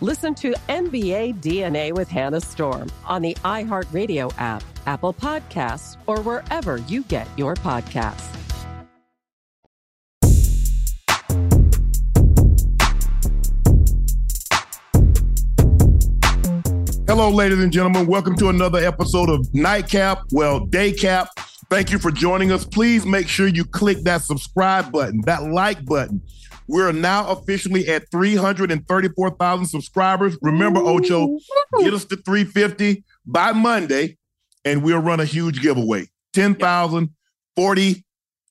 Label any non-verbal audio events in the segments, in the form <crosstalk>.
Listen to NBA DNA with Hannah Storm on the iHeartRadio app, Apple Podcasts, or wherever you get your podcasts. Hello, ladies and gentlemen. Welcome to another episode of Nightcap, well, Daycap. Thank you for joining us. Please make sure you click that subscribe button, that like button. We're now officially at 334,000 subscribers. Remember, Ocho, get us to 350 by Monday, and we'll run a huge giveaway 10,000, 40,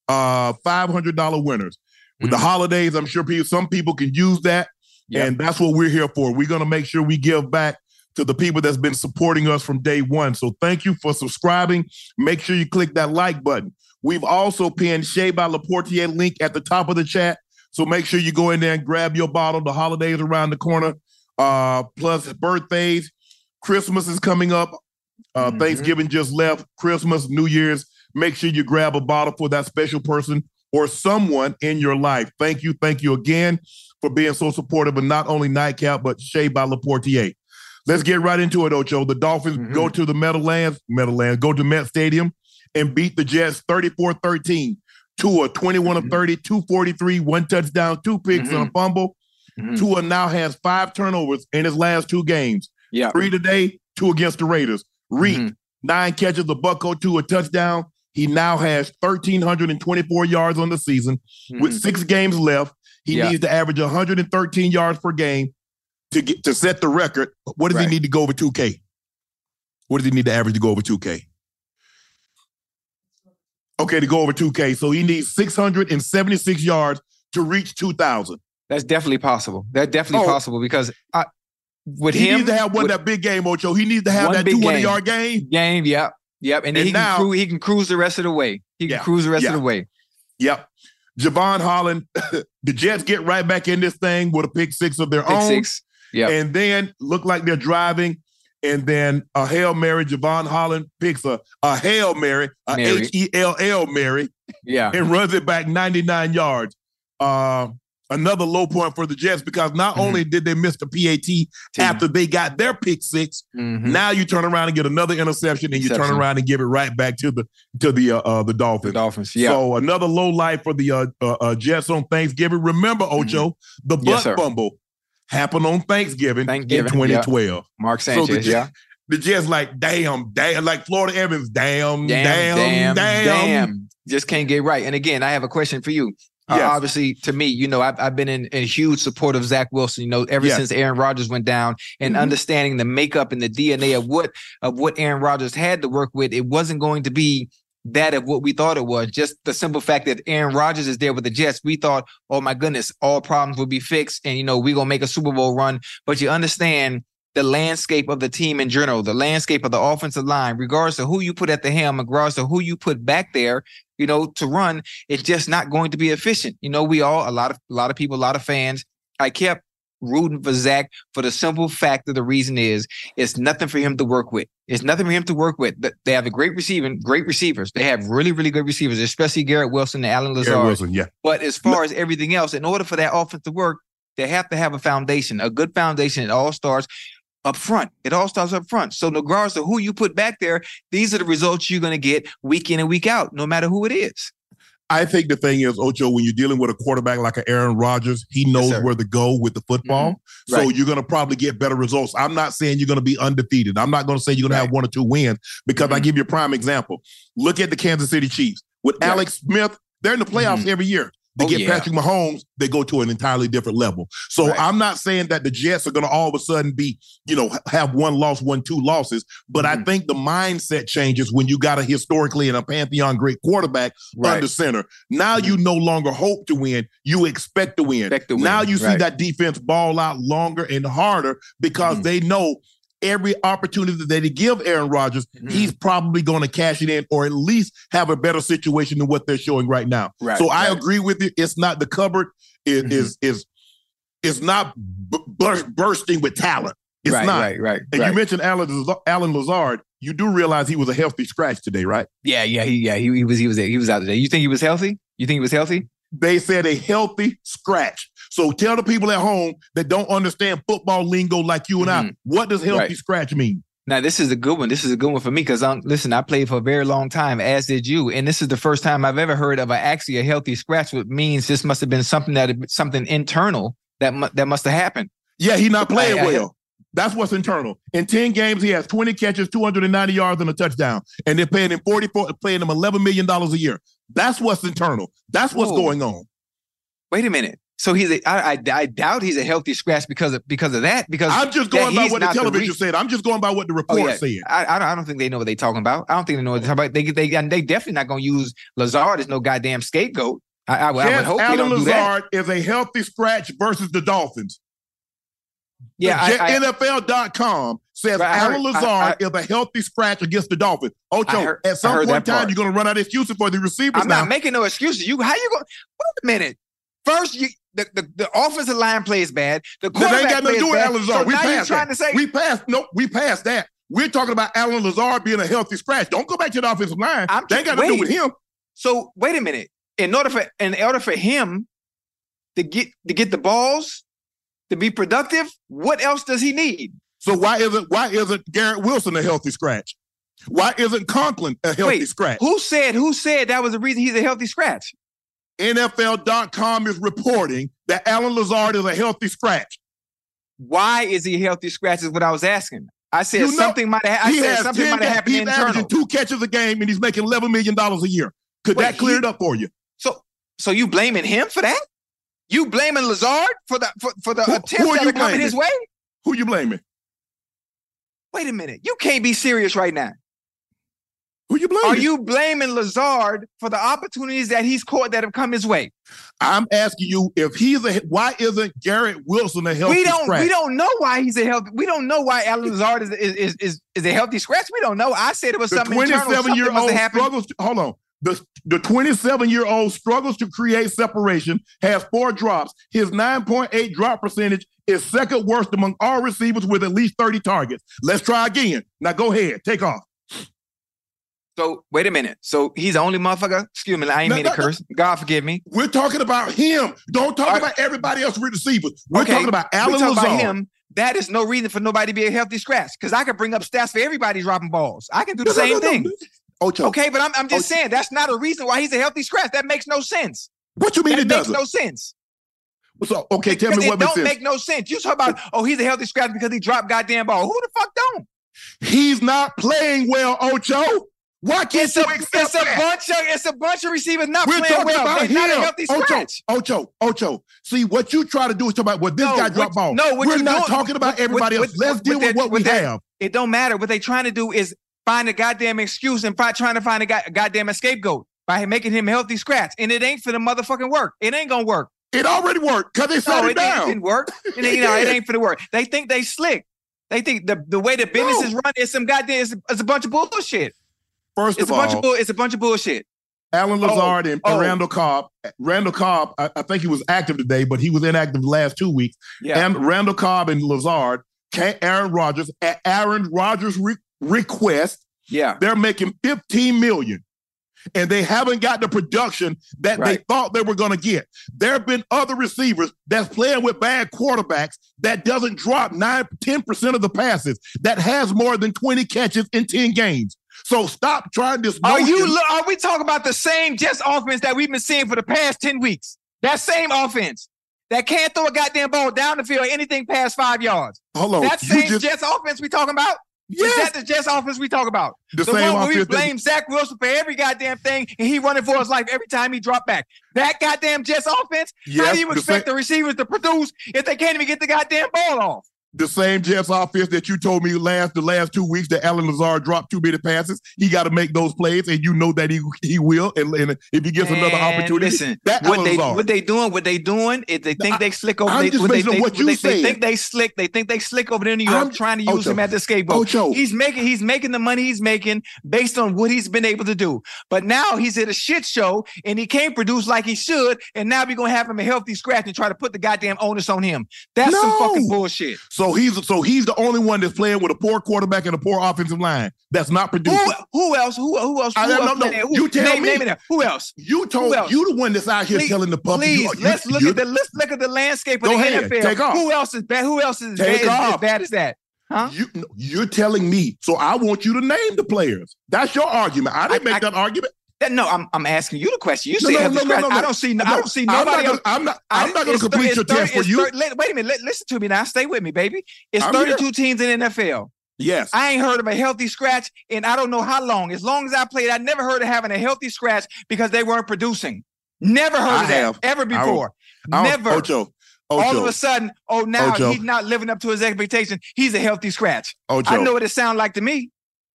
uh, $500 winners. With the holidays, I'm sure people, some people can use that. Yep. And that's what we're here for. We're going to make sure we give back to the people that's been supporting us from day one. So thank you for subscribing. Make sure you click that like button. We've also pinned Shea by Laportier link at the top of the chat. So make sure you go in there and grab your bottle. The holidays around the corner, uh, plus birthdays. Christmas is coming up. Uh, Mhm. Thanksgiving just left. Christmas, New Year's. Make sure you grab a bottle for that special person or someone in your life. Thank you. Thank you again for being so supportive of not only Nightcap, but Shea by Laportier. Let's get right into it, Ocho. The Dolphins Mhm. go to the Meadowlands, Meadowlands, go to Met Stadium and beat the Jets 34 13. Tua, 21 of Mhm. 30, 243, one touchdown, two picks, and a fumble. Mhm. Tua now has five turnovers in his last two games. Yeah. Three today, two against the Raiders. Reek, Mhm. nine catches, a bucko, two, a touchdown. He now has 1,324 yards on the season. With Mhm. six games left, he Yeah. needs to average 113 yards per game to get to set the record. What does Right. he need to go over 2K? What does he need to average to go over 2K? Okay, to go over 2K. So he needs 676 yards to reach 2,000. That's definitely possible. That's definitely Oh. possible because I, with He him, needs to have one with that big game, Ocho. He needs to have that big 200 game. yard game. game, yep, yep, and then And he now- can cruise, he can cruise the rest of the way. He can Yeah, cruise the rest yeah. of the way. Yep. Jevon Holland, <laughs> the Jets get right back in this thing with a pick six of their Pick own. six. Yep. And then look like they're driving. And then a Hail Mary, Jevon Holland picks a, a Hail Mary, a H E L L Mary. H L L Mary, Yeah. and runs it back 99 yards. Uh, another low point for the Jets because not Mhm. only did they miss the PAT after they got their pick 6 Mhm. now you turn around and get another interception, and you turn around and give it right back to the to the uh, uh the The Dolphins. Dolphins. Yeah. So another low light for the uh, uh, uh, Jets on Thanksgiving. Remember, Ocho, the butt Mm-hmm. Yes, fumble happened on Thanksgiving, Thanksgiving, in yeah. 2012. Mark So the, Sanchez. Yeah. the Jets like, damn, damn, like Florida Evans, damn, Damn, damn, damn, damn, Just can't get right. And again, I have a question for you. Uh, obviously, to me, you know, I've, I've been in, in huge support of Zach Wilson. You know, ever Yes. since Aaron Rodgers went down, and Mhm. understanding the makeup and the DNA of what of what Aaron Rodgers had to work with, it wasn't going to be that of what we thought it was. Just the simple fact that Aaron Rodgers is there with the Jets, we thought, oh my goodness, all problems will be fixed, and you know, we're gonna make a Super Bowl run. But you understand the landscape of the team in general, the landscape of the offensive line, regardless of who you put at the helm, regardless of who you put back there, you know, to run, it's just not going to be efficient. You know, we all a lot of a lot of people, a lot of fans. I kept rooting for Zach for the simple fact that the reason is it's nothing for him to work with. It's nothing for him to work with. They have a great receiving, great receivers. They have really, really good receivers, especially Garrett Wilson and Allen Lazard. Garrett Wilson, yeah. But as far as everything else, in order for that offense to work, they have to have a foundation, a good foundation. It all starts up front. It all starts up front. So, regardless of who you put back there, these are the results you're going to get week in and week out, no matter who it is. I think the thing is, Ocho, when you're dealing with a quarterback like an Aaron Rodgers, he knows yes, where to go with the football. Mm-hmm. Right. So you're going to probably get better results. I'm not saying you're going to be undefeated. I'm not going to say you're going right. to have one or two wins because mm-hmm. I give you a prime example. Look at the Kansas City Chiefs with yeah. Alex Smith. They're in the playoffs mm-hmm. every year. They oh, get yeah. Patrick Mahomes, they go to an entirely different level. So right. I'm not saying that the Jets are going to all of a sudden be, you know, have one loss, one, two losses, but mm-hmm. I think the mindset changes when you got a historically and a pantheon great quarterback right. under center. Now mm-hmm. you no longer hope to win, you expect to win. Expect to win. Now you right. see that defense ball out longer and harder because mm-hmm. they know every opportunity that they give Aaron Rodgers, mm-hmm. he's probably going to cash it in or at least have a better situation than what they're showing right now. Right, so right. I agree with you. It's not the cupboard is mm-hmm. is is is not b- bursting with talent. It's right, not. Right, right. And right. you mentioned Alan Allen Lazard. You do realize he was a healthy scratch today, right? Yeah, yeah, he, yeah. He, he was he was he was out today. You think he was healthy? You think he was healthy? They said a healthy scratch. So tell the people at home that don't understand football lingo like you and mm-hmm. I, what does healthy right. scratch mean? Now this is a good one. This is a good one for me because I'm listen, I played for a very long time, as did you, and this is the first time I've ever heard of a, actually a healthy scratch. Which means this must have been something that something internal that mu- that must have happened. Yeah, he's not playing I, I, well. That's what's internal. In 10 games, he has 20 catches, 290 yards, and a touchdown. And they're paying him 44, paying him $11 million a year. That's what's internal. That's what's Whoa. going on. Wait a minute. So he's a, I, I, I doubt he's a healthy scratch because of because of that. Because I'm just going by what the television the said. I'm just going by what the report oh, yeah. said. I, I don't think they know what they're talking about. I don't think they know what they're talking about. They they they definitely not going to use Lazard as no goddamn scapegoat. I, I, yes, I would hope Allen Lazard is a healthy scratch versus the Dolphins. Yeah, I, NFL.com says right, Allen Lazard is a healthy scratch against the Dolphins. Ocho, heard, at some point in time, you're going to run out of excuses for the receivers. I'm now. not making no excuses. You how you going? Wait a minute. First, you, the, the, the offensive line plays bad. The quarterback ain't got nothing to do with Allen Lazard. So we passed trying to say we passed. No, we passed that. We're talking about Allen Lazard being a healthy scratch. Don't go back to the offensive line. I'm they ain't got to do with him. So wait a minute. In order for in order for him to get to get the balls to be productive, what else does he need? So why isn't why isn't Garrett Wilson a healthy scratch? Why isn't Conklin a healthy Wait, scratch? Who said who said that was the reason he's a healthy scratch? NFL.com is reporting that Allen Lazard is a healthy scratch. Why is he a healthy scratch? Is what I was asking. I said you know, something might have. I said something might have happened He's internal. averaging two catches a game, and he's making eleven million dollars a year. Could Wait, that clear he, it up for you? So, so you blaming him for that? You blaming Lazard for the for, for the who, attempt who that are coming his way? Who you blaming? Wait a minute. You can't be serious right now. Who you blaming? Are you blaming Lazard for the opportunities that he's caught that have come his way? I'm asking you if he's a why isn't Garrett Wilson a healthy we don't, scratch? We don't know why he's a healthy. We don't know why Allen Lazard is is is, is a healthy scratch. We don't know. I said it was the something 27 year old struggles. To, hold on. The, the 27 year old struggles to create separation, has four drops. His 9.8 drop percentage is second worst among all receivers with at least 30 targets. Let's try again. Now go ahead, take off. So wait a minute. So he's the only motherfucker. Excuse me, I ain't no, mean to curse. No. God forgive me. We're talking about him. Don't talk about everybody else receivers. We're okay. talking about Allen talking Lazard. About him. That is no reason for nobody to be a healthy scratch. Because I can bring up stats for everybody dropping balls. I can do the no, same thing. Ocho. Okay, but I'm, I'm just Ocho. saying that's not a reason why he's a healthy scratch. That makes no sense. What you mean that it makes doesn't? no sense. So okay, tell me what it don't make no sense. You talk about oh he's a healthy scratch because he dropped goddamn ball. Who the fuck don't? He's not playing well, Ocho. Why can't it's you a, it's a bunch of it's a bunch of receivers not We're playing talking well. About him. not a healthy Ocho, Ocho, Ocho. See what you try to do is talk about what this no, guy dropped ball. No, we're not doing, talking about everybody else. Let's deal with, what we have. It don't matter. What they trying to do is find a goddamn excuse and trying to find a goddamn scapegoat by making him healthy scratch. And it ain't for the motherfucking work. It ain't gonna work. It already worked because they shut <laughs> no, it, down. It didn't work. It, you know, it ain't for the work. They think they slick. They think the, the way the business No. is run is some goddamn it's, it's a bunch of bullshit. First It's of a bunch all, of bull. It's a bunch of bullshit. Allen Oh, Lazard and, and oh. Randall Cobb. Randall Cobb, I, I think he was active today, but he was inactive the last two weeks. Yeah. And Randall Cobb and Lazard, Aaron Rodgers, at Aaron Rodgers' re- request, yeah. they're making 15 million. And they haven't got the production that Right. they thought they were going to get. There have been other receivers that's playing with bad quarterbacks that doesn't drop 9, 10% of the passes, that has more than 20 catches in 10 games. So stop trying this. Are you? Are we talking about the same Jets offense that we've been seeing for the past ten weeks? That same offense that can't throw a goddamn ball down the field anything past five yards. Hold on. that same just- Jets offense we talking about? Is Yes. that the Jets offense we talk about? the, The, same one where we offense that- blame Zach Wilson for every goddamn thing and he running for his life every time he dropped back. That goddamn Jets offense? How do you the expect same- the receivers to produce if they can't even get the goddamn ball off? The same Jets offense that you told me last the last two weeks that Allen Lazard dropped too many passes. He got to make those plays, and you know that he he will. And, and if he gets another opportunity, Listen, that what Allen they Lazard. what they doing, what they doing is they think I- they slick over. I'm they, just what they, on they, what you they, said. they think they slick. They think they slick over there in New York, I'm- trying to use Ocho. him as the scapegoat. Ocho. He's making he's making the money he's making based on what he's been able to do. But now he's at a shit show and he can't produce like he should. And now we're gonna have him a healthy scratch and try to put the goddamn onus on him. That's some fucking bullshit. so he's so he's the only one that's playing with a poor quarterback and a poor offensive line that's not producing. Who, who else? Who who else? Who I- else no, no. Who- you tell name, me. Name it. Who else? You told else? you the one that's out here Please- telling the public. Please, you, you- let's look at the let's look at the landscape of the ahead, NFL. take off. Who else is bad? Who else is bad, Take as, as bad as that? Huh? You, you're telling me, so I want you to name the players. That's your argument. I didn't I- make I- that argument. That, no, I'm I'm asking you the question. You No, say no, no, no, scratch. no, no. I don't see. I don't see I'm nobody not else. gonna, I'm not. I- I'm not going to complete your thir- test for you. wait a minute. Li- listen to me now. Stay with me, baby. It's I'm here. 32 teams in NFL. yes. I ain't heard of a healthy scratch and I don't know how long. As long as I played, I never heard of having a healthy scratch because they weren't producing. Never heard I of that have. ever I don't- before. I don't- Never. Ocho. Ocho. All of a sudden, oh, now Ocho. he's not living up to his expectation. He's a healthy scratch. Ocho. I know what it sound like to me.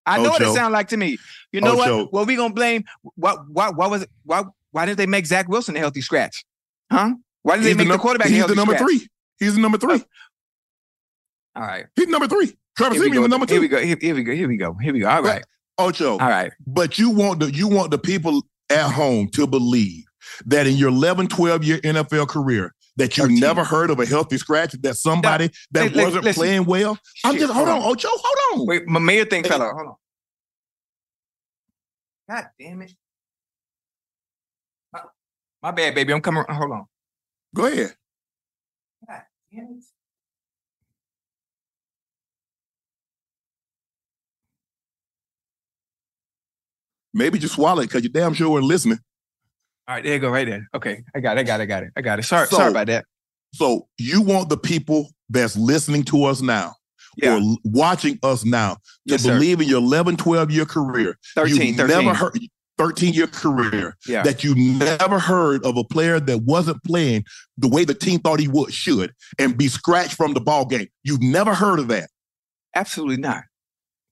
I know what it Ocho. sound like to me. You know Ocho. what? Well, we gonna blame. Why? Why? Why was it? Why? Why didn't they make Zach Wilson a healthy scratch? Huh? Why did they make the, num- quarterback a He's healthy the number scratch? three. He's the number three. Uh, all right. He's number three. Trevor Siemian the number here we go. Here, here we go. Here we go. Here we go. All right. Ocho. All right. But you want the you want the people at home to believe that in your 11, 12 year NFL career that you 13. never heard of a healthy scratch, that somebody that wasn't listen. playing well. I'm just hold on, Ocho, oh, hold on. Wait, my mayor thing fell out. Hold on. God damn it. My, my bad, baby. I'm coming. Hold on. Go ahead. God damn it. Maybe just swallow it because you damn sure weren't listening. All right, there you go, right there. Okay, I got it. I got it. I got it. I got it. Sorry, So- sorry about that. So you want the people that's listening to us now Yeah, or watching us now to Yes, sir. believe in your 11, 12 year career. 13, 13. Never heard, 13 year career Yeah. that you never heard of a player that wasn't playing the way the team thought he would should and be scratched from the ball game. You've never heard of that. Absolutely not.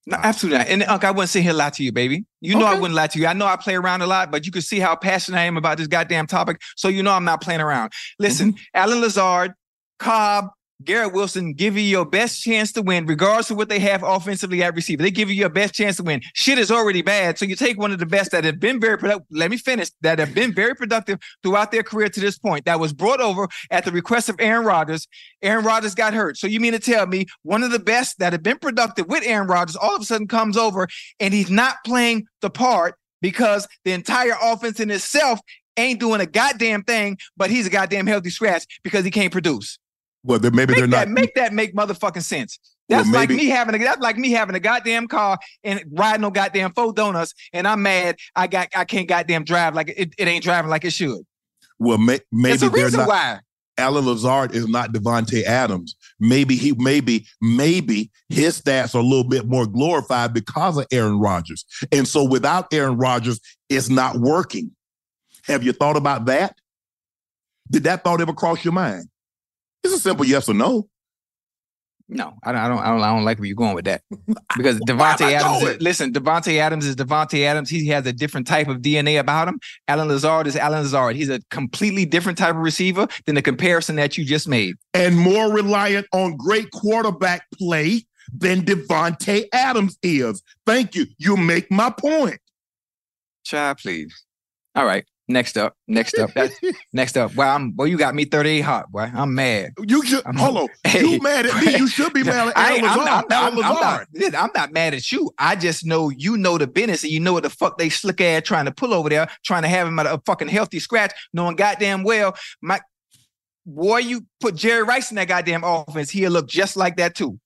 No, absolutely not. And uh, Unc, I wouldn't sit here and lie to you, baby. You know I wouldn't lie to you. I know I play around a lot, but you can see how passionate I am about this goddamn topic. So you know I'm not playing around. Listen, mm-hmm. Allen Lazard, Cobb, Garrett Wilson give you your best chance to win, regardless of what they have offensively at receiver. They give you your best chance to win. Shit is already bad. So you take one of the best that have been very productive. Let me finish. That have been very productive throughout their career to this point. That was brought over at the request of Aaron Rodgers. Aaron Rodgers got hurt. So you mean to tell me one of the best that have been productive with Aaron Rodgers all of a sudden comes over and he's not playing the part because the entire offense in itself ain't doing a goddamn thing, but he's a goddamn healthy scratch because he can't produce. Well, then maybe Make they're that not. make that make motherfucking sense. Well, That's like me having a that's like me having a goddamn car and riding on goddamn four donuts, and I'm mad I got I can't goddamn drive like it, it ain't driving like it should. well, may, maybe There's a they're reason not. why. Allen Lazard is not Davante Adams. Maybe he, maybe, maybe his stats are a little bit more glorified because of Aaron Rodgers. And so without Aaron Rodgers, it's not working. Have you thought about that? Did that thought ever cross your mind? It's a simple yes or no. No, I don't, I don't, I don't, I don't like where you're going with that. <laughs> Because Why am Davante I Adams, is, listen, Davante Adams is Davante Adams. He has a different type of DNA about him. Allen Lazard is Allen Lazard. He's a completely different type of receiver than the comparison that you just made. And more reliant on great quarterback play than Davante Adams is. Thank you. You make my point. Child, please. All right. Next up, next up, <laughs> next up. Well, I'm well. You got me 38 hot, boy. I'm mad. You should I'm- hold on. <laughs> Hey, you mad at me? You should be <laughs> mad at I, I'm, Lazard. I'm, I'm, not, I'm not mad at you. I just know you know the business and you know what the fuck they slick ass trying to pull over there, trying to have him at a fucking healthy scratch, knowing goddamn well my boy, you put Jerry Rice in that goddamn offense, he'll look just like that too.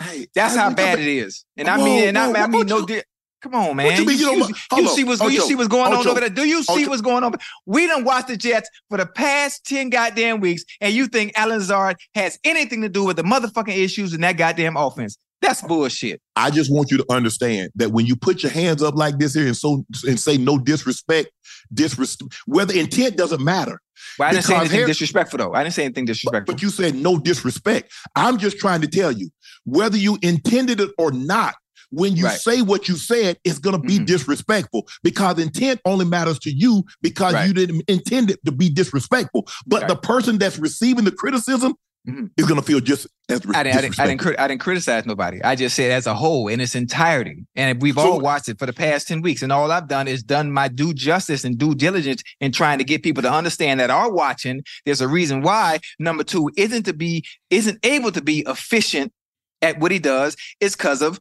Hey, That's hey, how bad I it is. And I mean, and I, whoa, I mean, no. di- Come on, man. What you mean you don't you, you see what's you see what's going on over there? Do you see Ocho. what's going on? We done watched the Jets for the past 10 goddamn weeks, and you think Allen Lazard has anything to do with the motherfucking issues in that goddamn offense. That's bullshit. I just want you to understand that when you put your hands up like this here and so and say no disrespect, disrespect, whether intent doesn't matter. Well, I didn't say anything disrespectful though. I didn't say anything disrespectful. But you said no disrespect. I'm just trying to tell you whether you intended it or not. When you Right. say what you said, it's going to be Mhm. disrespectful because intent only matters to you because Right. you didn't intend it to be disrespectful. But Right. the person that's receiving the criticism Mhm. is going to feel just as I didn't, I didn't, I didn't. I didn't criticize nobody. I just said as a whole in its entirety. And we've So- all watched it for the past 10 weeks. And all I've done is done my due justice and due diligence in trying to get people to understand that are watching. There's a reason why number two isn't to be, isn't able to be efficient at what he does is because of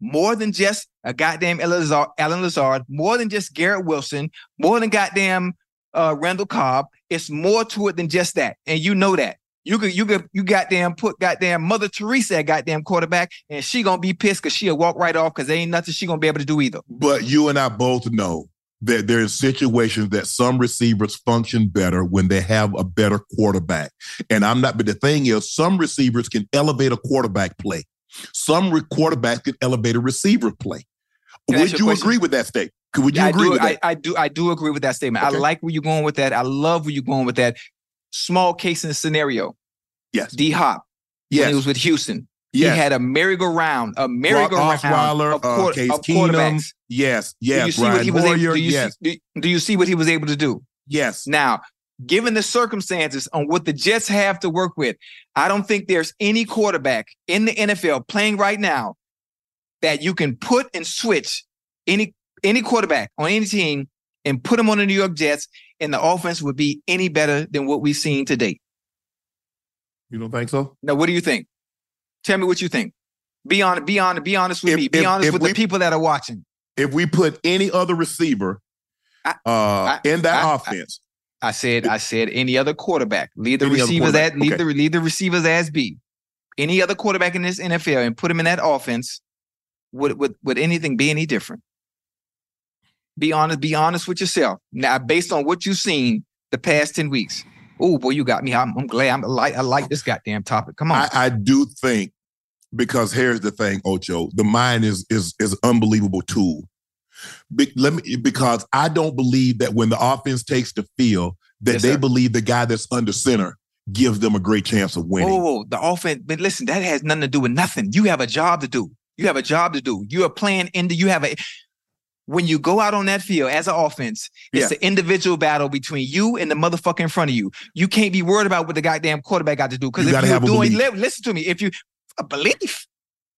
more than just a goddamn Allen Lazard, more than just Garrett Wilson, more than goddamn uh, Randall Cobb. It's more to it than just that. And you know that. You could, you could, you goddamn put goddamn Mother Teresa at goddamn quarterback, and she gonna be pissed because she'll walk right off because there ain't nothing she gonna be able to do either. But you and I both know that there's situations that some receivers function better when they have a better quarterback. And I'm not, but the thing is, some receivers can elevate a quarterback play. Some quarterbacks can elevate a receiver play. Can Would you question? agree with that statement? Would you I agree do, with I, that? I do, I do agree with that statement. Okay. I like where you're going with that. I love where you're going with that. Small case in scenario. yes. D Hop when Yes. he was with Houston, yes. he had a merry-go-round, a merry-go-round Osweiler, of, uh, Case of Keenum, quarterbacks. yes. yes. do you see what he was Hoyer, able? Do you yes. see? Do, do you see what he was able to do? Yes. Now, given the circumstances on what the Jets have to work with, I don't think there's any quarterback in the NFL playing right now that you can put and switch any any quarterback on any team and put them on the New York Jets, and the offense would be any better than what we've seen to date. You don't think so? Now, what do you think? Tell me what you think. Be honest. Be honest. Be honest with If- me. Be if- honest if with we- the people that are watching. If we put any other receiver uh, I- in that I- offense, I said, I said any other quarterback. Leave the Any receivers at leave okay. the leave the receivers as be. Any other quarterback in this NFL and put him in that offense, would would would anything be any different? Be honest, be honest with yourself. Now, based on what you've seen the past 10 weeks. Oh boy, you got me. I'm, I'm glad. I'm I like I like this goddamn topic. Come on. I, I do think because here's the thing, Ocho, the mind is is is unbelievable tool. Be, let me because I don't believe that when the offense takes the field that Yes, they sir. believe the guy that's under center gives them a great chance of winning. Oh, the offense. But listen, that has nothing to do with nothing. You have a job to do. You have a job to do. You are playing into. You have a. When you go out on that field as an offense, it's Yeah. an individual battle between you and the motherfucker in front of you. You can't be worried about what the goddamn quarterback got to do. Because You if you're doing, li- listen to me. If you a belief,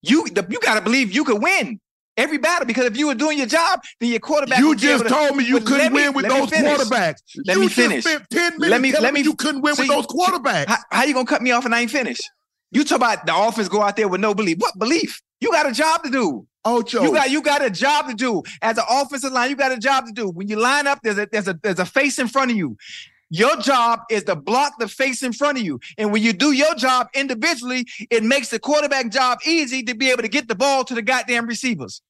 you the, you got to believe you could win every battle. Because if you were doing your job, then your quarterback. you just to- told me you couldn't me- win with those quarterbacks. Let you me finish. spent 10 minutes Let me- let me- you couldn't win See, with those quarterbacks. How, how you gonna cut me off and I ain't finished? You talk about the offense go out there with no belief. What belief? You got a job to do. Ocho, You got you got a job to do as an offensive line. You got a job to do. When you line up, there's a there's a there's a face in front of you. Your job is to block the face in front of you. And when you do your job individually, it makes the quarterback job easy to be able to get the ball to the goddamn receivers.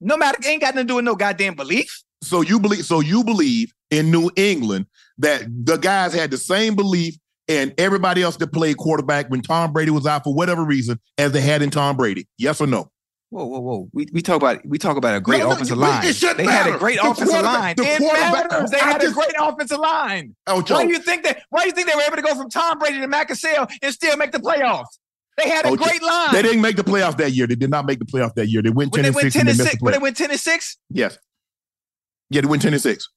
No matter, ain't got nothing to do with no goddamn belief. so you believe so you believe in New England that the guys had the same belief and everybody else that played quarterback when Tom Brady was out for whatever reason as they had in Tom Brady. Yes or no? Whoa, whoa, whoa. We, we talk about we talk about a great No, no, offensive it line. shouldn't They had a great The offensive line. the It quarterback- matters. They I had a just- great offensive line. Ocho, Why do you think that? Why do you think they were able to go from Tom Brady to Matt Cassel and still make the playoffs? They had a Ocho, great line. they didn't make the playoffs that year. They did not make the playoffs that year. They went when 10 they and went 6 ten and and they missed six. the When they went ten and six. Yes. Yeah, they went 10 and 6.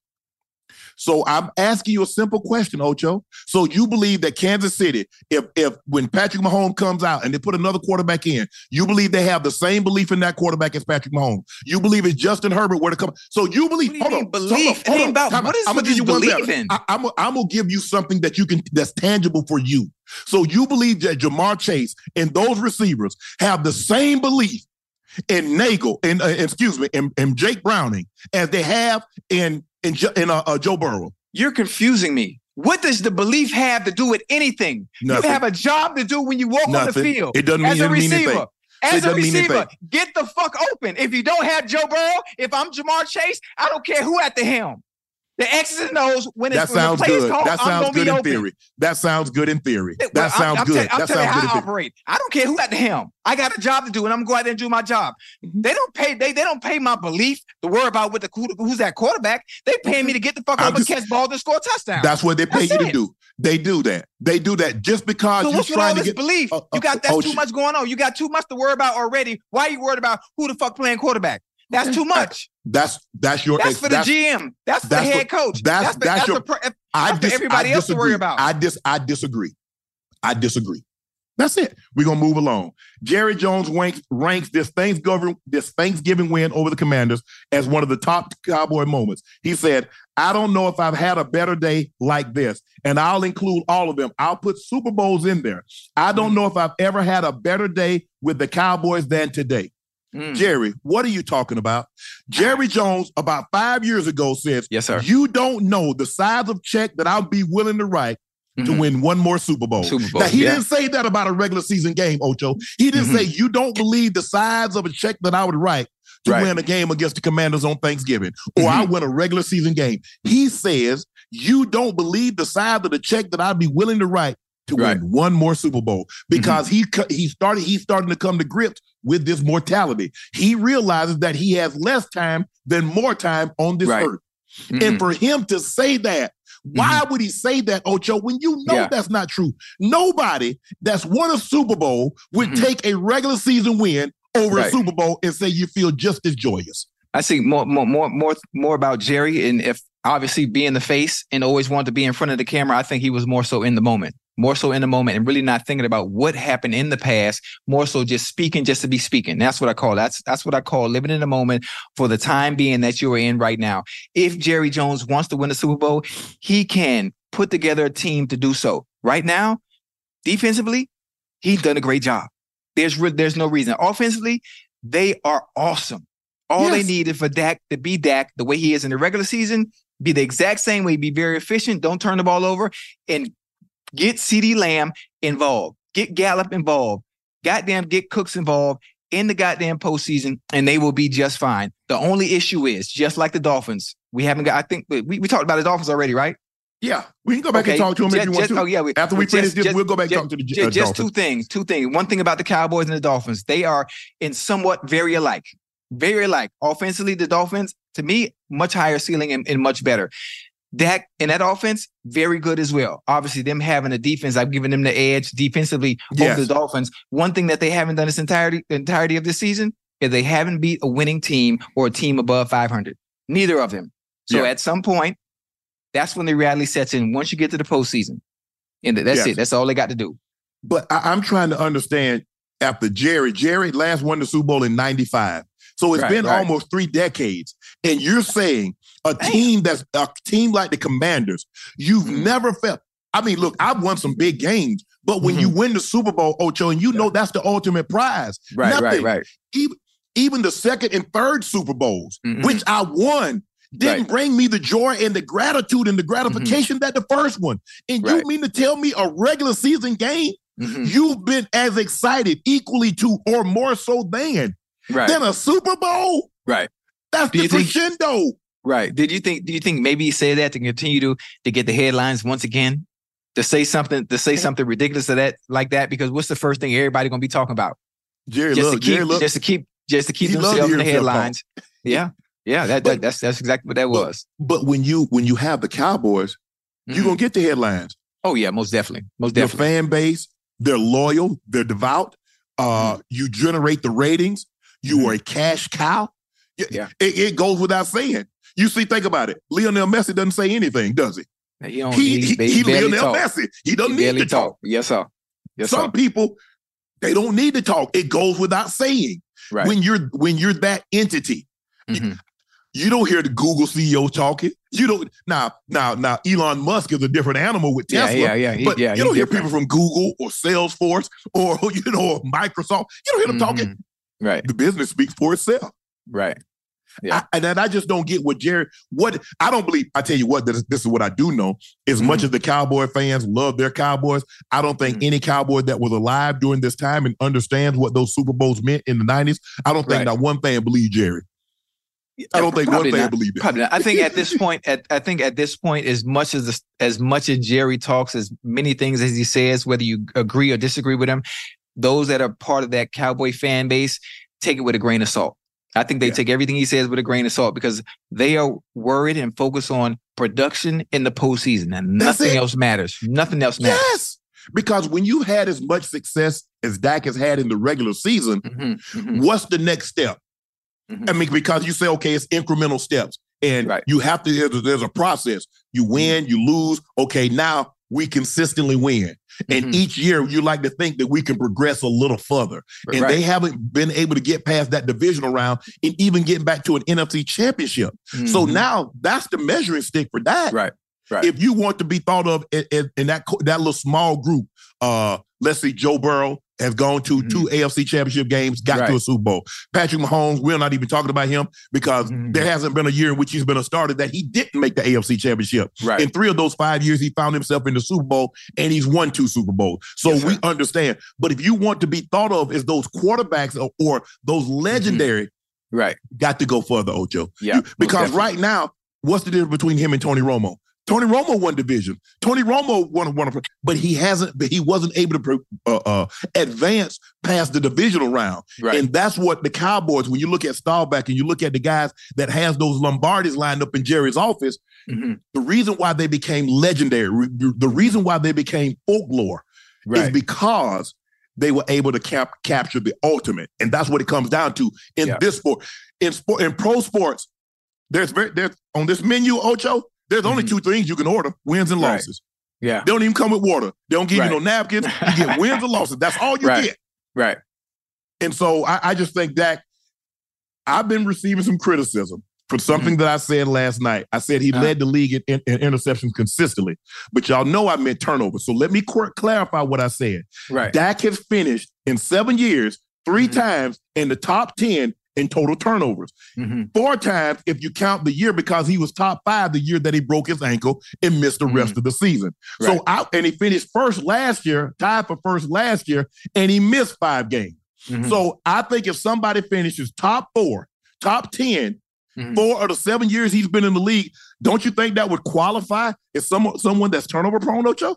So I'm asking you a simple question, Ocho. So you believe that Kansas City, if if when Patrick Mahomes comes out and they put another quarterback in, you believe they have the same belief in that quarterback as Patrick Mahomes? You believe it's Justin Herbert where to come? So you believe? Hold on, belief. Hold on, hold on. About, what is I'm gonna give you one believe? I, I'm, I'm gonna give you something that you can that's tangible for you. So you believe that Ja'Marr Chase and those receivers have the same belief in Nagel and uh, excuse me, and, and Jake Browning as they have in in, in uh, uh, Joe Burrow. You're confusing me. What does the belief have to do with anything? Nothing. You have a job to do when you walk Nothing. on the field. It doesn't mean, as a receiver. As a receiver, get the fuck open. If you don't have Joe Burrow, if I'm Ja'Marr Chase, I don't care who at the helm. The X's and O's when it's that sounds when good. Called, that sounds good in open. theory. That sounds good in theory. That well, sounds I'm, good. I'm that sounds good. How I operate. I don't care who at the helm. I got a job to do, and I'm going to go out there and do my job. Mm-hmm. They don't pay. They, they don't pay my belief to worry about what the who's that quarterback. They pay me to get the fuck up and catch balls, and score touchdowns. That's what they pay that's you it. to do. They do that. They do that just because so you're trying to get belief. Uh, you got that's oh, too much going on. You got too much to worry about already. Why are you worried about who the fuck playing quarterback? That's too much. That's that's your. That's for the GM. That's, that's the head coach. That's that's, the, that's, your. The, I dis, everybody I else to worry about. I dis I disagree. I disagree. That's it. We're gonna move along. Jerry Jones ranks, ranks this Thanksgiving this Thanksgiving win over the Commanders as one of the top Cowboy moments. He said, "I don't know if I've had a better day like this, and I'll include all of them. I'll put Super Bowls in there. I don't mm. know if I've ever had a better day with the Cowboys than today." Mm. Jerry, what are you talking about? Jerry <sighs> Jones, about five years ago, says, Yes, sir. You don't know the size of check that I'll be willing to write mm-hmm. to win one more Super Bowl. Super Bowl. Now, he yeah. didn't say that about a regular season game, Ocho. He didn't mm-hmm. say, You don't believe the size of a check that I would write to right. win a game against the Commanders on Thanksgiving, or mm-hmm. I win a regular season game. He says, You don't believe the size of the check that I'd be willing to write to right. win one more Super Bowl because mm-hmm. he he started he's starting to come to grips with this mortality. He realizes that he has less time than more time on this right. earth. Mm-hmm. And for him to say that, why mm-hmm. would he say that, Ocho, when you know yeah. that's not true? Nobody that's won a Super Bowl would mm-hmm. take a regular season win over right. a Super Bowl and say you feel just as joyous. I see more, more, more, more, more about Jerry, and if obviously being the face and always wanted to be in front of the camera, I think he was more so in the moment more so in the moment and really not thinking about what happened in the past, more so just speaking just to be speaking. That's what I call that's that's what I call living in the moment for the time being that you're in right now. If Jerry Jones wants to win the Super Bowl, he can put together a team to do so. Right now, defensively, he's done a great job. There's there's no reason. Offensively, they are awesome. All yes. they need is for Dak to be Dak the way he is in the regular season, be the exact same way, be very efficient, don't turn the ball over, and Get CeeDee Lamb involved. Get Gallup involved. Goddamn, get Cooks involved in the goddamn postseason, and they will be just fine. The only issue is, just like the Dolphins, we haven't got. I think we, we talked about the Dolphins already, right? Yeah, we can go back okay. and talk to them just, if you want to. Oh yeah, we, after we finish this, we'll go back just, and talk to the just, uh, just two things. Two things. One thing about the Cowboys and the Dolphins, they are in somewhat very alike. Very alike. Offensively, the Dolphins, to me, much higher ceiling and, and much better. Dak in that offense, very good as well. Obviously, them having a defense, I've given them the edge defensively yes. over the Dolphins. One thing that they haven't done this entirety entirety of the season is they haven't beat a winning team or a team above 500. Neither of them. So yeah. at some point, that's when the reality sets in. Once you get to the postseason, and that's yes. it. That's all they got to do. But I, am trying to understand after Jerry. Jerry last won the Super Bowl in '95. So it's right, been right. almost three decades. And you're saying a Damn. team that's a team like the Commanders, you've mm-hmm. never felt. I mean, look, I've won some big games, but when mm-hmm. you win the Super Bowl, Ocho, and you know that's the ultimate prize. Right, Nothing. right, right. Even, even the second and third Super Bowls, mm-hmm. which I won, didn't right. bring me the joy and the gratitude and the gratification mm-hmm. that the first one. And right. you mean to tell me a regular season game, mm-hmm. you've been as excited equally to or more so than right. than a Super Bowl? Right. That's Do the crescendo. Right. Did you think? Do you think maybe he say that to continue to to get the headlines once again? To say something, to say something ridiculous to that like that, because what's the first thing everybody gonna be talking about? Jerry, just look, to keep, Jerry, look. just to keep, just to keep he themselves in the headlines. Yeah, yeah, that, that, that's that's exactly what that was. But, but when you when you have the Cowboys, mm-hmm. you're gonna get the headlines. Oh yeah, most definitely, most definitely. Your fan base, they're loyal, they're devout. Uh, mm-hmm. You generate the ratings. You mm-hmm. are a cash cow. Yeah. It, it, goes without saying. You see, think about it. Lionel Messi doesn't say anything, does he? He don't. He, he, ba- he Lionel talk. Messi. He doesn't He need to talk. Yes, sir. Yes, Some sir. people, they don't need to talk. It goes without saying. Right. When you're when you're that entity, Mhm. you don't hear the Google CEO talking. You don't now now now Elon Musk is a different animal with Tesla. yeah, yeah. He, but yeah, you don't hear different. people from Google or Salesforce or <laughs> you know or Microsoft. You don't hear them talking. Mhm. Right. The business speaks for itself. Right. Yeah. I, and then I just don't get what Jerry. What I don't believe. I tell you what. This, this is what I do know. As Mm-hmm. much as the Cowboy fans love their Cowboys, I don't think Mhm. any Cowboy that was alive during this time and understands what those Super Bowls meant in the nineties. I don't think Right. not one fan believed Jerry. I don't think Probably one fan believed it. Probably not. I think at this <laughs> point, at I think at this point, as much as the, as much as Jerry talks, as many things as he says, whether you agree or disagree with him, those that are part of that Cowboy fan base take it with a grain of salt. I think they Yeah. take everything he says with a grain of salt because they are worried and focused on production in the postseason, and That's nothing it. else matters. Nothing else matters. Yes, because when you had as much success as Dak has had in the regular season, Mhm, mhm, what's the next step? mhm. I mean, because you say, okay, it's incremental steps, and Right. you have to. There's a, there's a process. You win, you lose. Okay, now we consistently win, and Mhm. each year you like to think that we can progress a little further, and Right. they haven't been able to get past that divisional round and even getting back to an NFC championship. So Mhm. now that's the measuring stick for that. Right. Right. If you want to be thought of in, in- in that that little small group, uh, let's see, Joe Burrow has gone to Mhm. two AFC championship games, got to a Super Bowl. Patrick Mahomes, we're not even talking about him because Mhm. there hasn't been a year in which he's been a starter that he didn't make the AFC championship. right. In three of those five years, he found himself in the Super Bowl and he's won two Super Bowls. So Yes, we understand. But if you want to be thought of as those quarterbacks or, or those legendary, right. got to go further, Ocho. Yeah. You- because right now, what's the difference between him and Tony Romo? Tony Romo won division. Tony Romo won one, but he hasn't. But he wasn't able to uh, uh, advance past the divisional round, Right. and that's what the Cowboys. When you look at Staubach and you look at the guys that has those Lombardis lined up in Jerry's office, Mhm. the reason why they became legendary, re- the reason why they became folklore, is because they were able to cap- capture the ultimate, and that's what it comes down to in Yeah. this sport. In sport, in pro sports, there's very there's on this menu, Ocho. There's only Mhm. two things you can order: wins and Right. losses. Yeah. They don't even come with water. They don't give Right. you no napkins. You get <laughs> wins and losses. That's all you Right. get. Right. And so I, I just think that I've been receiving some criticism for something that I said last night. I said he Uh-huh. led the league in, in, in interceptions consistently, but y'all know I meant turnover. So let me qu- clarify what I said. Right. Dak has finished in seven years 3 Mhm. times in the top 10 in total turnovers. Mhm. Four times if you count the year because he was top five the year that he broke his ankle and missed the rest of the season. Mm-hmm. Right. So out and he finished first last year, tied for first last year, and he missed five games. Mhm. So I think if somebody finishes top four, top 10, Mhm. four of the seven years he's been in the league, don't you think that would qualify as someone someone that's turnover prone, Ocho?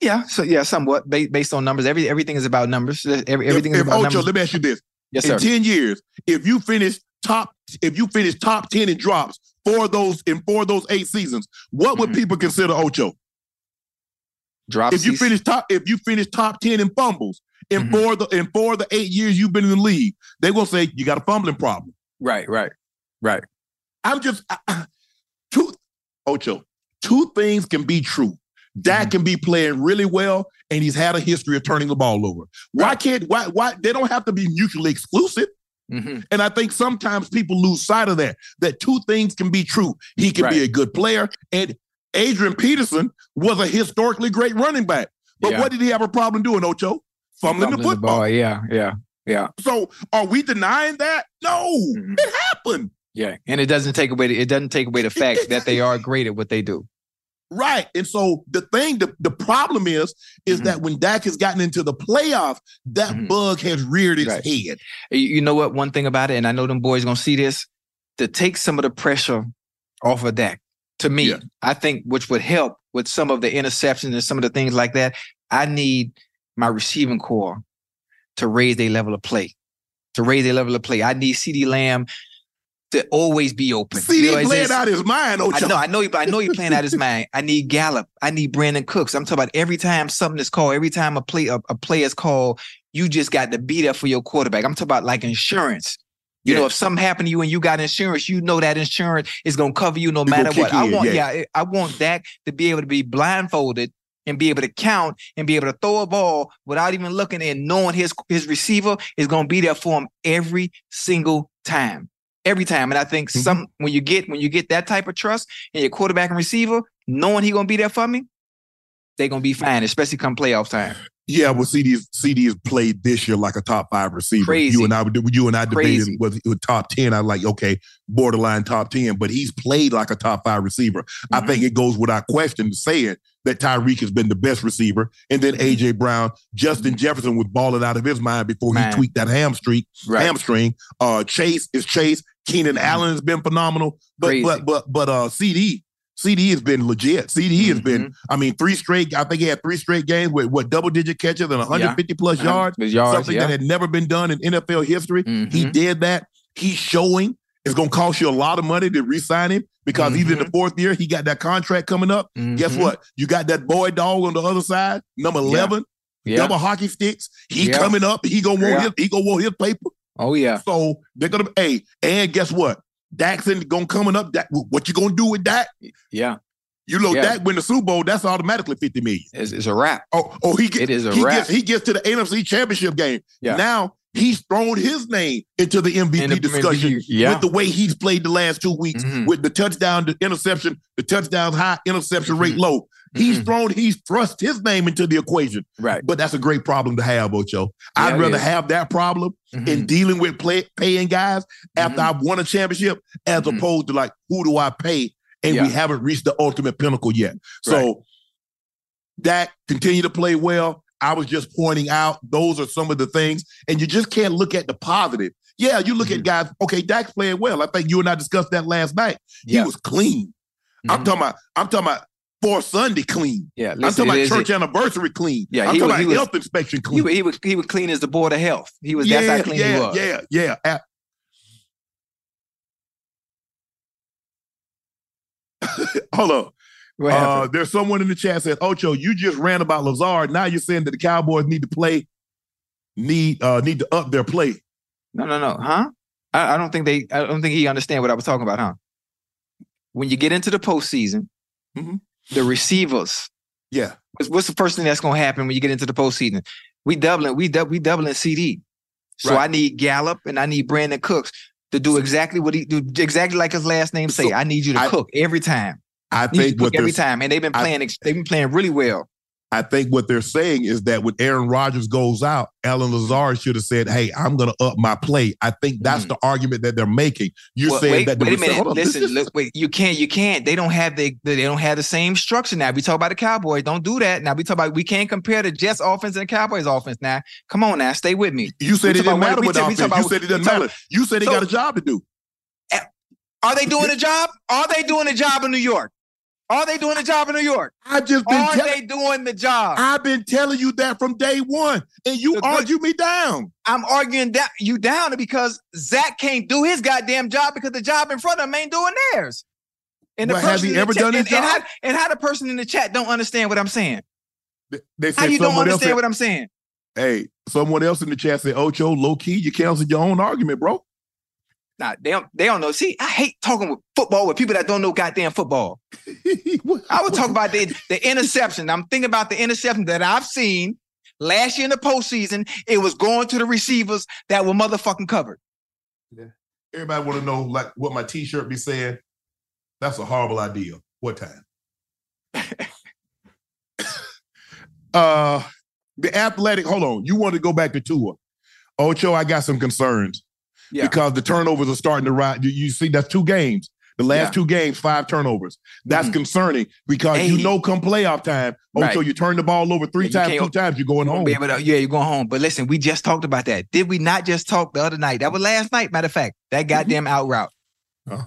Yeah. So yeah, somewhat based on numbers. Every everything is about numbers. Every, everything if, is if, about Ocho, numbers. let me ask you this. Yes, in sir. 10 years, if you finish top, if you finish top 10 in drops for those in four of those eight seasons, what would Mhm. people consider Ocho? Drop If you finish top, if you finish top 10 in fumbles in Mhm. four of the in four of the eight years you've been in the league, they will say you got a fumbling problem. Right. Right. Right. I'm just I- two Ocho. Two things can be true. Dak Mhm. can be playing really well, and he's had a history of turning the ball over. Why Right. can't why why they don't have to be mutually exclusive? hmm And I think sometimes people lose sight of that. That two things can be true. He can be a good player, and Adrian Peterson was a historically great running back. But Yeah. what did he have a problem doing, Ocho? Fumbling the Fumbling football. ball. Yeah. Yeah. Yeah. So are we denying that? No, Mhm. it happened. Yeah. And it doesn't take away. The, it doesn't take away the fact that they are great at what they do. Right. And so the thing, the, the problem is, is Mhm. that when Dak has gotten into the playoff, that Mhm. bug has reared its Right. head. You- You know what? One thing about it, and I know them boys gonna see this, to take some of the pressure off of Dak. To me, Yeah. I think which would help with some of the interceptions and some of the things like that. I need my receiving core to raise their level of play. To raise their level of play. I need CeeDee Lamb to always be open. See, You know, he playing out his mind, I Ocho. know, I know, he- I know he's playing out his mind. I need Gallup. I need Brandin Cooks. I'm talking about every time something is called, every time a play a, a play is called, you just got to be there for your quarterback. I'm talking about like insurance. You know, if something happened to you and you got insurance, you know that insurance is gonna cover you no matter what. I in, want, yeah. yeah, I want Dak to be able to be blindfolded and be able to count and be able to throw a ball without even looking and knowing his his receiver is gonna be there for him every single time. Every time. And I think Mhm. some when you get when you get that type of trust in your quarterback and receiver, knowing he gonna be there for me, they're gonna be fine, especially come playoff time. Yeah, well, CeeDee's CeeDee has played this year like a top five receiver. Crazy. You and I, would- you and I debated Crazy. was it was top ten. I like okay, borderline top ten, but he's played like a top five receiver. I Mhm. think it goes without question to say it that Tyreek has been the best receiver, and then Mm-hmm. AJ Brown, Justin Jefferson was balling out of his mind before Man. he tweaked that hamstring. Right. Hamstring. Uh, Chase is Chase. Keenan Allen has been phenomenal, but Crazy. but but but uh, CeeDee. CeeDee has been legit. CeeDee has been, Mhm. I mean, three straight, I think he had three straight games with what double digit catches and 150 plus yards yards, something yeah. that had never been done in NFL history. He Mhm. did that. He's showing it's going to cost you a lot of money to re-sign him because he's in the fourth year. He got that contract coming up. Guess Mhm. what? You got that boy dog on the other side, number Yeah. eleven, Yeah. double hockey sticks. He Yeah. coming up. He gonna want Yeah. his. He gonna want his paper. Oh yeah. So they're gonna. Hey, and guess what? Daxon gonna coming up. That what you gonna do with that? Yeah. You know Yeah. that win the Super Bowl. That's automatically fifty million. It's, it's a wrap. Oh, oh, he get, It is a he wrap. gets he gets to the NFC Championship game. Yeah. Now he's thrown his name into the MVP In the discussion MVP, yeah. with the way he's played the last two weeks, Mhm. with the touchdown, the interception, the touchdown high, interception rate low. He's Mhm. thrown, he's thrust his name into the equation. Right. But that's a great problem to have, Ocho. Yeah, I'd rather have that problem in Mhm. dealing with play, paying guys after Mhm. I've won a championship, as Mhm. opposed to like, who do I pay? And we haven't reached the ultimate pinnacle yet. So that continue to play well. I was just pointing out those are some of the things, and you just can't look at the positive. Yeah, you look Mm-hmm. at guys. Okay, Dak's playing well. I think you and I discussed that last night. Yeah. He was clean. I'm Mhm. talking about. I'm talking about for Sunday clean. Yeah. I'm talking about church anniversary clean. Yeah, I'm he talking was- about he was- health inspection He, clean. wa- he was he was clean as the board of health. He was yeah, that's how clean yeah, he was. yeah, yeah. Uh, <laughs> Hold on. Uh, there's someone in the chat said, Ocho, you just ran about Lazard. Now you're saying that the Cowboys need to play, need uh need to up their play. no, no, no. Huh? I, I don't think they I don't think he understand what I was talking about, huh? When you get into the postseason, Mhm. The receivers, Yeah. what's, what's the first thing that's gonna happen when you get into the postseason? We doubling, we we doubling CeeDee. So Right. I need Gallup and I need Brandin Cooks to do exactly what he do, exactly like his last name say. So, I need you to I- cook every time. I think to cook every time. And they've been playing ex- they've been playing really well. I think what they're saying is that when Aaron Rodgers goes out, Allen Lazard should have said, "Hey, I'm going to up my play." I think that's Mhm. the argument that they're making. You're Well, saying wait, that wait a minute. Listen, is- look, wait, you can't, you can't. They don't have the, they don't have the same structure now. We talk about the Cowboys. Don't do that. Now we talk about we can't compare the Jets offense and the Cowboys offense. Now, come on now, stay with me. you said we it didn't matter we with talk- we offense. You said it doesn't matter. You said he So- got a job to do. Are they doing a job? Are they doing a job in New York? Are they doing the job in New York? I just been Are they doing the job? I've been telling you that from day one, and you The good- argue me down. I'm arguing that you down because Zach can't do his goddamn job because the job in front of him ain't doing theirs. And But has person he in ever chat- done his and, and how, and how the person in the chat don't understand what I'm saying? They How said you don't understand Said, what I'm saying? hey, someone else in the chat said, "Ocho, low key, you canceled your own argument, bro." Nah, they don't. They don't know. See, I hate talking with football with people that don't know goddamn football. <laughs> I would talk about the the interception. I'm thinking about the interception that I've seen last year in the postseason. It was going to the receivers that were motherfucking covered. Yeah. Everybody want to know like what my T-shirt be saying. That's a horrible idea. What time? <laughs> uh, the athletic. Hold on. You want to go back to Tua? Ocho, I got some concerns Yeah. because the turnovers are starting to rise. You, you see, that's two games. The last Yeah. two games, five turnovers. That's Mhm. concerning because you know, come playoff time, Ocho, Right. you turn the ball over three times, two times, you're going home. to- yeah, you're going home. But listen, we just talked about that. Did we not just talk the other night? That was last night, matter of fact. That goddamn out route.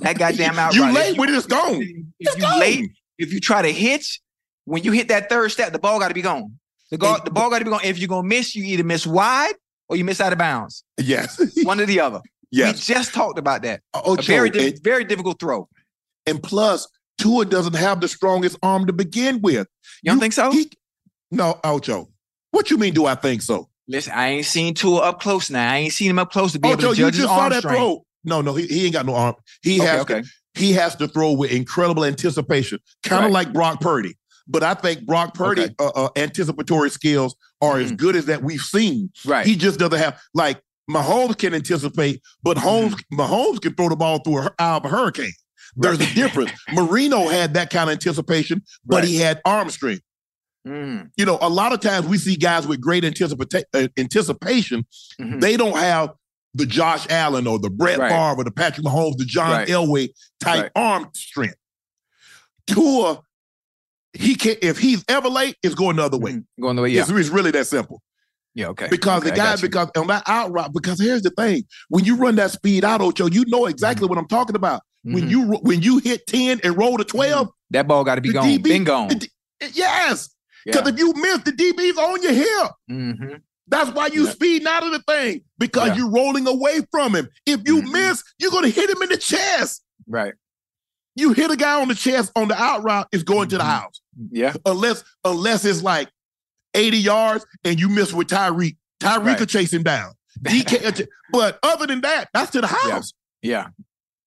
That goddamn out route. You route. late If when it's gone. If It's you gone. late, if you try to hitch, when you hit that third step, the ball got to be gone. The, go- the ball got to be gone. If you're gonna miss, you either miss wide or you miss out of bounds. Yes. One or the other. Yes. We just talked about that. Ocho, A very, di- and- very difficult throw. And plus, Tua doesn't have the strongest arm to begin with. You don't think so? He, no, Ocho. What you mean? Do I think so? Listen, I ain't seen Tua up close now. I ain't seen him up close to be able Ocho, to you judge his arm that strength. throw. No, no, he, he ain't got no arm. He Okay, has okay. to he has to throw with incredible anticipation, kind of Right. like Brock Purdy. But I think Brock Purdy Okay. uh, uh, anticipatory skills are as Mhm. good as that we've seen. Right. He just doesn't have like Mahomes can anticipate, but Holmes Mm-hmm. Mahomes can throw the ball through a, out of a hurricane. There's a difference. <laughs> Marino had that kind of anticipation, but Right. he had arm strength. Mm, You know, a lot of times we see guys with great anticipa- uh, anticipation. mhm. They don't have the Josh Allen or the Brett Right. Favre or the Patrick Mahomes, the John Right. Elway type Right. arm strength. Tua, he can not if he's ever late, it's going the other way. Mhm. Going the way, yeah. It's, it's really that simple. Yeah, okay. Because Okay, the guy, because on that out route, because here's the thing: when you run that speed out, Ocho, you know exactly Mm-hmm. what I'm talking about. When Mhm. you when you hit 10 and roll to 12, that ball got to be gone. DB Been gone. the yes. Because Yeah. if you miss, the DB's on your hip. hmm That's why you Yeah. speeding out of the thing because Yeah. you're rolling away from him. If you Mhm. miss, you're gonna hit him in the chest. Right. You hit a guy on the chest on the out route, it's going to the house. Yeah. Unless unless it's like 80 yards and you miss with Tyreek. Tyreek Right. will chase him down. DK, <laughs> but other than that, that's to the house. Yeah.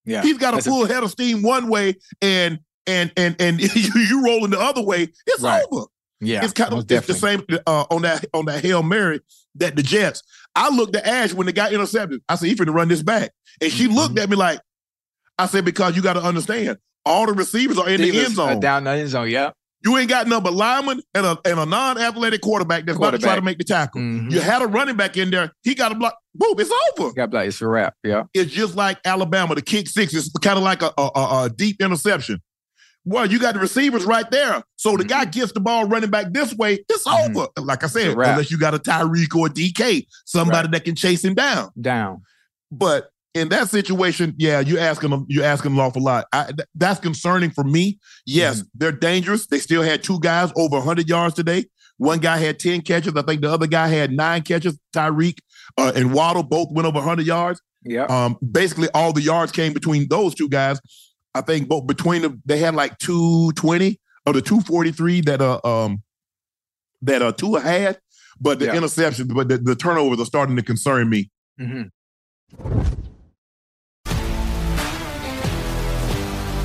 Yeah. He's got a full head of steam one way, and and and and <laughs> you, you rolling the other way. It's Right. over. Yeah. it's kind of it's the same uh, on that on that hail mary that the Jets. I looked at Ash when they got intercepted. I said, "He finna run this back," and she Mhm. looked at me like, "I said because you got to understand, all the receivers are in the Receivers end zone. Down the end zone. Yeah. You ain't got number lineman and a and a non-athletic quarterback that's about to try to make the tackle. Mhm. You had a running back in there. He got a block. Boom! It's over. Got black. It's a wrap. Yeah. It's just like Alabama. The kick six is kind of like a, a, a, deep interception. Well, you got the receivers right there. So the guy gets the ball running back this way. It's Mhm. over. Like I said, unless you got a Tyreek or a DK, somebody Right. that can chase him down. Down. But in that situation, yeah, you're asking them, you're asking an awful lot. I, th- that's concerning for me. Yes, Mm-hmm. they're dangerous. They still had two guys over 100 yards today. One guy had 10 catches. I think the other guy had nine catches. Tyreek uh, and Waddle both went over 100 yards. Yeah. Um, basically, all the yards came between those two guys. I think both between them, they had like 220 or the 243 that uh um that uh Tua had. But the Yeah. interceptions, but the, the turnovers are starting to concern me. hmm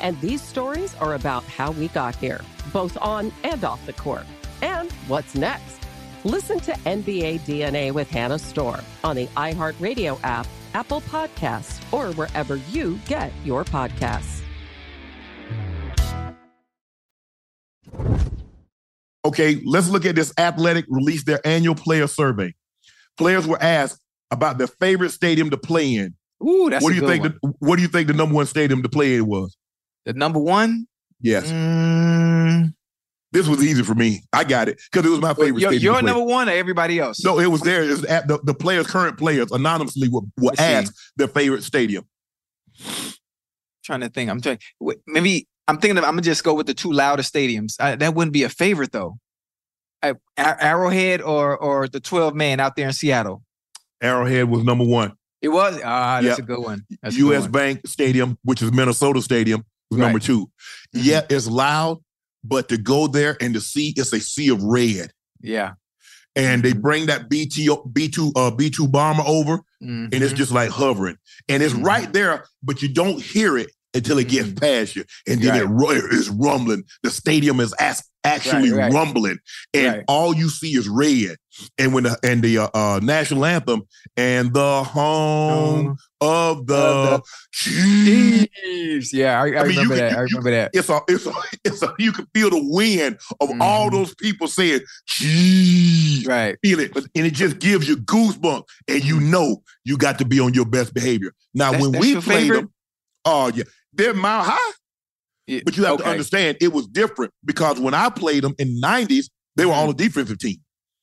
LeBron James. And these stories are about how we got here. both on and off the court. And what's next? Listen to NBA DNA with Hannah Storm on the iHeartRadio app, Apple Podcasts, or wherever you get your podcasts. Okay, let's look at this athletic release their annual player survey. Players were asked about their favorite stadium to play in. Ooh, that's what do you good think? The, what do you think the number one stadium to play in was? The number one? Yes, Mm, this was easy for me. I got it because it was my favorite your stadium. your to play. number one or everybody else? No, it was there. It was at the, the players, current players, anonymously were, were asked their favorite stadium. trying to think. I'm trying. Maybe I'm thinking of. I'm gonna just go with the two loudest stadiums. I, that wouldn't be a favorite though. I, Arrowhead or or the 12 man out there in Seattle. Arrowhead was number one. It was. Ah, that's Yep. a good one. That's a good U.S. one. Bank Stadium, which is Minnesota Stadium, was number Right. Mm-hmm. 2 Yeah, it's loud, but to go there and to see it's a sea of red. Yeah. And they bring that BT B2 uh B2 bomber over, and it's Mhm. just like hovering. And it's Mhm. right there, but you don't hear it until it gets Mhm. past you. And then Right. it it's rumbling. The stadium is as- actually Right, right. rumbling. And Right. all you see is red. And when the and the uh, uh, national anthem and the home of the, Of Chiefs. Chiefs. Yeah, I, I, I mean, remember can- that. you- I remember that. It's a, it's a, it's a, you can feel the wind of all Mhm. those people saying, Chiefs. Right. Feel it, and it just gives you goosebumps, and you know you got to be on your best behavior. Now, That's- when that's we played favorite? them, oh yeah, they're mile high, Yeah, but you have to understand it was different because when I played them in the '90s, they were all a defensive team.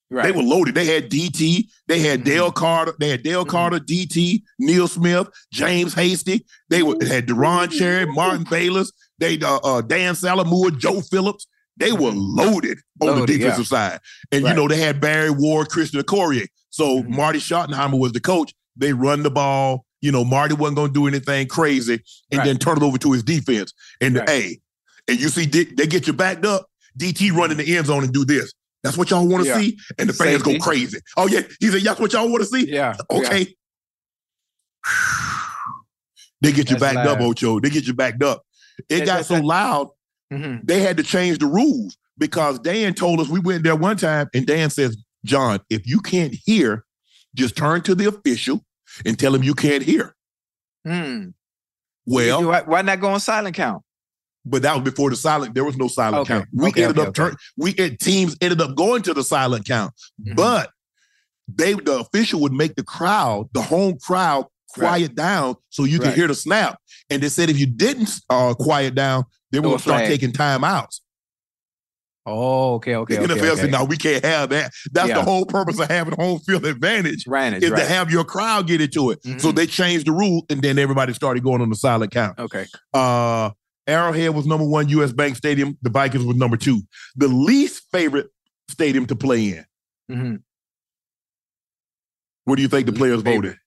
Right. They were loaded. They had DT, they had Mhm. Dale Carter, they had Dale Mhm. Carter, DT, Neil Smith, James Hasty. They were they had Deron Cherry, Martin Bayless, they uh, uh, Dan Saleaumua, Joe Phillips. They were loaded on Loaded, the yeah. defensive side. And Right. you know, they had Barry Word, Christian Okoye. So Mhm. Marty Schottenheimer was the coach. They run the ball. You know, Marty wasn't going to do anything crazy and Right. then turn it over to his defense. And Right. hey, and you see D- they get you backed up. DT run in the end zone and do this. That's what y'all want to Yeah. see, and the fans Safety. go crazy. Oh yeah, he said, "That's what y'all want to see." Yeah. Okay. <sighs> They get you That's backed up, loud. Ocho. They get you backed up. It That- got so that- loud hmm they had to change the rules because Dan told us we went there one time, and Dan says, "John, if you can't hear, just turn to the official and tell him you can't hear." Hmm. Well, why, why not go on silent count? But that was before the silent. There was no silent Okay, count. We okay, ended okay, up turn. We teams ended up going to the silent count, Mhm. but they the official would make the crowd, the home crowd, quiet down so you Right. hear the snap. And they said if you didn't uh, quiet down, they were going to start flag. taking timeouts. Oh, okay, okay. the NFL okay. said, "No, we can't have that." That's Yeah. the whole purpose of having home field advantage Advantage, is to have your crowd get into it. So Mhm. they changed the rule, and then everybody started going on the silent count. Okay. Uh, Arrowhead was number one. U.S. Bank Stadium. The Vikings was number two. The least favorite stadium to play in. hmm What do you think the players Favorite. voted?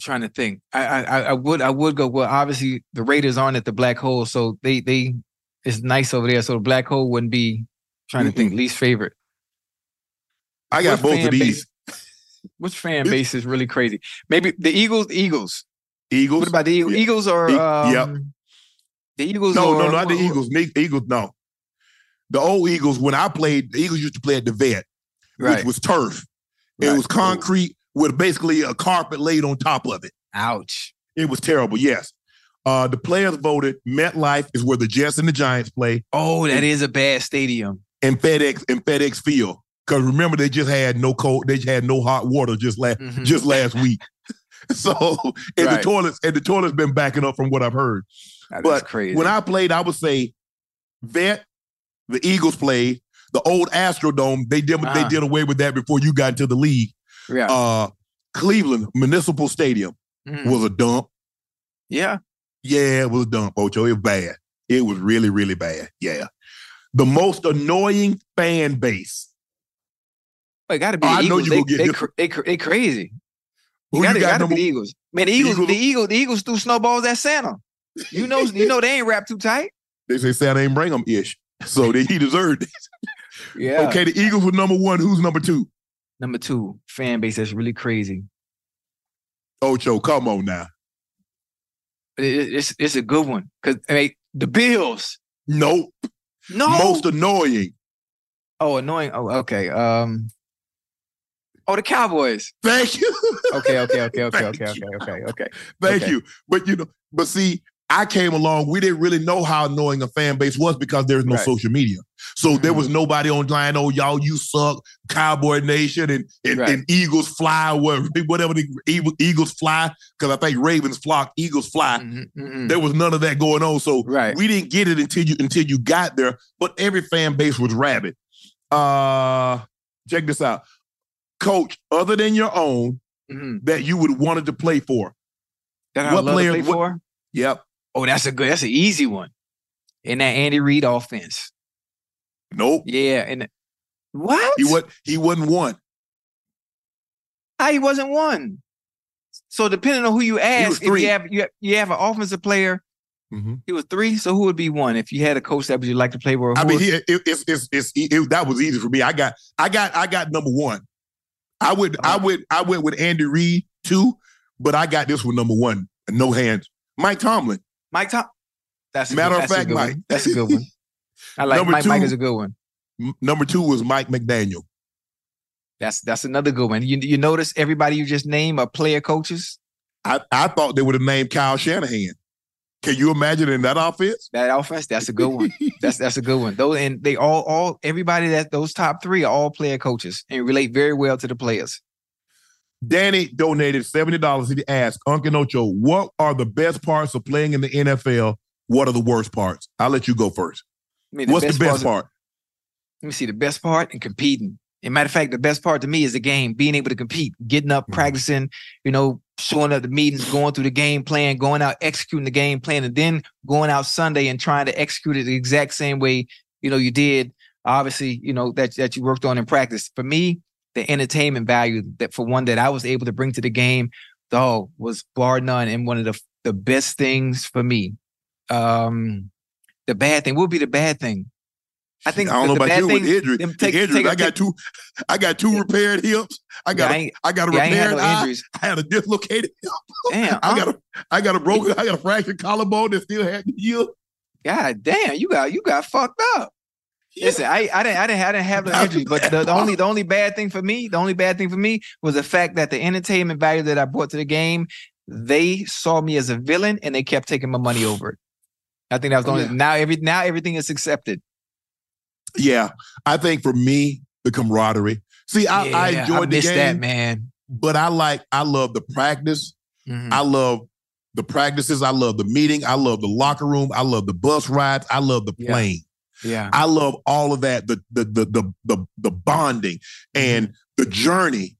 trying to think. I, I I- would I would go. Well, obviously the Raiders aren't at the black hole, so they they it's nice over there. So the black hole wouldn't be trying to think least favorite. I got What both of these. base- Which fan base is really crazy? Maybe the Eagles. Eagles. Eagles. What about the Eagles? Yeah. Eagles or E- um, yep. the Eagles? No, or, no, not the Eagles. Eagles, no. The old Eagles, when I played, the Eagles used to play at the vet, Right. which was turf. It was concrete with basically a carpet laid on top of it. Ouch. It was terrible, yes. Uh, the players voted MetLife is where the Jets and the Giants play, Oh, that is a bad stadium. and FedEx and FedEx Field. Because remember, they just had no cold, they had no hot water just last Mhm. just last week. <laughs> So and the toilets and the toilets been backing up from what I've heard. That But crazy. when I played, I would say vet, the Eagles played, the old Astrodome, they did they Ah. did away with that before you got into the league. yeah, Uh Cleveland Municipal Stadium Mhm. was a dump. yeah. Yeah, it was a dump, Ocho. It was bad. It was really, really bad. Yeah. The most annoying fan base. It got to be Oh, I know you they, gonna get they, cr- they, cr- they crazy. Who You got number be the Eagles. Man, the Eagles, Eagles- the Eagles, the Eagles threw snowballs at Santa. You know, you know they ain't wrapped too tight. They say Santa ain't bring them ish. So they, he deserved it. Yeah. Okay, the Eagles were number one. Who's number two? Number two, fan base that's really crazy. Ocho, come on now. It- it's it's a good one because I mean the Bills. Nope. No. Most annoying. Oh, annoying. Oh, okay. Um. Oh, the Cowboys. Thank you. Okay, okay, okay, okay, okay, okay, okay, okay. Thank Okay. you. But you know, but see, I came along. We didn't really know how annoying a fan base was because there's no Right. social media. So there Mhm. was nobody online. Oh, y'all, you suck, Cowboy Nation, and and, Right. and Eagles fly, whatever, <laughs> whatever the Eagles fly. Because I think Ravens flock, Eagles fly. Mhm, mhm. There was none of that going on. So Right. we didn't get it until you until you got there. But every fan base was rabid. Uh, check this out, Coach. Other than your own, Mhm. that you would wanted to play for. That I What player- play what- for. Yep. Oh, that's a good. That's an easy one. In that Andy Reid offense. Nope. Yeah. And what? He was he wasn't one. How he wasn't one. So depending on who you ask, if you have you have, you have an offensive player, he was three. So who would be one if you had a coach that would you like to play with? I mean, would- he, it, it's, it, that was easy for me. I got I got I got number one. I would I Uh-huh. would I went with Andy Reid too, but I got this one number one. No hands. Mike Tomlin. Mike Tom. That's a Matter good, of fact, Mike. One. That's a good one. <laughs> I like Number Mike. Mike two- is a good one. M- Number two was Mike McDaniel. That's that's another good one. You you notice everybody you just named are player coaches. I, I thought they would have named Kyle Shanahan. Can you imagine in that offense? That offense, that's a good one. <laughs> that's that's a good one. Those and they all all everybody that those top three are all player coaches and relate very well to the players. Danny donated $70. He asked Uncle Ocho, what are the best parts of playing in the NFL? What are the worst parts? I'll let you go first. I mean, What's the best parts of- part? Let me see the best part and competing. And matter of fact, the best part to me is the game, being able to compete, getting up, Mm-hmm. practicing, you know, showing up to meetings, going through the game plan, going out, executing the game plan, and then going out Sunday and trying to execute it the exact same way, you know, you did, obviously, you know, that, that you worked on in practice. For me, the entertainment value that for one that I was able to bring to the game, though, was bar none and one of the the best things for me. Um the bad thing, what would be the bad thing? I think I don't know about bad you with thing- injury. The take- injuries, take I got two. I got two repaired hips. I got. Yeah, I a, I got a yeah, I repaired no eye. injuries. I had a dislocated <laughs> hip. Damn, I got a. I got a broken. I got a fractured collarbone that still had to heal. God damn, you got you got fucked up. Listen, I, I didn't I didn't I didn't have no <laughs> injuries, but the, the only the only bad thing for me, the only bad thing for me was the fact that the entertainment value that I brought to the game, they saw me as a villain and they kept taking my money over it. I think that was the oh, only now every now everything is accepted. Yeah, I think for me the camaraderie. See, I, I Yeah, enjoyed the game, that, man. but I like. I love the practice. Mhm. I love the practices. I love the meeting. I love the locker room. I love the bus rides. I love the plane. Yeah. I love all of that. The the the the the, the bonding and the journey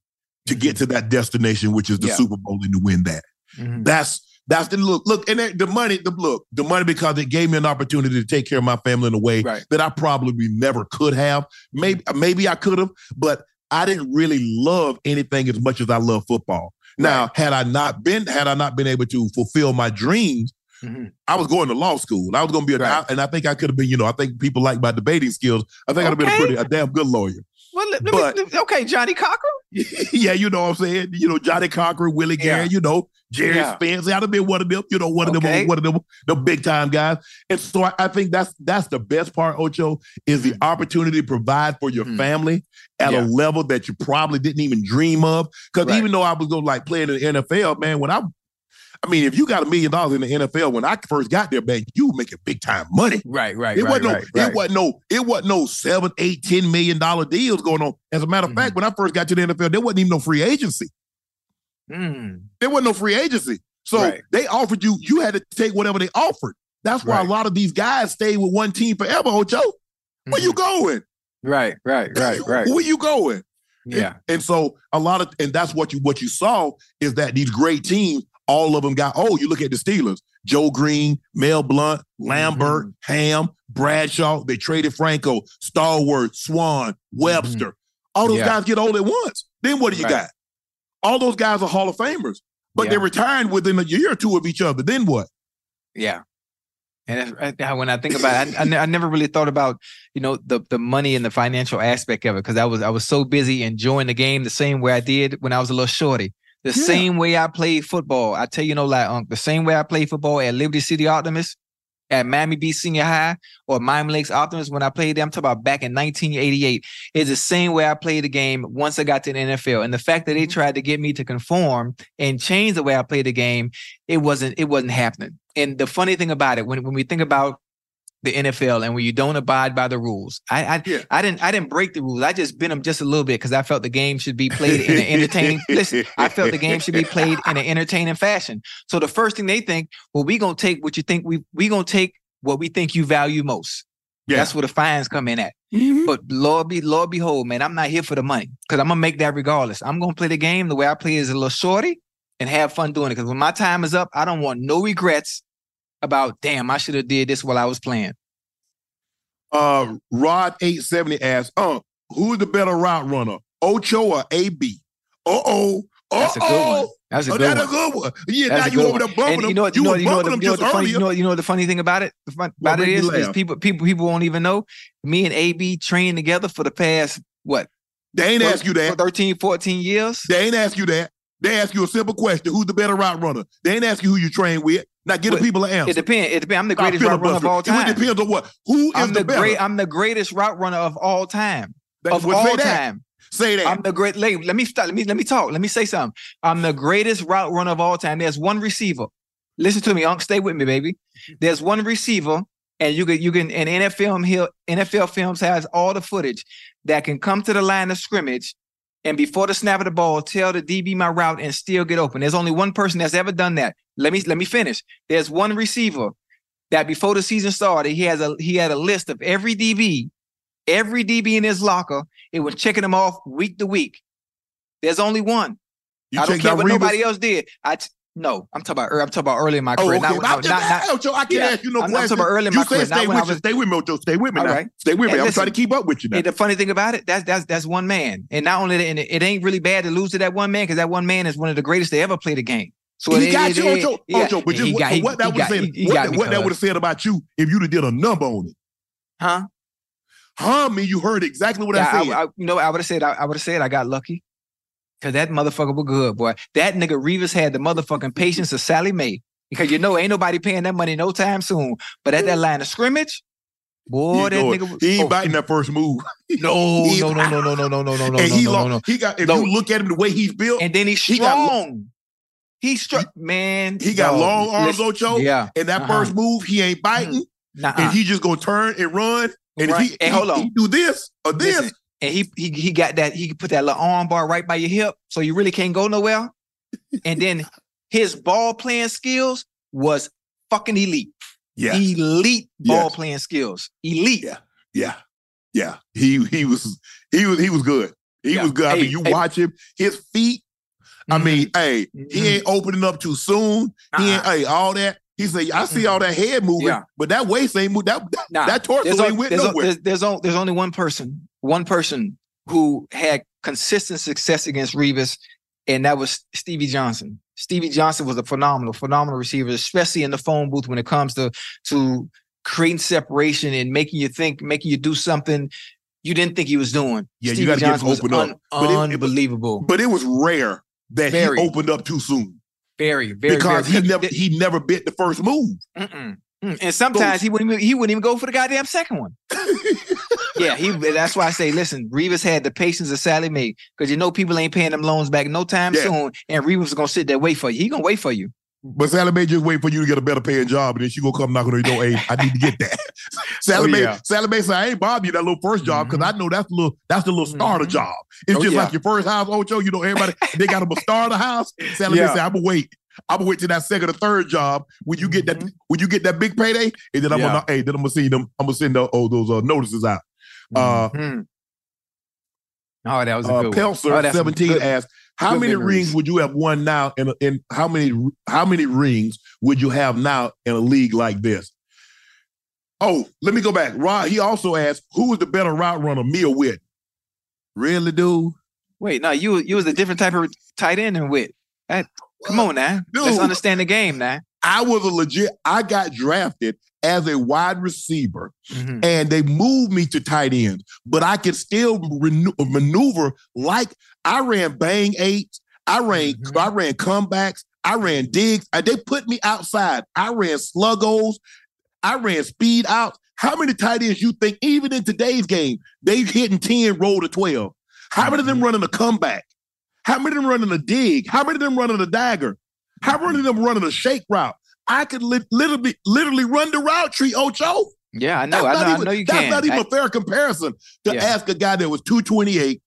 to get to that destination, which is the Yeah. Super Bowl, and to win that. Mhm. That's that's the look. Look, and the money, the look, the money because it gave me an opportunity to take care of my family in a way Right. that I probably never could have. Maybe maybe I could have, but I didn't really love anything as much as I love football. Now, had I not been, had I not been able to fulfill my dreams, Mhm. I was going to law school. I was going to be a, Right. and I think I could have been. You know, I think people like my debating skills. I think I'd have been a pretty, a damn good lawyer. Well, let, let me, okay, Johnnie Cochran. <laughs> yeah, you know what I'm saying. You know, Johnnie Cochran, Willie Yeah. Gary, you know, Gerry Yeah. Spence. I'd have been one of them, you know, one of Okay. them, one of them, the big time guys. And so I, I think that's that's the best part, Ocho, is the opportunity to provide for your Mhm. family at Yeah. a level that you probably didn't even dream of. Because Right. even though I was going like playing in the NFL, man, when I I mean, if you got a million dollars in the NFL when I first got there, man, you were making big time money. Right, right, It right, wasn't no, right, right. it wasn't no, it wasn't no seven, eight, ten million dollar deals going on. As a matter of Mhm. fact, when I first got to the NFL, there wasn't even no free agency. Mm. There wasn't no free agency. So Right. they offered you, you had to take whatever they offered. That's why Right. a lot of these guys stay with one team forever, Ocho. Where you going? Right, right, Mm-hmm. right, right. Where you going? Yeah. And so a lot of and that's what you what you saw is that these great teams, all of them got, oh, you look at the Steelers, Joe Greene, Mel Blount, Lambert, Mm-hmm. Ham, Bradshaw, they traded Franco, Stallworth, Swann, Webster. All those Mm-hmm. Yeah. guys get old at once. Then what do you Right. got? All those guys are Hall of Famers, but Yeah. they're retiring within a year or two of each other. Then what? Yeah. And when I think about it, I, I, ne- I never really thought about, you know, the the money and the financial aspect of it because I was I was so busy enjoying the game the same way I did when I was a little shorty. The Yeah. same way I played football. I tell you no lie, Unc. The same way I played football at Liberty City Optimist at Miami Beach Senior High or Miami Lakes Optimists when I played them. I'm talking about back in 1988. It's the same way I played the game once I got to the NFL. And the fact that they Mm-hmm. tried to get me to conform and change the way I played the game, it wasn't it wasn't happening. And the funny thing about it, when when we think about the NFL and when you don't abide by the rules, I I, Yeah. I didn't I didn't break the rules. I just bent them just a little bit because I felt the game should be played in an entertaining. <laughs> listen, I felt the game should be played in an entertaining fashion. So the first thing they think, well, we gonna take what you think we we gonna take what we think you value most. Yeah. That's where the fines come in at. Mhm. But Lord be Lord behold, man, I'm not here for the money because I'm gonna make that regardless. I'm gonna play the game the way I play is a little shorty and have fun doing it. Because when my time is up, I don't want no regrets about damn, I should have did this while I was playing. Uh, Rod eight seventy asks, "Uh, who's the better route runner, Ocho or AB?" Uh oh. That's a good one. That's a Oh, good that's one. a good one. Yeah, That's now you over there bumping them. you know what? You, know, you know, you know, the funny, you know, you know the funny thing about it. The fun about it is, is people, people, people won't even know. Me and AB trained together for the past what? they ain't for- ask you that. for 13, 14 years. They ain't ask you that. They ask you a simple question: Who's the better route runner? They ain't ask you who you train with. Now give the people an It depends. It depends. I'm the greatest route runner of all time. It depends on what. Who is I'm the, the better? great. I'm the greatest route runner of all time. That- Of all say that. time. Say that. I'm the great. Let, let me stop. Let me let me talk. Let me say something. I'm the greatest route runner of all time. There's one receiver. Listen to me, Unc. Stay with me, baby. There's one receiver, and you can you can. And NFL here, NFL Films has all the footage that can come to the line of scrimmage, and before the snap of the ball, tell the DB my route and still get open. There's only one person that's ever done that. Let me let me finish. There's one receiver that before the season started, he has a he had a list of every DB, every DB in his locker. It was checking them off week to week. There's only one. you I don't care what Revis? nobody else did. I t- no, I'm talking about I'm talking about early in my Oh, career. okay. Not, I'm not, just, not, Ocho, I can't yeah. ask you no I'm- I'm talking about early in you my said career, stay with was- Stay with me, Ocho. Stay with me All now. right. Stay with me. I'm trying to keep up with you now. And the funny thing about it, that's that's that's one man, and not only that, and it, it ain't really bad to lose to that one man because that one man is one of the greatest to ever play the game. So he it- got it- you, it- Ocho. yeah, Ocho, but just he what, he- what that would have said, he- he what, what that would have said about you if you'd have did a number on it. huh? Huh? Me, you heard exactly what I said. I, I, you know, I would have said, I, I would have said, I got lucky, because that motherfucker was good, boy. That nigga Reeves had the motherfucking patience of Sallie Mae, because you know ain't nobody paying that money no time soon. But at that line of scrimmage, boy, He that nigga was, he ain't oh, biting that first move. <laughs> no, no, no, no, no, no, no, no, no, no, no, he no, no, no. He got. If No. you look at him the way he's built, And then he's He got strong. He struck, man. he got dog, long arms, listen, Ocho. Yeah, and that Uh-huh. first move, he ain't biting, nah, and he just gonna turn and run. And Right. if he, he- hold on. he do this or this, Listen, and he he he got that he could put that little arm bar right by your hip, so you really can't go nowhere. <laughs> And then his ball playing skills was fucking elite. yeah, Elite ball Yes. playing skills. Elite. Yeah. yeah, yeah. He he was he was he was good. He Yeah. was good. I Hey, mean, you hey. watch him, his feet. I mean, hey, Mhm. he ain't opening up too soon. He ain't, hey, all that. He said, I see all that head moving, Yeah. but that waist ain't moving. That, that, Nah, that torso there's, ain't went there's, nowhere. there's, there's, on- there's only one person, one person who had consistent success against Revis, and that was Stevie Johnson. Stevie Johnson was a phenomenal, phenomenal receiver, especially in the phone booth when it comes to to creating separation and making you think, making you do something you didn't think he was doing. Yeah, you gotta get Johnson was opened up. But it- it- unbelievable. but it was rare that Very. he opened up too soon very, very, because very. he never he never bit the first move. Mm-mm. Mm. And sometimes he wouldn't even, he wouldn't even go for the goddamn second one. <laughs> yeah, he. That's why I say, listen, Revis had the patience of Sallie Mae because you know people ain't paying them loans back no time Yeah. soon, and Revis is gonna sit there wait for you. He gonna wait for you. But Sallie Mae just wait for you to get a better paying job, and then she gonna come knocking on your door. Hey, I need to get that. <laughs> Sally Oh, Mae, yeah. Sallie Mae said, I ain't bothering you that little first job because I know that's the little that's the little starter Mhm. job. It's Oh, just yeah. like your first house, Ocho. You know, everybody they got them a starter house. Sallie Mae said, I'm gonna wait. I'm gonna wait till that second or third job when you get that Mhm. when you get that big payday, and then I'm Yeah. gonna hey, then I'm gonna see them. I'm gonna send the, oh those uh, notices out. Uh, Mhm. Oh, that was a uh. Pelser Oh, that's some 17 good- asked, how many memories. rings would you have won now and in how many how many rings would you have now in a league like this? Oh, let me go back. Rod, he also asked, who was the better route runner, me or Witt? Really, dude? Wait, no, you you was a different type of tight end than Witt. That, come on now, let's understand the game now. I was a legit, I got drafted as a wide receiver Mhm. and they moved me to tight end, but I could still renew, maneuver like I ran bang eights, I ran, Mhm. I ran comebacks, I ran digs. They put me outside. I ran sluggos. I ran speed out. How many tight ends you think, even in today's game, they've hitting 10, roll to 12? How many of them running a comeback? How many of them running a dig? How many of them running a dagger? How many of them running a shake route? I could li- literally, literally run the route tree, Ocho. Yeah, I know. That's I not know, even, I know you that's can. not even I- a fair comparison to Yeah. ask a guy that was 228,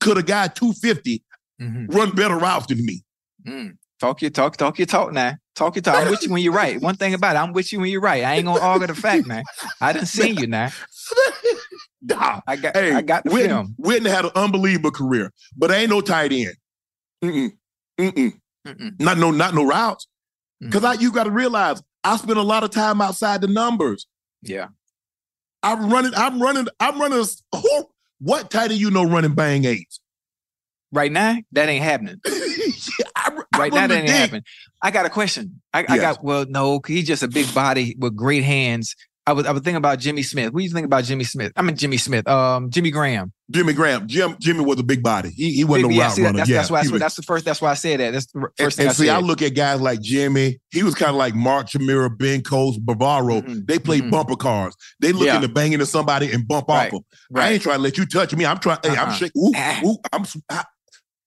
could a guy 250 Mhm. run better routes than me? Mm. Talk your talk, talk your talk now. Talk your talk. I'm with you when you're right. <laughs> One thing about it, I'm with you when you're right. I ain't gonna argue the fact, man. I done seen you now. <laughs> Nah. I got Hey, I got the Witten, film. Witten had an unbelievable career, but ain't no tight end. Mm-mm. Mm-mm. Mm-mm. Not no, not no routes. Because I you got to realize I spend a lot of time outside the numbers. Yeah. I'm running, I'm running, I'm running. a- who- what tight end you know running bang eights? Right now, that ain't happening. <laughs> I, I Right now, that ain't happening. I got a question. I, I got well, no, he's just a big body with great hands. I was I was thinking about Jimmy Smith. What do you think about Jimmy Smith? I mean Jimmy Smith. Um, Jimmy Graham. Jimmy Graham. Jim Jimmy was a big body. He he wasn't Big- yeah, route that- runner. that's, yeah, that's why was- that's the first. That's why I said that. That's the and, first thing and I see, said. I look at guys like Jimmy. He was kind of like Mark Chmura, Ben Coates, Bavaro. Mhm, They play mhm. bumper cars. They looking Yeah. to bang into somebody and bump Right, off them. I ain't trying to let you touch me. I'm trying. Hey, I'm Uh-uh. shaking. Ooh, Ah. ooh, I'm. ah.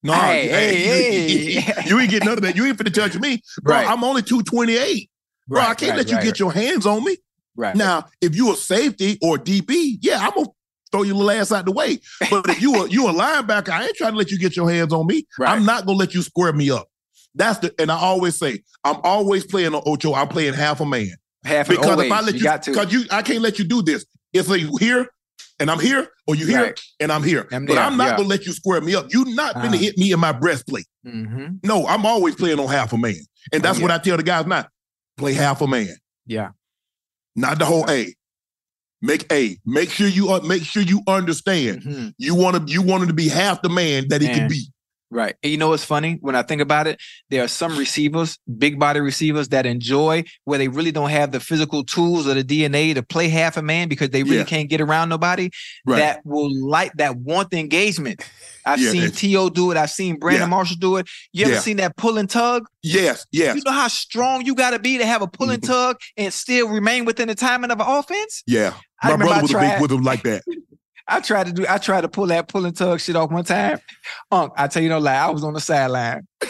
No, Hey, hey, hey, you, hey. you ain't getting <laughs> none of that. You ain't finna touch me, bro. Right. I'm only 228. Bro, I can't right, let you right, get your hands on me. Right. Now, if you a safety or DB, yeah, I'm gonna throw your little ass out the way. But if you a you a linebacker, I ain't trying to let you get your hands on me. Right. I'm not gonna let you square me up. That's the and I always say I'm always playing on Ocho. I'm playing half a man Half because always, if I let you you, because you, I can't let you do this. It's like you here and I'm here, or you here Right. and I'm here. I'm but I'm not yeah. gonna let you square me up. You're not gonna Uh-huh. hit me in my breastplate. hmm No, I'm always playing on half a man, and Oh, that's what. I tell the guys Not Play half a man, Yeah. Not the whole A. Make A. Make sure you uh, make sure you understand. Mhm. You want to you want him to be half the man that he Man. can be. Right. And you know what's funny? When I think about it, there are some receivers, big body receivers, that enjoy where they really don't have the physical tools or the DNA to play half a man because they really Yeah. can't get around nobody. Right. That will like that want the engagement. I've Yeah, seen T.O. do it. I've seen Brandon Yeah. Marshall do it. You ever seen that pull and tug? yes, yes, You know how strong you got to be to have a pull and Mhm. tug and still remain within the timing of an offense? yeah. I My brother was a big with him like that. <laughs> I tried to do. I tried to pull that pull and tug shit off one time. Unc, I tell you no lie. I was on the sideline. <laughs>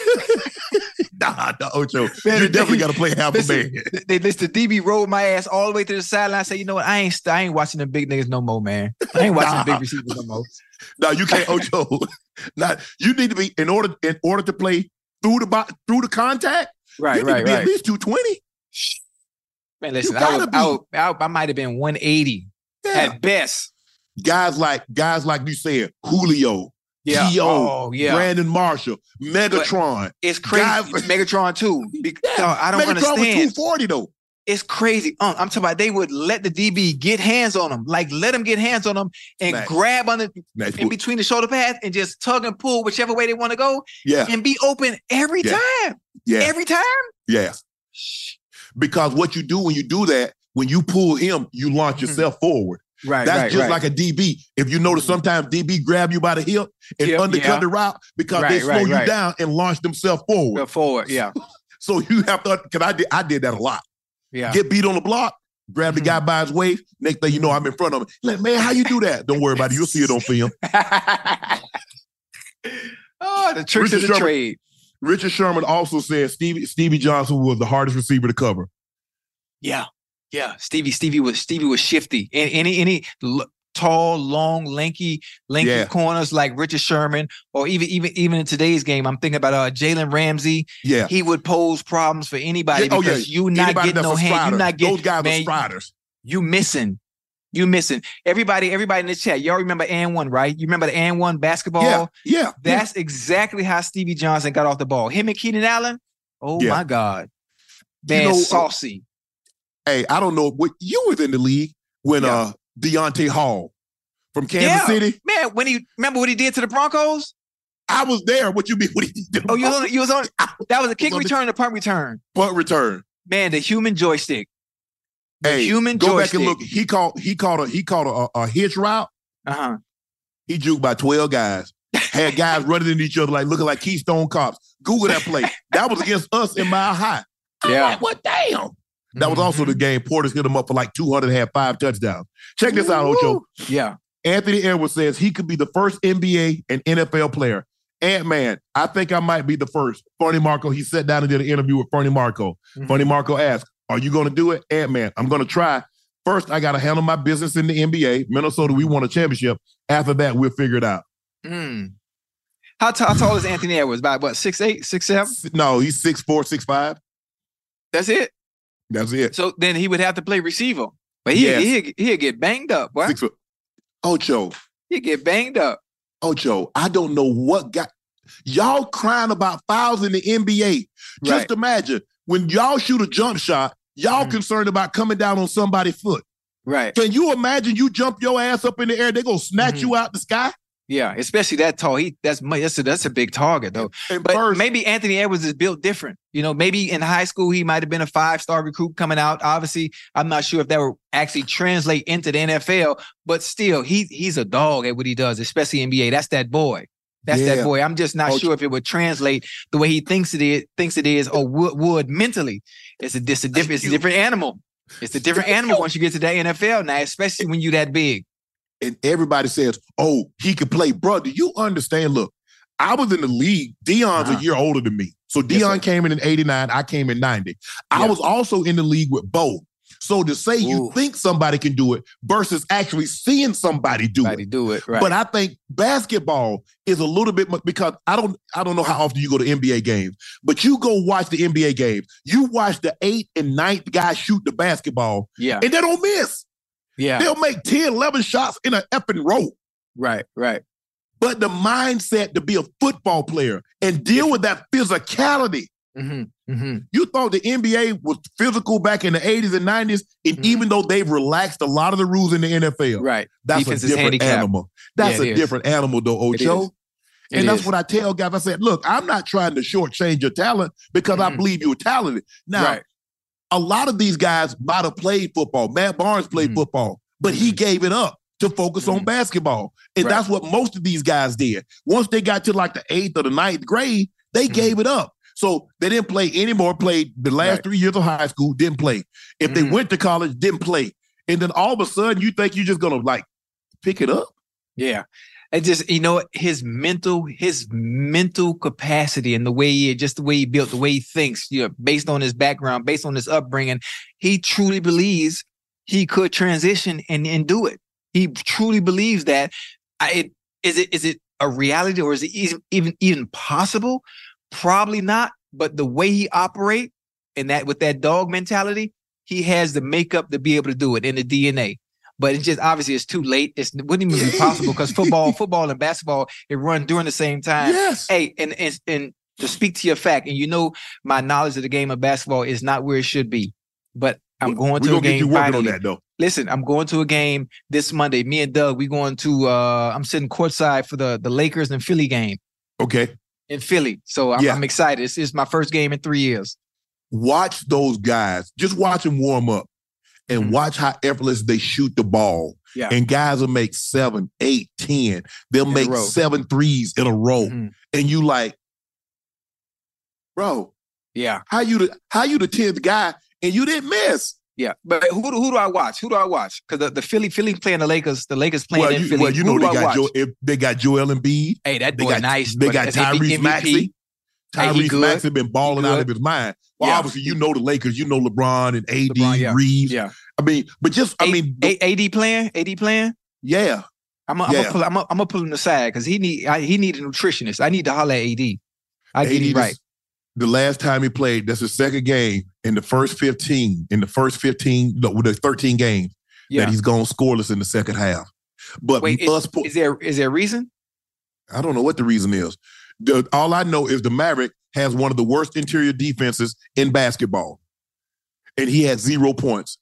nah, nah, Ocho. Man, you definitely got to play half a Listen, man. they listen. DB rolled my ass all the way to the sideline. I said, you know what? I ain't. I ain't watching the big niggas no more, man. I ain't watching the big receivers no more. <laughs> No, you can't, Ocho. <laughs> Not you need to be in order in order to play through the through the contact. Right, you need right, to be right. at least two twenty. Man, listen. I, gotta was, be. I, was, I, I might have been 180 Yeah. at best. Guys like guys like you said, Julio, Yeah. T.O., Oh, yeah. Brandon Marshall, Megatron. It's crazy. Guys- <laughs> Megatron too. <laughs> Because Yeah, I don't Megatron was understand. 240 though. It's crazy. Um, I'm talking about they would let the DB get hands on them, like let them get hands on them and Max. grab on the Max, in between the shoulder pads and just tug and pull whichever way they want to go yeah, and be open every Yeah. time. yeah, Every time. yeah. Because what you do when you do that, when you pull him, you launch Mhm. yourself forward. Right. That's just like a DB. If you notice, mm-hmm. sometimes DB grab you by the hip and Yep, undercut yeah. the route because they slow right, you right. down and launch themselves forward. Forward. Yeah. <laughs> So you have to, because I did, I did that a lot. Yeah. Get beat on the block, grab the guy mm-hmm. by his waist. Next thing you know, I'm in front of him. Like, man, how you do that? Don't worry about it. You'll see it on film. <laughs> <laughs> oh, the tricks Richard of the Sherman- trade. Richard Sherman also said Stevie Stevie Johnson was the hardest receiver to cover. Yeah. Yeah. Stevie, Stevie was Stevie was shifty. And any any tall, long, lanky, lanky Yeah. corners like Richard Sherman, or even even even in today's game, I'm thinking about uh Jalen Ramsey. Yeah. He would pose problems for anybody Yeah, oh, because yeah. you not Anybody getting no hand. You not getting Those guys man, are striders. you missing. You missing. Everybody, everybody in the chat, y'all remember and one, right? You remember the and one basketball? Yeah, yeah. That's exactly how Stevie Johnson got off the ball. Him and Keenan Allen. Oh my God. You Man, know, uh, saucy. Hey, I don't know what you was in the league when Yeah. uh Dante Hall from Kansas Yeah. City. Man, when he remember what he did to the Broncos? I was there. What you mean? What he did? Oh, you was on, you was on <laughs> that was a kick the- return to punt return. punt return. Man, the human joystick. The Hey, human go joystick. back and look. He called. he called a he called a, a, a hitch route. Uh-huh. He juked by 12 guys. Had guys running into each other like looking like Keystone cops. Google that play. That was against us in my High. I'm Yeah. like, what damn? That was also the game Portis hit him up for like 200 and had five touchdowns. Check this out, Ocho. Yeah. Anthony Edwards says he could be the first NBA and NFL player. Ant Man, I think I might be the first. Fernie Marco, he sat down and did an interview with Fernie Marco. Mhm. Fernie Marco asked, Are you going to do it? Ant Man, I'm going to try. First, I got to handle my business in the NBA. Minnesota, we won a championship. After that, we'll figure it out. Mm. How, t- how tall is Anthony Edwards? About what, six eight, six seven? No, he's six four, six five. That's it. That's it. So then he would have to play receiver. But he Yes. he'd, he'd get banged up, boy. Six foot. Ocho, He'd get banged up. Ocho, I don't know what got y'all crying about fouls in the NBA. Just Right. imagine when y'all shoot a jump shot, y'all Mhm. concerned about coming down on somebody's foot. Right. Can you imagine you jump your ass up in the air? They gonna snatch Mhm. you out the sky. Yeah, especially that tall. He that's that's a, that's a big target though. And But first, maybe Anthony Edwards is built different. You know, maybe in high school he might have been a five star recruit coming out. Obviously, I'm not sure if that would actually translate into the NFL. But still, he he's a dog at what he does, especially NBA. That's that boy. That's Yeah. that boy. I'm just not Oh, sure if it would translate the way he thinks it is, thinks it is, or would, would mentally. It's a, it's a different, it's a different animal. It's a different animal once you get to the NFL now, especially when you're that big. And everybody says, "Oh, he can play." Bro, do you understand? Look, I was in the league. Deion's Uh-huh. a year older than me, so Deion sir. came in in '89. I came in '90. I was also in the league with Bo. So to say you think somebody can do it versus actually seeing somebody do Somebody it. do it right. But I think basketball is a little bit because I don't I don't know how often you go to NBA games, but you go watch the NBA games. You watch the eighth and ninth guy shoot the basketball, yeah, and they don't miss. Yeah, They'll make 10, 11 shots in an effing row. right, right. But the mindset to be a football player and deal with that physicality. hmm hmm You thought the NBA was physical back in the 80s and 90s, and Mhm. even though they've relaxed a lot of the rules in the NFL, Right. that's Defense a different animal. That's Yeah, a is. different animal, though, Ocho. It And that's is. what I tell guys. I said, look, I'm not trying to shortchange your talent because I Mhm. believe you're talented. Now, right. A lot of these guys might have played football. Matt Barnes played Mhm. football, but he gave it up to focus on Mhm. basketball. And Right. that's what most of these guys did. Once they got to like the eighth or the ninth grade, they Mhm. gave it up. So they didn't play anymore, played the last Right. three years of high school, didn't play. If they went to college, didn't play. And then all of a sudden you think you're just gonna like pick it up. Yeah. It just, you know, his mental, his mental capacity and the way he, just the way he built, the way he thinks, you know, based on his background, based on his upbringing, he truly believes he could transition and, and do it. He truly believes that. I, it, is it is it a reality or is it even even even possible? Probably not. But the way he operate and that with that dog mentality, he has the makeup to be able to do it in the DNA. But it's just obviously it's too late. It's, it wouldn't even be possible because football, <laughs> football and basketball it run during the same time. Yes. Hey, and, and and to speak to your fact, and you know my knowledge of the game of basketball is not where it should be. But I'm going to a gonna get you game working finally. on that though. Listen, I'm going to a game this Monday. Me and Doug, we going to uh I'm sitting courtside for the the Lakers and Philly game Okay. in Philly. So I'm, Yeah. I'm excited. This is my first game in three years. watch those guys. Just watch them warm up and Mhm. watch how effortless they shoot the ball. Yeah. And guys will make seven, eight, ten. They'll In make seven threes in a row. Mhm. And you like, bro, Yeah, how you the how you the 10th guy and you didn't miss? yeah. But who do who do I watch? Who do I watch? Because the, the Philly Philly playing the Lakers, the Lakers playing Well, in you, Philly. well, you know do they got watch? Joe, if they got Joel Embiid. Hey, that They boy got nice. they got that's MVP. Tyrese Maxey. Tyrese. Maxey been balling out of his mind. Well, Yeah. obviously, you know the Lakers, you know LeBron and AD, LeBron, yeah. Reaves. Yeah. I mean, but just I A- mean, A- AD playing, AD playing. yeah. I'm gonna Yeah. pull, I'm gonna- I'm gonna pull him aside because he need I, he need a nutritionist. I need to holler at AD. I get it right. The last time he played, that's his second game in the first 15, in the first 15, no, with the 13 games Yeah. that he's gone scoreless in the second half. But Wait, po- Is there is there a reason? I don't know what the reason is. The- all I know is the Maverick has one of the worst interior defenses in basketball. And he had zero points.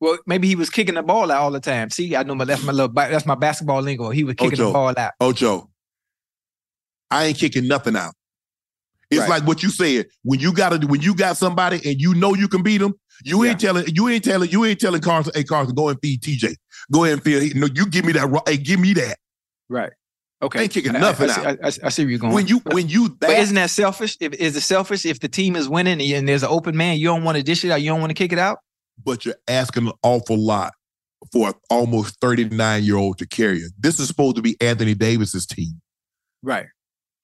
Well, maybe he was kicking the ball out all the time. See, I know my that's my little that's my basketball lingo. He was kicking Ocho. the ball out. Ocho, I ain't kicking nothing out. It's Right. like what you said. When you got to, when you got somebody and you know you can beat them, you ain't telling, you ain't telling, you ain't telling Carson, hey Carson, go and feed TJ. Go ahead and feed. No, you give me that. Hey, give me that. Right. Okay, ain't kicking I- nothing I, see- out. I, I, I see where you're going. When you when you but that isn't that selfish? If is it selfish if the team is winning and there's an open man, you don't want to dish it out, you don't want to kick it out? but you're asking an awful lot for an almost 39 year old to carry it. This is supposed to be Anthony Davis's team. Right.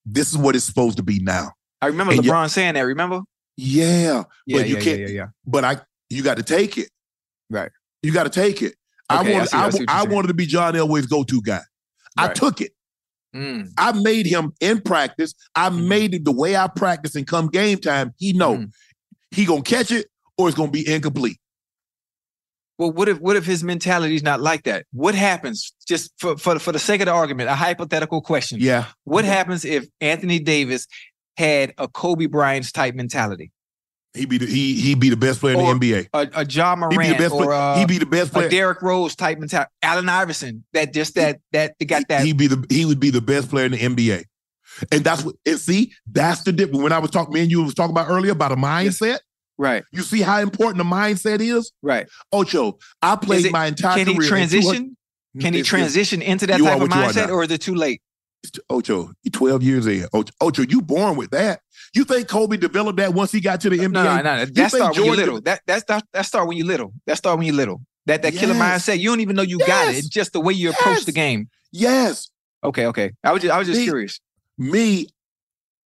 This is what it's supposed to be now. I remember And LeBron saying that. Remember? Yeah, Yeah, but you yeah, can't. yeah, yeah. But I, you got to take it. Right. You got to take it. I Okay, I wanted, see- I I, see what you're I wanted to be John Elway's go-to guy. I took it. Mm. I made him in practice. I Mm-hmm. made it the way I practice, and come game time, he know Mhm. he gonna catch it or it's gonna be incomplete. Well, what if what if his mentality is not like that? What happens? Just for, for for the sake of the argument, a hypothetical question. Yeah, What happens if Anthony Davis had a Kobe Bryant's type mentality? He be the, he he be the best player Or in the NBA. A, a John He be the best or player. uh, he be the best a player. Derrick Rose type mentality. Allen Iverson, that just that that they got that. He be the he would be the best player in the NBA. And that's what and see, that's the difference. When I was talking, me and you was talking about earlier about a mindset. right, You see how important the mindset is? right. Ocho, I played it- my entire Can he career. 200 transition? Can he transition into that type of what you are mindset, or is it too late? Ocho, you 12 years in. Ocho, Ocho, you born with that. You think Kobe developed that once he got to the NBA? No, no, no. That start when you little. That that's that, that start when you little. That start when you little. That that killer mindset. You don't even know you got it. It's just the way you approach Yes. the game. Yes. Okay, okay. I was just I was just Me- curious. Me,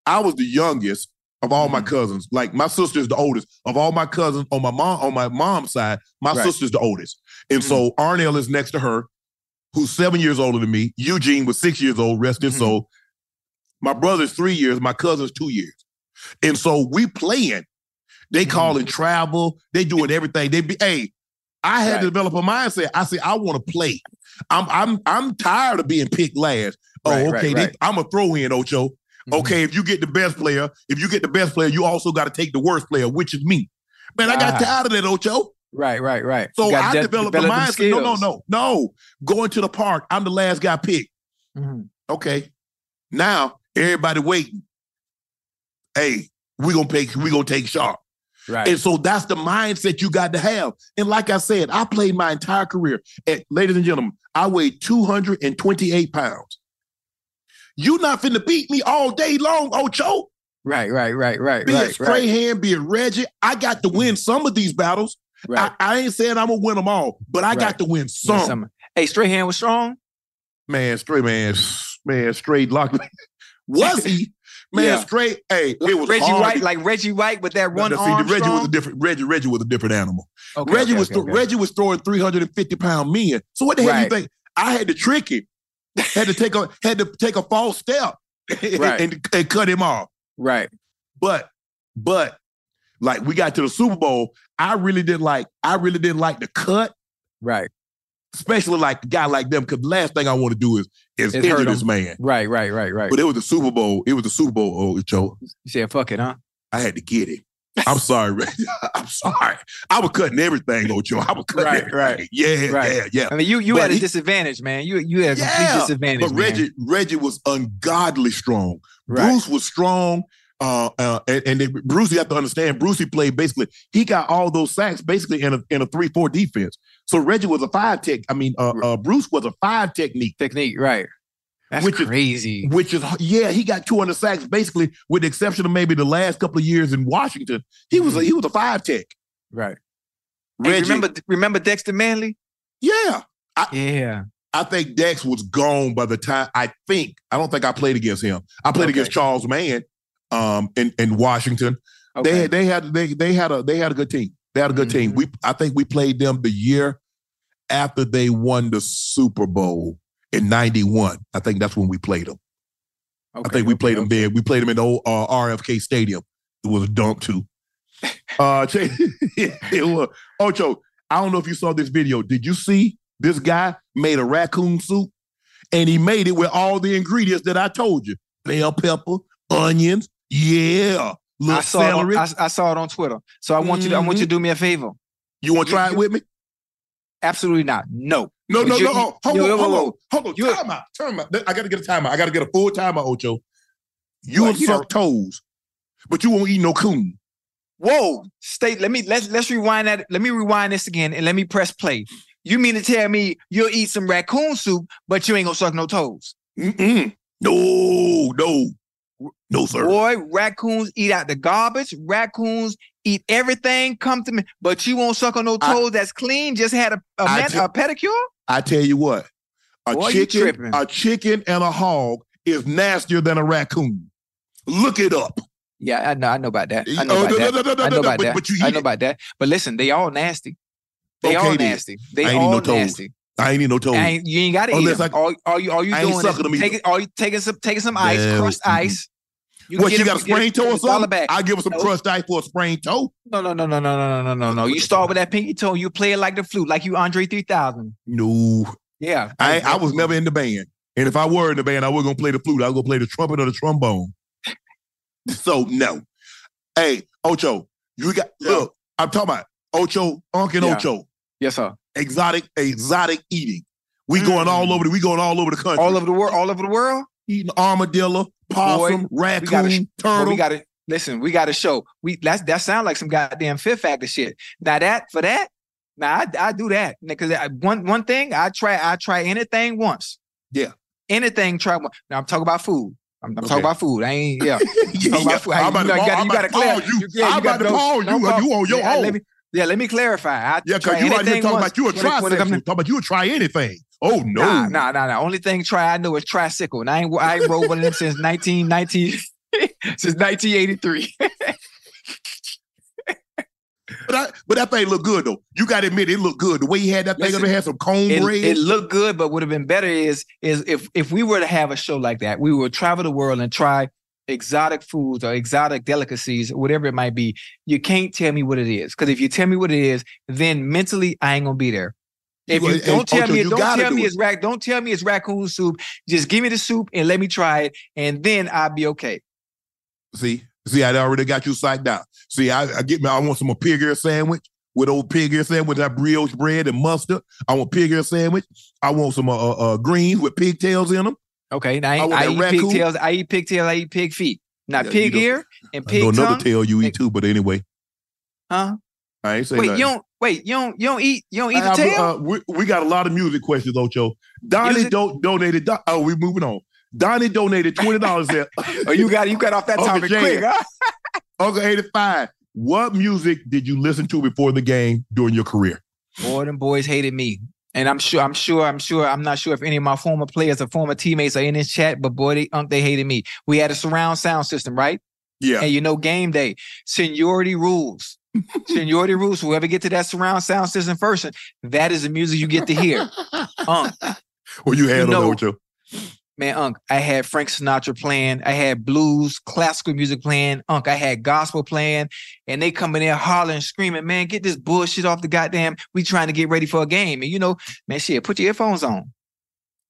I was the youngest of all my Mhm. cousins. Like my sister's the oldest. Of all my cousins on my mom on my mom's side, my Right. sister's the oldest. And so Arnell is next to her, who's seven years older than me. Eugene was six years old, rest his Mhm. soul. My brother's three years, my cousin's two years. And so we playing. They Mhm. calling travel, they doing everything. They be, hey, I had Right. to develop a mindset. I said, I want to play. I'm I'm I'm tired of being picked last. Oh, Right, right, okay. they- I'm a throw in, Ocho. Mhm. Okay, if you get the best player, if you get the best player, you also got to take the worst player, which is me. Man, I got tired of that, Ocho. Right, right, right. So I de- developed a mindset. No, no, no, no. Going to the park, I'm the last guy picked. Mhm. Okay. Now everybody waiting. Hey, we gonna take we gonna take Sharpe. Right. And so that's the mindset you got to have. And like I said, I played my entire career. And ladies and gentlemen, I weighed 228 pounds. You not finna beat me all day long, Ocho. right, right, right, right, Be it right, right. Strahan, be it Reggie. I got to win some of these battles. right. I, I ain't saying I'm gonna win them all, but I Right. got to win some. some- Hey, Strahan was strong. Man, straight man, man, straight lock. <laughs> Was he? Man, Yeah. great. Hey, it was Reggie hard. White, like Reggie White with that one no, see. Reggie was a different. Reggie, Reggie was a different animal. Okay, Reggie okay, was okay, okay. Reggie was throwing 350 pound men. So what the hell do you think? I had to trick him. had to take a had to take a false step <laughs> Right. and, and cut him off. Right. But but like we got to the Super Bowl, I really didn't like I really didn't like the cut, Right. Especially like a guy like them. Because the last thing I want to do is is hurt injure this man. Right. Right. Right. Right. But it was the Super Bowl. It was the Super Bowl, oh, Joe. You said, "Fuck it, huh?" I had to get it. I'm sorry, Reggie. <laughs> I'm sorry. I was cutting everything, Ocho. I was cutting Right, everything. right. Yeah, Right. yeah, yeah. I mean, you you But had a disadvantage, man. You you had a complete Yeah, disadvantage. But man. Reggie, Reggie was ungodly strong. Right. Bruce was strong. Uh, uh, and, and Bruce, you have to understand, Bruce, he played basically, he got all those sacks basically in a in a three four defense. So Reggie was a five tech. I mean, uh, uh, Bruce was a five technique, technique, right? That's Which is- crazy. which is yeah, he got 200 sacks basically, with the exception of maybe the last couple of years in Washington. He was a, he was a five tech. right. Hey, Reggie, remember remember Dexter Manley? yeah, Yeah. I think Dex was gone by the time I think I don't think I played against him. I played Okay. against Charles Mann um in, in Washington. Okay. They had they had they they had a they had a good team. They had a good team. Mhm. We I think we played them the year after they won the Super Bowl in 91. I think that's when we played them. I think we okay, played them okay. there. We played them in the old uh, RFK Stadium. It was a dump too. <laughs> Uh, <laughs> it was. Ocho, I don't know if you saw this video. Did you see this guy made a raccoon soup, and he made it with all the ingredients that I told you: bell pepper, onions, yeah, little I saw, it on. I, I saw it on Twitter. So I want you to I want you to mm-hmm. do me a favor. you want to try it with me? Absolutely not. No. No, But no, no. you- oh, hold on, hold on, hold on. Time out, time out. I got to get a timeout. I got to get a full timeout, Ocho. You will suck toes, but you won't eat no coon. Whoa. Stay. Let me let's let's rewind that. Let me rewind this again and let me press play. You mean to tell me you'll eat some raccoon soup, but you ain't gonna suck no toes? Mm-mm. No, no, no, sir. Boy, raccoons eat out the garbage. Raccoons eat everything. Come to me, but you won't suck on no I- toes that's clean. Just had a a, I a pedicure. I tell you what, a Boy, chicken, a chicken and a hog is nastier than a raccoon. Look it up. Yeah, I know. I know about that. I Oh, know about that. I know about that. but you I know about that. But listen, they all nasty. They Okay, all nasty. They I ain't all no nasty. I ain't need no toes. Ain't, you ain't got to oh, eat Unless them. I- all, all you all you I doing them is taking all you taking some taking some ice, Damn. crushed ice. You what you got a sprained toe or something? back. I give her some No. crushed ice for a sprained toe. No, no, no, no, no, no, no, no, no. You start with that pinky toe. You play it like the flute, like you Andre 3000. No, Yeah. I I was never in the band, and if I were in the band, I was gonna play the flute. I was gonna play the trumpet or the trombone. <laughs> so no, hey Ocho, you got look. I'm talking about Ocho, Unc and Yeah. Ocho, Yes, sir. exotic, exotic eating. We going all over the. We going all over the country. Mm. All over the world. All over the world. eating armadillo, possum, Boy, raccoon, we gotta, turtle. we got to listen. We got to show. We that's that sound like some goddamn Fear Factor shit. Now that for that, now I, I do that because one one thing I try I try anything once. Yeah. anything try. one- Now I'm talking about food. I'm, I'm Okay. talking about food. I ain't yeah. <laughs> Yeah, yeah. about food. I'm about you, to know, you gotta, I'm you about gotta to clear. you. yeah, I'm you about gotta to know- pause no, you. pause. You on your yeah, own. Let me, yeah, let me clarify. I Yeah, because you out here talking once about you a trisexual. Talking about you would try anything. Oh no. Nah, nah, nah, nah. Only thing try I know is tricycle, and I ain't I ain't rode one of them since 1919 <laughs> since 1983. But, I, but that thing look good though. You got to admit it looked good. The way he had that thing Listen, up had some comb it, braids. it looked good, but would have been better is is if if we were to have a show like that, we would travel the world and try exotic foods or exotic delicacies, whatever it might be. You can't tell me what it is because if you tell me what it is, then mentally I ain't gonna be there. If You- you don't tell me, don't tell me it. it's rac, don't tell me it's raccoon soup. Just give me the soup and let me try it, and then I'll be okay. See, see, I already got you psyched out. See, I, I get me. I want some a pig ear sandwich with old pig ear sandwich that brioche bread and mustard. I want pig ear sandwich. I want some uh, uh, greens with pigtails in them. Okay, now I, I I eat raccoon. pigtails. I eat pigtails. I eat pig feet. Now Yeah, pig ear and I know pig another tail you eat too, but anyway, Huh? I ain't say Wait, nothing. you don't. Wait, you don't. You don't eat. You don't eat the I- I- tail. uh, we, we got a lot of music questions, Ocho. Donnie Music? do, donated. Do- oh, we moving on. Donnie donated twenty dollars there. <laughs> oh, you got you got off that topic Jan. quick, huh? <laughs> Uncle eighty five. What music did you listen to before the game during your career? Boy, them boys hated me. And I'm sure, I'm sure, I'm sure, I'm not sure if any of my former players or former teammates are in this chat, but boy, they they hated me. We had a surround sound system, right? Yeah, And you know, game day, seniority rules. <laughs> seniority rules. Whoever get to that surround sound system first, that is the music you get to hear. <laughs> Um, well, you handle You know- Ocho. Man, Unc, I had Frank Sinatra playing, I had blues, classical music playing, Unc, I had gospel playing, and they come in there hollering, screaming, man, get this bullshit off the goddamn. We trying to get ready for a game. And you know, man, shit, put your earphones on.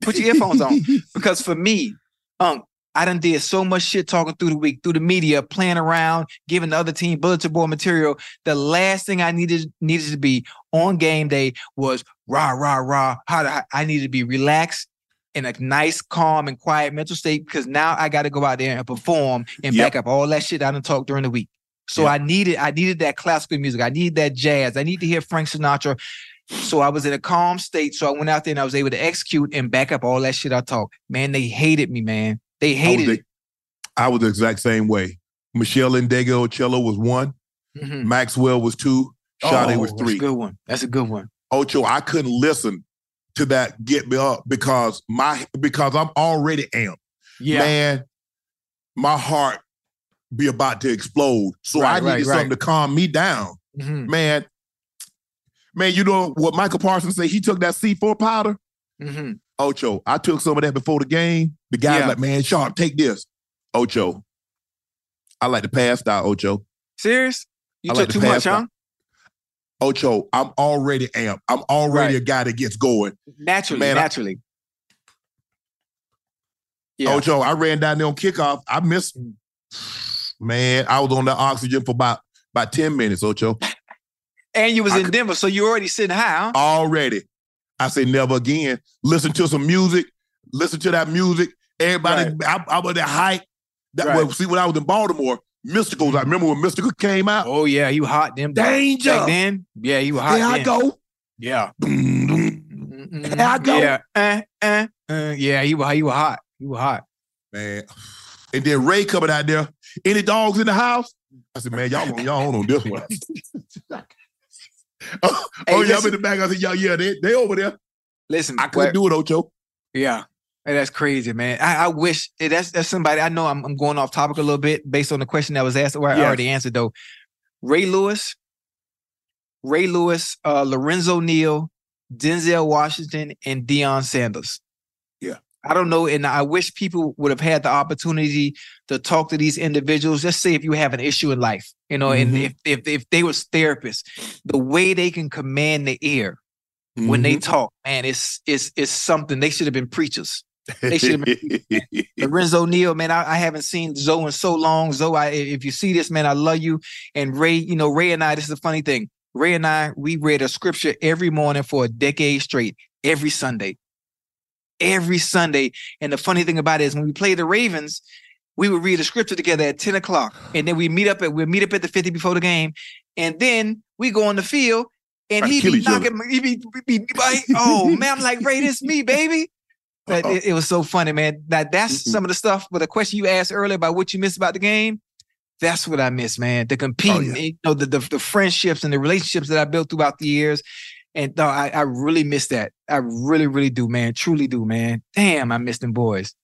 Put your earphones on. <laughs> Because for me, Unc, I done did so much shit talking through the week, through the media, playing around, giving the other team bulletin board material. The last thing I needed needed to be on game day was rah, rah, rah. How to, I needed to be relaxed in a nice, calm, and quiet mental state because now I got to go out there and perform and Yep. back up all that shit I done talked during the week. So Yep. I needed, I needed that classical music. I needed that jazz. I need to hear Frank Sinatra. So I was in a calm state. So I went out there and I was able to execute and back up all that shit I talked. Man, they hated me, man. They I was, hated the. I was the exact same way. Meshell Ndegeocello was one. Mhm. Maxwell was two. Sade Oh, was That's a three. good one. That's a good one. Ocho, I couldn't listen to that get me up because my because I'm already amped. Yeah. Man, my heart be about to explode. So Right, I needed right, something right. to calm me down. Mhm. Man, man, you know what Micah Parsons said? He took that C4 powder. Mhm. Ocho, I took some of that before the game. The guy's Yeah. like, man, Sharpe, take this. Ocho. I like to pass out, Ocho. Serious? You I took like to too much, huh? Ocho, I'm already amped. I'm already Right. a guy that gets going. Naturally, Man, I- naturally. Yeah. Ocho, I ran down there on kickoff. I missed. Man, I was on the oxygen for about about 10 minutes, Ocho. <laughs> and you was I in could- Denver, so you already sitting high, huh? Already. I say never again. Listen to some music. Listen to that music. Everybody, I, I was that hype. That Right. well, see when I was in Baltimore, Mystikal's. I remember when Mystical came out. Oh yeah, you hot them Danger. back then. Yeah, you were hot. There I go. Yeah. Boom, boom. Mm-mm. Here I go. Yeah. Uh, uh, uh, yeah, you were you were hot. You were hot. Man. And then Ray coming out there. Any dogs in the house? I said, man, y'all, y'all on this one. <laughs> oh, Hey, oh, y'all in the back. I said, y'all, yeah, they, they over there. Listen, I couldn't do it, Ocho. Yeah. Hey, that's crazy, man. I, I wish eh, that's that's somebody I know I'm, I'm going off topic a little bit based on the question that was asked, where I already answered though. Ray Lewis, Ray Lewis, uh, Lorenzo Neal, Denzel Washington, and Deion Sanders. Yeah. I don't know. And I wish people would have had the opportunity to talk to these individuals. Let's say if you have an issue in life, you know, and Mhm. if, if if they was therapists, the way they can command the ear when Mm-hmm. they talk, man, it's it's it's something. They should have been preachers. They <laughs> should have been <laughs> Lorenzo Neal, man. I, I haven't seen Zoe in so long. Zoe, I, if you see this, man, I love you. And Ray, you know, Ray and I, this is a funny thing. Ray and I, we read a scripture every morning for a decade straight, every Sunday. Every Sunday. And the funny thing about it is when we play the Ravens, we would read a scripture together at 10 o'clock. And then we meet up at we meet up at the 50 before the game. And then we go on the field and Try he be each other. knocking, he be, be, be like, oh man, I'm like, Ray, this me, baby. Uh-oh. it, it was so funny, man. That that's Mm-mm. some of the stuff. But the question you asked earlier about what you miss about the game, that's what I miss, man. The competing, yeah. you know, the, the the friendships and the relationships that I built throughout the years. And no, I, I really miss that. I really, really do, man. Truly do, man. Damn, I miss them boys.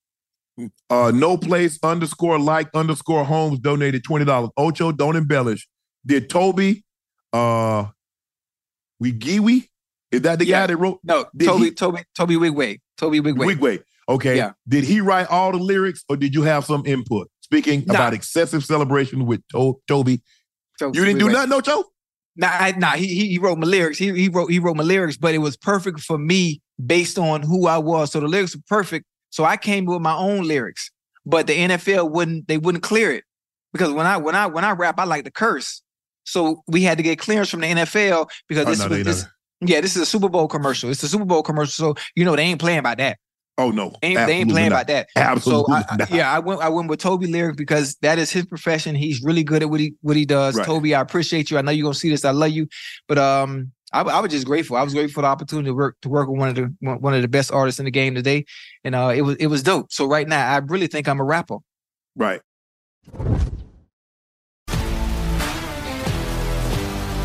Uh, no place underscore like underscore homes donated twenty dollars. Ocho, don't embellish. Did Toby, uh, Nwigwe? Is that the Yeah. guy that wrote No, Did Toby, he- Toby, Tobe Nwigwe. Tobe Nwigwe. Nwigwe? Okay. Yeah. Did he write all the lyrics, or did you have some input? Speaking Nah. about excessive celebration with to- Toby, Toby you didn't do Nwigwe. nothing, Ocho. Nah, I, nah, he, he he wrote my lyrics. He he wrote he wrote my lyrics, but it was perfect for me based on who I was. So the lyrics were perfect. So I came with my own lyrics, but the NFL wouldn't they wouldn't clear it because when I when I when I rap, I like to curse. So we had to get clearance from the NFL because Oh, this no, was this. Yeah, this is a Super Bowl commercial. It's a Super Bowl commercial, so you know they ain't playing about that. Oh no, They ain't, they ain't playing not. about that. Absolutely So I, I- yeah, I went I went with Toby Lyric because that is his profession. He's really good at what he what he does. Right. Toby, I appreciate you. I know you're gonna see this. I love you. But um I, I was just grateful. I was grateful for the opportunity to work to work with one of the one of the best artists in the game today. And uh it was it was dope. So right now I really think I'm a rapper. Right.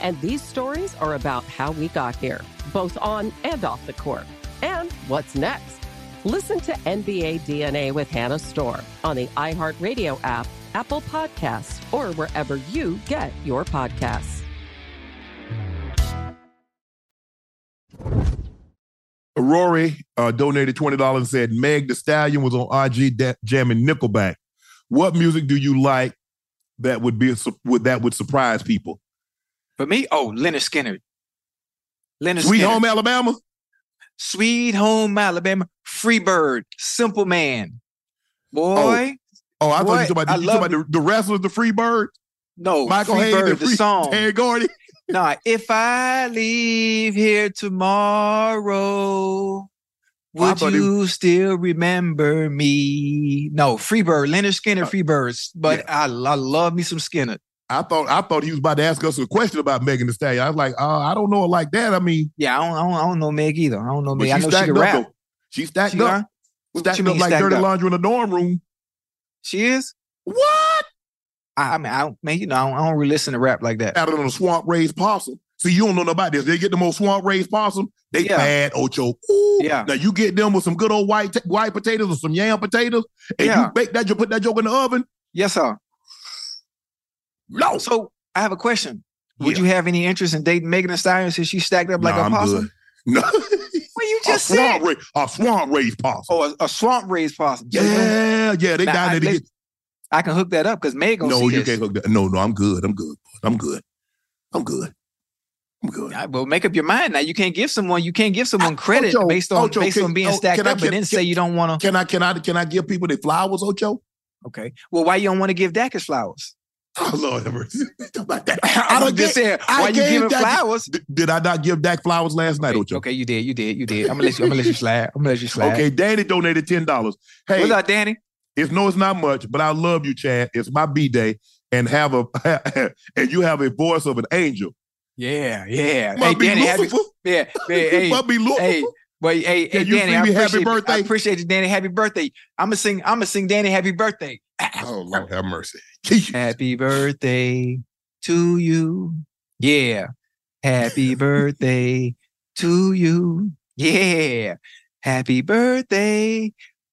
And these stories are about how we got here, both on and off the court. And what's next? Listen to NBA DNA with Hannah Storm on the iHeartRadio app, Apple Podcasts, or wherever you get your podcasts. Rory uh, donated twenty dollars and said Meg Thee Stallion was on IG da- jamming Nickelback. What music do you like that would be a, would that would surprise people? For me, oh, Lynyrd Skynyrd. Lynyrd Sweet Skynyrd. Home Alabama. Sweet Home Alabama. Freebird. Simple Man. Oh. Boy. Oh, I thought Boy, you talking about, I the, you talking love about the, the wrestlers, the Freebird. No, Michael Hayes, Freebird, and the Free, song. Terry Gordy. <laughs> No, if I leave here tomorrow, oh, would thought he- you still remember me? No, Freebird, Lynyrd Skynyrd, uh, Freebirds. But I, I love me some Skynyrd. I thought I thought he was about to ask us a question about Megan Thee Stallion. I was like, uh, I don't know it like that. I mean, Yeah, I don't, I don't, I don't know Meg either. I don't know Meg. I know she can up rap. though. She stacked She up. What Stacked up like dirty up? laundry in the dorm room. She is. What? I, I mean, I don't, man, you know, I don't, I don't really listen to rap like that. Out on the swamp raised possum. See, you don't know about this. They get the most swamp raised possum. They Yeah. bad, Ocho. Ooh. Yeah. Now you get them with some good old white white potatoes or some yam potatoes, and Yeah. you bake that. You put that joke in the oven. Yes, sir. No. So I have a question. Would Yeah. you have any interest in dating Megan Thee Stallion since she stacked up like Nah, a possum? <laughs> No. Well, you a just said. swamp raised, a swamp raised possum. Oh, a, a swamp raised possum. Yeah, yeah. They Now, down I- there to they- get. I can hook that up because Meg gonna No, you this. can't hook that. No, no, I'm good. I'm good. I'm good. I'm good. I'm good. Right, well, make up your mind now. You can't give someone you can't give someone credit Ocho, based on Ocho, based can- on being oh, stacked I- up, can- and then can- say you don't want to. Can I can I can I give people their flowers, Ocho? Okay. Well, why you don't want to give Dak his flowers? <laughs> Oh Lord, have mercy. <laughs> About that. I don't am just saying. I Why you giving Dak- flowers? D- Did I not give Dak flowers last night, Ocho? okay, you did, you did, you did. I'm gonna let you. I'm gonna let you slide. I'm gonna let you slide. Okay, Danny donated ten dollars. Hey, What's up, Danny? it's no, it's not much, but I love you, Chad. It's my b day, and have a <laughs> and you have a voice of an angel. Yeah, yeah. Might hey, be Danny, happy, Lucifer. yeah. Hey, Might be Lucifer. hey. Well, hey, hey, Danny, I me happy birthday? I appreciate you, Danny. Happy birthday. I'm gonna sing. I'm gonna sing, Danny. Happy birthday. Oh Lord, have mercy. <laughs> Happy birthday to you. Yeah. Happy <laughs> birthday to you. Yeah. Happy birthday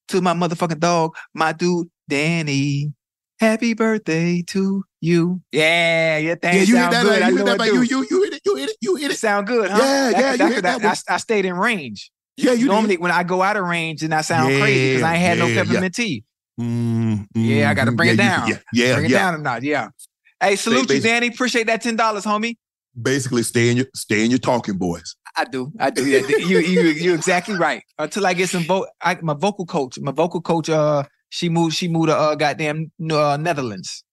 to my motherfucking dog, my dude, Danny. Happy birthday to you. Yeah, yeah, Yeah, thanks. you sound that. good. I you hit that. You you you hit it. You hit it. You hit It it. sound good, huh? Yeah, That- yeah, you that- hit that- that I, I stayed in range. Yeah, you Normally, did. when I go out of range, then I sound crazy because I ain't had no Yeah, yeah, peppermint tea. Mm, Yeah, I gotta mhm. bring it Yeah, you- down. Yeah, yeah, Bring it yeah. down a notch. Yeah. Hey, salute you, Danny. Appreciate that ten dollars, homie. Basically, stay in your stay in your talking boys. I do. I do. Yeah, you you you exactly right. Until I get some vote, my vocal coach, my vocal coach, uh, she moved she moved to uh goddamn uh, Netherlands.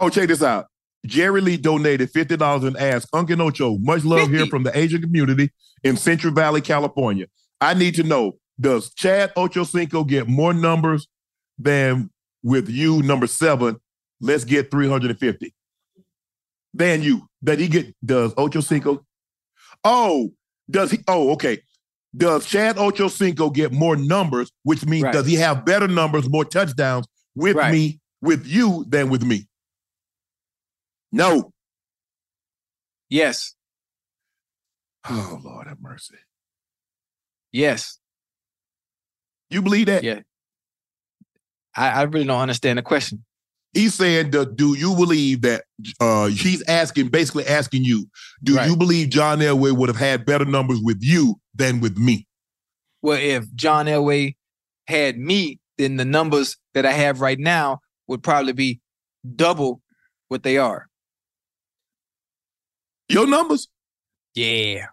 Oh, check this out. Jerry Lee donated fifty dollars and asked Uncle Ocho, much love here from the Asian community in Central Valley, California. I need to know: Does Chad Ocho Cinco get more numbers than with you, number seven? Let's get three hundred and fifty. Than you? That he get? Does Ocho Cinco? Oh, does he? Oh, okay. Does Chad Ocho Cinco get more numbers? Which means Right. does he have better numbers, more touchdowns with Right. me, with you than with me? No. Yes, Oh Lord have mercy. yes. You believe that? Yeah. I, I really don't understand the question. He's saying, do, do you believe that? Uh, she's asking, basically asking you, do Right. you believe John Elway would have had better numbers with you than with me? Well, if John Elway had me, then the numbers that I have right now would probably be double what they are. Your numbers? Yeah.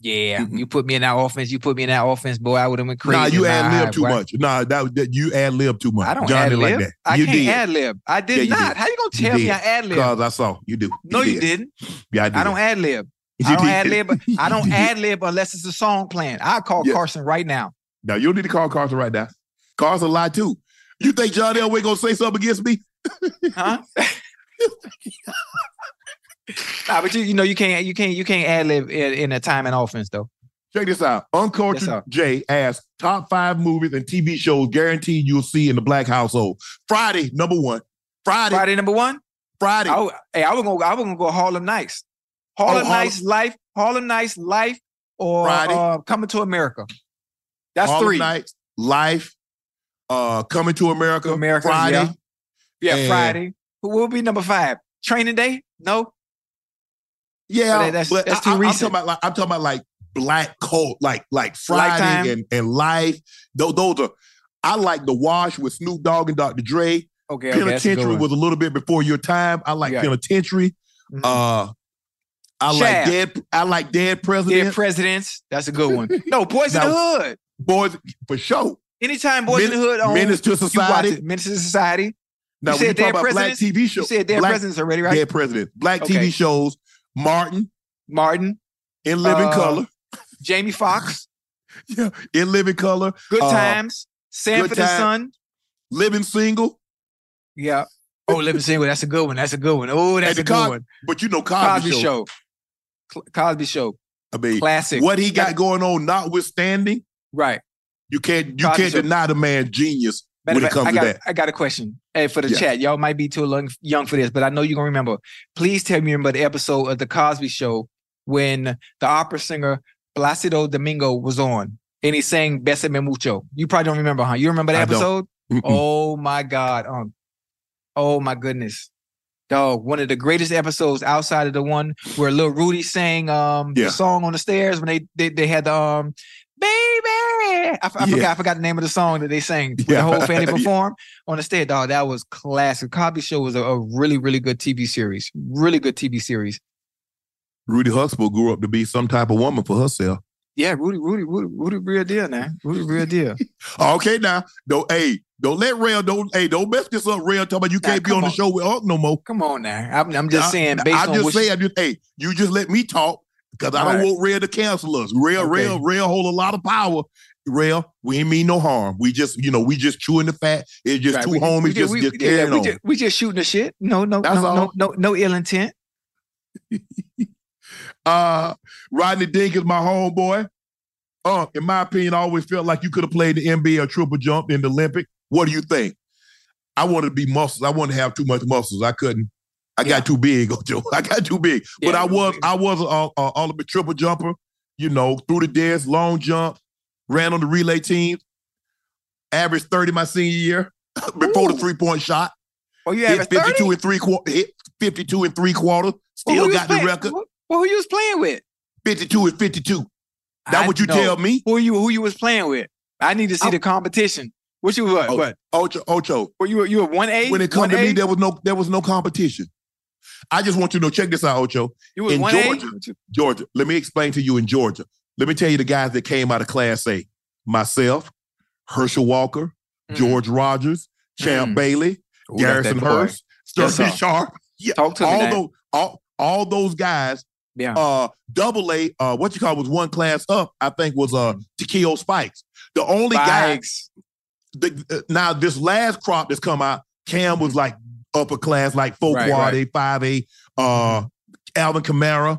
Yeah. Mhm. You put me in that offense, you put me in that offense, boy, I would have went crazy. Nah, you ad lib too boy. much. Nah, that, that you ad lib too much. I don't ad lib. like that. I you can't did. ad lib. I did Yeah, not. did. How you gonna You tell me. I ad lib? Because I saw you do. No, you didn't. Yeah, I did. I don't ad lib. <laughs> I don't ad lib. <laughs> I don't You ad lib unless it's a song playing. I call Yeah. Carson right now. Now you don't need to call Carson right now. Carson lied too. You think John Elway gonna say something against me? Huh? <laughs> nah, but you you know you can't you can't you can't ad lib in, in a time and offense though. Check this out. Uncultured Yes. Jay asked top five movies and TV shows guaranteed you'll see in the black household. Friday, number one. Friday. Friday number one. Friday. I, hey, I was gonna I was gonna go Harlem Nights. Harlem Oh, Nights Life, Harlem Nights Life, or Friday. uh, Coming to America. That's Harlem three. Nights, Life, uh, Coming to America, America, Friday. yeah. Yeah, Friday. Who will be number five? Training Day? No. Yeah, But that- that's- but that's too I, am talking about like I'm talking about like black cult, like like Friday Lifetime. and, and Life. Those, those are I like the Wash with Snoop Dogg and Dr. Dre. Okay, okay, a Penitentiary was a little bit before your time. I like Yeah. Penitentiary. Mhm. Uh, I like dead. I like dead president. Dead Presidents. That's a good one. <laughs> No, Boyz n the Hood. Boys for sure. Anytime Boyz n the Hood on Menace to Society. Menace to Society. Now you said talk Dead about black TV shows, You said Dead black, Presidents already, right? Dead president, black Okay. TV shows. Martin Martin, in Living Uh, Color. Jamie Foxx, <laughs> Yeah, in Living Color. Good Uh, Times, Sanford Good and Time. Son. Living Single. Yeah. Oh, Living Single. That's a good one. That's a good one. Oh, that's And a good Cos- one. But you know Cosby, Cosby Show. Show. Cosby Show. I mean, Classic. what he got going on, notwithstanding, Right. you can't you Cosby can't Show. deny the man genius Matter when it comes I to got, that. I got a question. Hey, for the chat, y'all might be too long, young for this, but I know you're gonna remember. Please tell me remember the episode of the Cosby Show when the opera singer Placido Domingo was on and he sang Besame Mucho. You probably don't remember, huh? You remember that episode? Oh my God. Um, oh my goodness. Dog, one of the greatest episodes outside of the one where Lil Rudy sang um Yeah. the song on the stairs when they they, they had the um baby. I, Yeah. forgot I forgot the name of the song that they sang. Yeah. The whole family <laughs> Yeah. performed on the stage. Dog, that was classic. Cosby Show was a, a really, really good TV series. Really good TV series. Rudy Huxtable grew up to be some type of woman for herself. Yeah, Rudy, Rudy, Rudy, Rudy, real deal, now. Rudy, real deal. <laughs> Okay, now don't hey, don't let Rail don't hey, don't mess this up, Rail. Talking about you can't be come on the show with Unc no more. Come on now. I'm, I'm just saying, based I'm on just you- saying, just, hey, you just let me talk because I don't Right. want Rail to cancel us. Rail, Okay. Rail, Rail hold a lot of power. Rail, we ain't mean no harm. We just, you know, we just chewing the fat. It's just Right, two we- homies we just, we, just yeah, carrying we on. just, we just shooting the shit. No, no, That's no, all. no, no, no ill intent. <laughs> Uh, Rodney Dink is my homeboy. Uh, in my opinion, I always felt like you could have played the NBA or triple jump in the Olympic. What do you think? I wanted to be muscles. I wanted to have too much muscles. I couldn't. I Yeah. got too big, <laughs> Joe. I got too big. but I was. I was a, all of a ultimate triple jumper. You know, through the desk, long jump, ran on the relay team, averaged thirty my senior year <laughs> before the Ooh. three point shot. Oh, you Hit fifty two 30? and three quarter. Hit fifty two and three quarters. Still was got the playing- record. Well, well, who you was playing with? Fifty two and fifty two. That I what you know. tell me? Who you who you was playing with? I need to see I- the competition. What you what? Oh, what? Ocho, Ocho. Were you you a one A? When it comes to me, there was no there was no competition. I just want you to know. Check this out, Ocho. you was in one Georgia. Georgia. Let me explain to you in Georgia. Let me tell you the guys that came out of Class A. Myself, Herschel Walker, George Rogers, Champ Mm. Bailey, Ooh, Garrison that boy. Hearst, Yes, Sterling. Sharpe. Yeah, Talk to all now. those all, all those guys. Yeah. Uh, double A. Uh, what you call was one class up. I think was uh Mm. Takeo Spikes. The only guy Spikes. the, uh, now this last crop that's come out, Cam was like upper class, like four Right, right. Five A, uh, Alvin Kamara.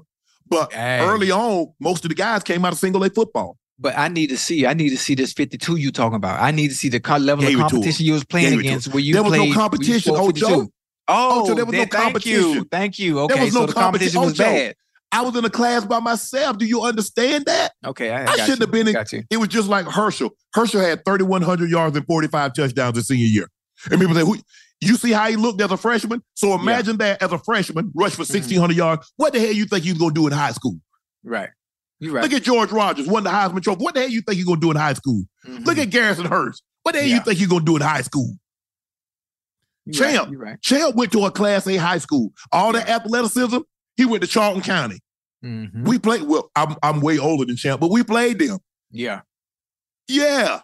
But Hey. early on, most of the guys came out of single A football. But I need to see. I need to see this 52 you talking about. I need to see the level Gave of competition you was playing Gave against. Where you There was no played, where competition, scored Ocho. Oh, Ocho, there was no then Thank you. competition. Thank you. Okay, was so no the competition was competition. Ocho. bad. I was in a class by myself. Do you understand that? Okay, I, I, shouldn't you. have been in. Got you. It was just like Herschel. Herschel had 3,100 yards and 45 touchdowns his senior year. And people say, Who, you see how he looked as a freshman? So imagine that as a freshman, rush Mm-hmm. for 1,600 yards. What the hell you think he's going to do in high school? Right. You right. Look at George Rogers, won the Heisman Trophy. What the hell you think you're gonna do in high school? Mhm. Look at Garrison Hearst. What the hell you think you're gonna do in high school? You right, champ. You right. Champ went to a Class A high school. All that athleticism, he went to Charlton County. Mhm. We played. Well, I'm I'm way older than Champ, but we played them. Yeah. Yeah.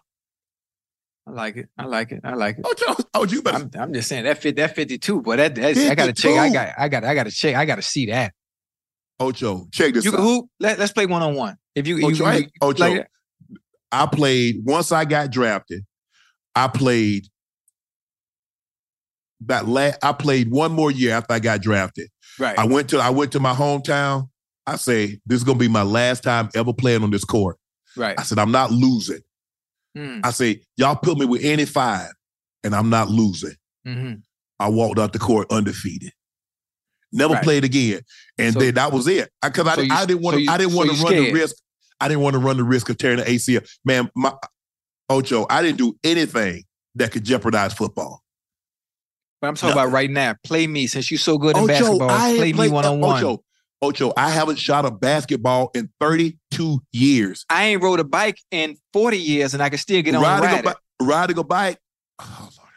I like it. I like it. I like it. Oh, Joe, oh, you better. I'm, I'm just saying that fit that 52, but that that's, I gotta check. I 52. got I got I gotta check. I gotta see that. Ocho, check this You out. can hoop. Let, let's play one on one. If you, Ocho, you, hey, you Ocho, play. I played once I got drafted. I played that last. I played one more year after I got drafted. right. I went to I went to my hometown. I say this is gonna be my last time ever playing on this court. Right. I said, I'm not losing. Mm. I say, y'all put me with any five, and I'm not losing. hmm I walked out the court undefeated. Never Right. played again, and So- then that was it. Because I, so you- I didn't want to. you- I didn't want to run the risk. I didn't want to run the risk of tearing the ACL. Man, my Ocho, I didn't do anything that could jeopardize football. But I'm talking No. about right now. Play me since you're so good in Ocho, basketball. I Play me one on one. Ocho, Ocho, I haven't shot a basketball in 32 years. I ain't rode a bike in 40 years, and I can still get on riding, ride a, riding a bike. Oh, Lord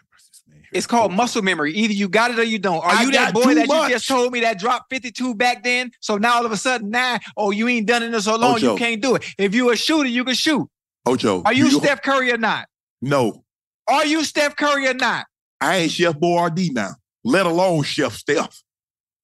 man It's called muscle memory. Either you got it or you don't. Are I you that boy that much. you just told me that dropped 52 back then? So now all of a sudden, nah, oh, you ain't done it in so long, you can't do it. If you a shooter, you can shoot. Ocho, Are you do Steph Curry or not? No, Are you Steph Curry or not? I ain't Chef Boyardee now. Let alone Chef Steph.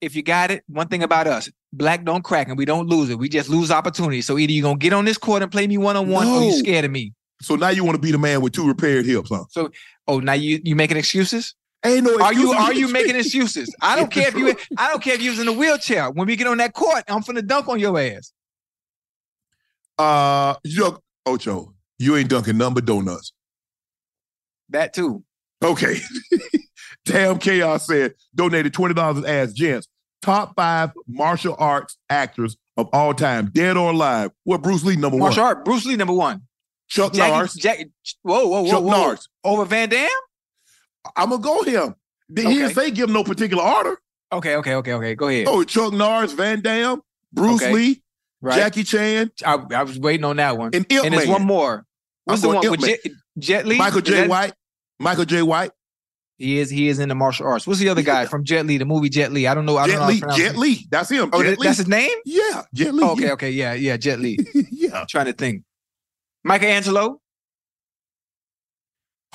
If you got it, one thing about us, black don't crack and we don't lose it. We just lose opportunities. So either you're gonna get on this court and play me one on one, or you scared of me. So now you want to be the man with two repaired hips, huh? So oh, now you you making excuses? Ain't no. Are you are you making excuses? <laughs> I don't care if you. I don't care if you was in a wheelchair. When we get on that court, I'm finna dunk on your ass. Uh, you Ocho, you ain't dunking number donuts. That too. Okay. <laughs> Damn Chaos said donated twenty dollars as gents. Top five martial arts actors of all time, dead or alive. What Bruce Lee number Martial one? art, Bruce Lee number one. Chuck Jackie, Norris. Jack, whoa, whoa, whoa, Chuck whoa. Norris. Over Van Damme? I'm gonna go him. He didn't say give him no particular order. Okay, okay, okay, okay. Go ahead. Oh, Chuck Norris, Van Damme, Bruce Okay. Lee, right. Jackie Chan, I, I was waiting on that one. and Ip and there's one more. What's I'm the one with Jet, Jet Li? Michael J. that- White. Michael Jai White. He is he is in the martial arts. What's the other guy from Jet Li, the movie Jet Li? I don't know. I don't Jet know. Li. Jet. Li. That's him. Oh, Jet that's his name? Yeah, Jet Li. Oh, okay, yeah. okay, yeah, yeah, Jet Li. <laughs> yeah. trying to think. Michelangelo?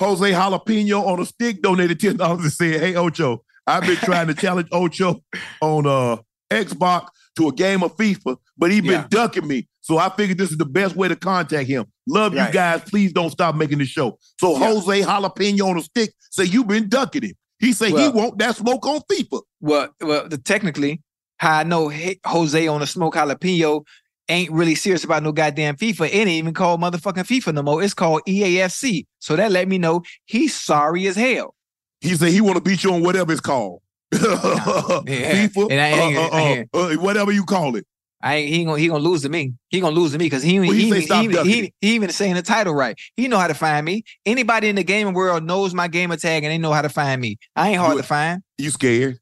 Jose Jalapeno on a stick donated ten dollars and said, "Hey Ocho, I've been trying to challenge <laughs> Ocho on uh Xbox to a game of FIFA, but he's been Yeah. ducking me. So I figured this is the best way to contact him. Love you guys. Please don't stop making the show." So Yeah. Jose Jalapeno on a stick say you been ducking him. He say he Well- want that smoke on FIFA. Well, well, the, technically, how I know Jose on a smoke jalapeno ain't really serious about no goddamn FIFA. It ain't even called motherfucking FIFA no more. It's called EAFC. So that let me know he's sorry as hell. He said he want to beat you on whatever it's called. <laughs> FIFA, And I uh, uh, uh, uh, whatever you call it. I ain't, he gonna he gonna lose to me. He gonna lose to me because he Well, he he, he, he, he, even saying the title right. He know how to find me. Anybody in the gaming world knows my gamer tag and they know how to find me. I ain't hard You- to find. You scared?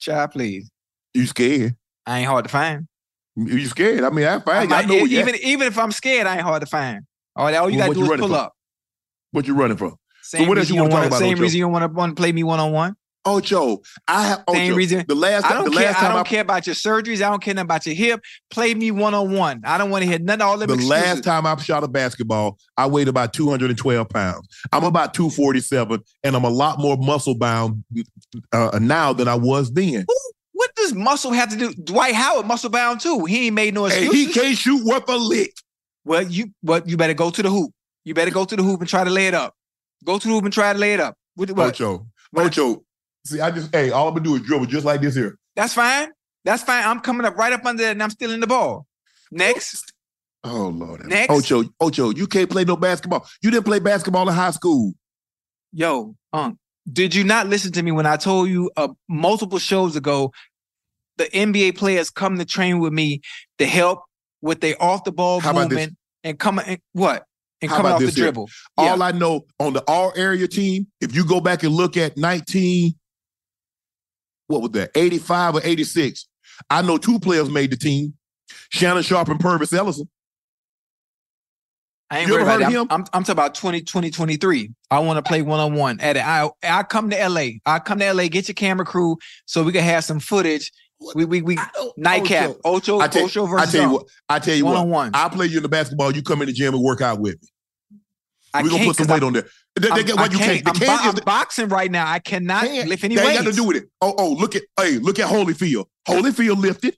Child, please. You scared? I ain't hard to find. You scared? I mean, I I find I might- know you even even if I'm scared, I ain't hard to find. All, that, all you Well, gotta do you is pull up. what you running from. Same what else reason you wanna don't talk about, Same reason you don't want to want to play me one on one. Ocho, I have Ocho. Same reason. The last I time, the don't care. last I don't care about your surgeries. I don't care nothing about your hip. Play me one on one. I don't want to hear none of all them the excuses. last time I shot a basketball, I weighed about 212 pounds. I'm about 247, and I'm a lot more muscle bound uh, now than I was then. What does muscle have to do? Dwight Howard muscle bound too. He ain't made no And excuses. he can't shoot worth a lick. Well, you but you better go to the hoop. You better go to the hoop and try to lay it up. Go to the hoop and try to lay it up. What, what? Ocho, What? Ocho. See, I just hey, all I'm gonna do is dribble just like this here. That's fine. That's fine. I'm coming up right up under that and I'm still in the ball. Next. Oh Lord, Next. Ocho, Ocho, you can't play no basketball. You didn't play basketball in high school. Yo, um, did you not listen to me when I told you uh, multiple shows ago the NBA players come to train with me to help with their off the ball How movement and come and what? And How coming off the here? dribble. Yeah. All I know on the all area team, if you go back and look at 19, what was that, 85 or 86, I know two players made the team Shannon Sharpe and Pervis Ellison. I ain't You worried ever about of I'm, him? I'm, I'm talking about 20, 2023. I want to play one on one at it. I I come to LA. I come to LA. Get your camera crew so we can have some footage. We we we nightcap. Ocho I tell, Ocho I tell you what, I tell you one what, on one. I play you in the basketball, you come in the gym and work out with me. We're gonna put some weight I- on there. They, they get what you can't. The I'm, can bo- I'm boxing right now. I cannot can't- lift any They ain't got to do with it. Oh, oh, look at hey, look at Holyfield. Holyfield lifted.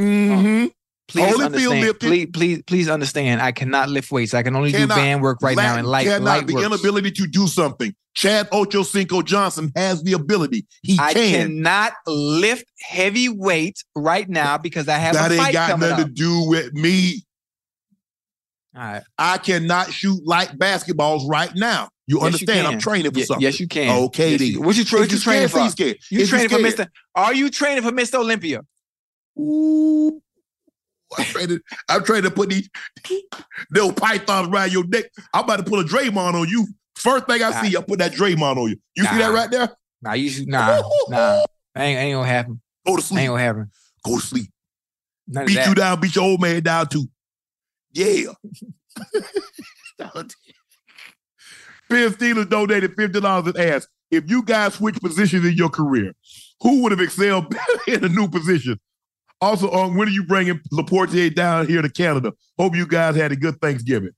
Mm-hmm. Please Holyfield understand. lifted. Please, please, please understand. I cannot lift weights. I can only Cannot. do band work right now and light cannot light the works. inability to do something. Chad Ochocinco Johnson has the ability. He I can. cannot lift heavy weights right now because I have that a ain't got nothing up. to do with me. All right. I cannot shoot like basketballs right now. You Yes, you understand? I'm training for Ye- something. yes, you can. Okay, Yes, you- what you tra- what you training for? you. You training for Mr. Are you training for Mr. Olympia? Ooh. <laughs> I'm trying to, I'm trying to put these little pythons around your neck. I'm about to pull a Draymond on you. First thing I see, I put that Draymond on you. You see that right there? Nah, you should nah, nah. <laughs> Ain't ain't gonna happen. Go to sleep. Ain't gonna happen. Go to sleep. None Beat you down, beat your old man down too. Yeah. Ben Steeler donated $50 and asked, if you guys switch positions in your career, who would have excelled better <laughs> in a new position? Also, um, when are you bringing Laportier down here to Canada? Hope you guys had a good Thanksgiving.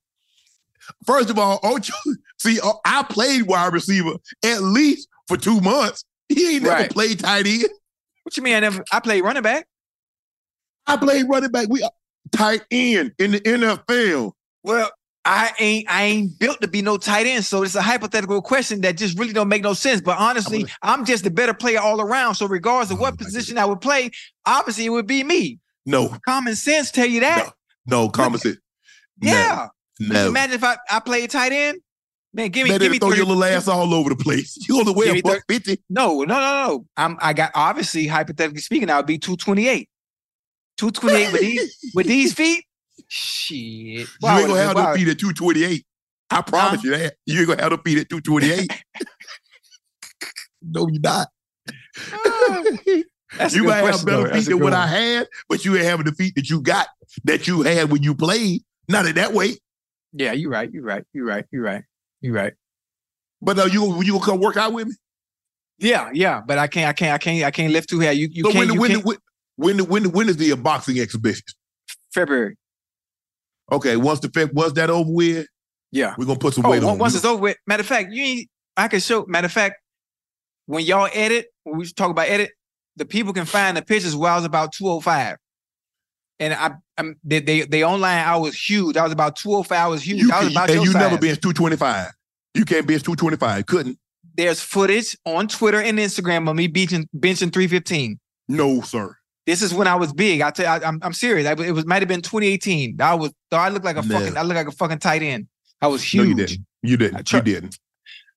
First of all, you <laughs> see? uh, I played wide receiver at least for two months. He ain't never Right. played tight end. What you mean? I never. I played running back. I played running back. We tight end in the NFL. Well, I ain't. I ain't built to be no tight end. So it's a hypothetical question that just really don't make no sense. But honestly, I'm just a better player all around. So regardless of oh what position I would play, obviously it would be me. No, Common sense tell you that. no, common sense. Yeah. No. Imagine if I, I played tight end. Man, give me, Man, give me throw 30 your little ass all over the place. <laughs> You only weigh Give a me buck fifty. No, no, no, no. I'm I got obviously hypothetically speaking, I would be 228. 228 with these with these feet. Shit. You ain't gonna have wow. no feet at two twenty eight. I promise you that. You ain't gonna have no feet at two twenty eight. <laughs> no, you're not. That's you might have better though. feet than what I had, but you ain't having the feet that you got that you had when you played. Not in that way. Yeah, you're right. You're right. You're right. You're right. You're right. But uh, you you gonna come work out with me? Yeah, yeah. But I can't. I can't. I can't. I can't lift too heavy. You. You so can't. when, you when, can't when, when, when, when is the boxing exhibition? February. Okay, once the once that over with, Yeah. we're gonna put some Oh, weight on- on. once it's over with. Matter of fact, you ain't. I can show. Matter of fact, when y'all edit, when we talk about edit, the people can find the pictures where I was about 205. And I, I'm they, they they online. I was huge. I was about 205. I was huge. You I was can- about and you never size. bench two twenty five. You can't bench two twenty five. Couldn't. There's footage on Twitter and Instagram of me benching benching 315. No, sir. This is when I was big. I tell you, I, I'm I'm serious. I, it was might have been 2018. I was. I looked like a No. fucking. I look like a fucking tight end. I was No, huge. you didn't. You didn't. try- you didn't.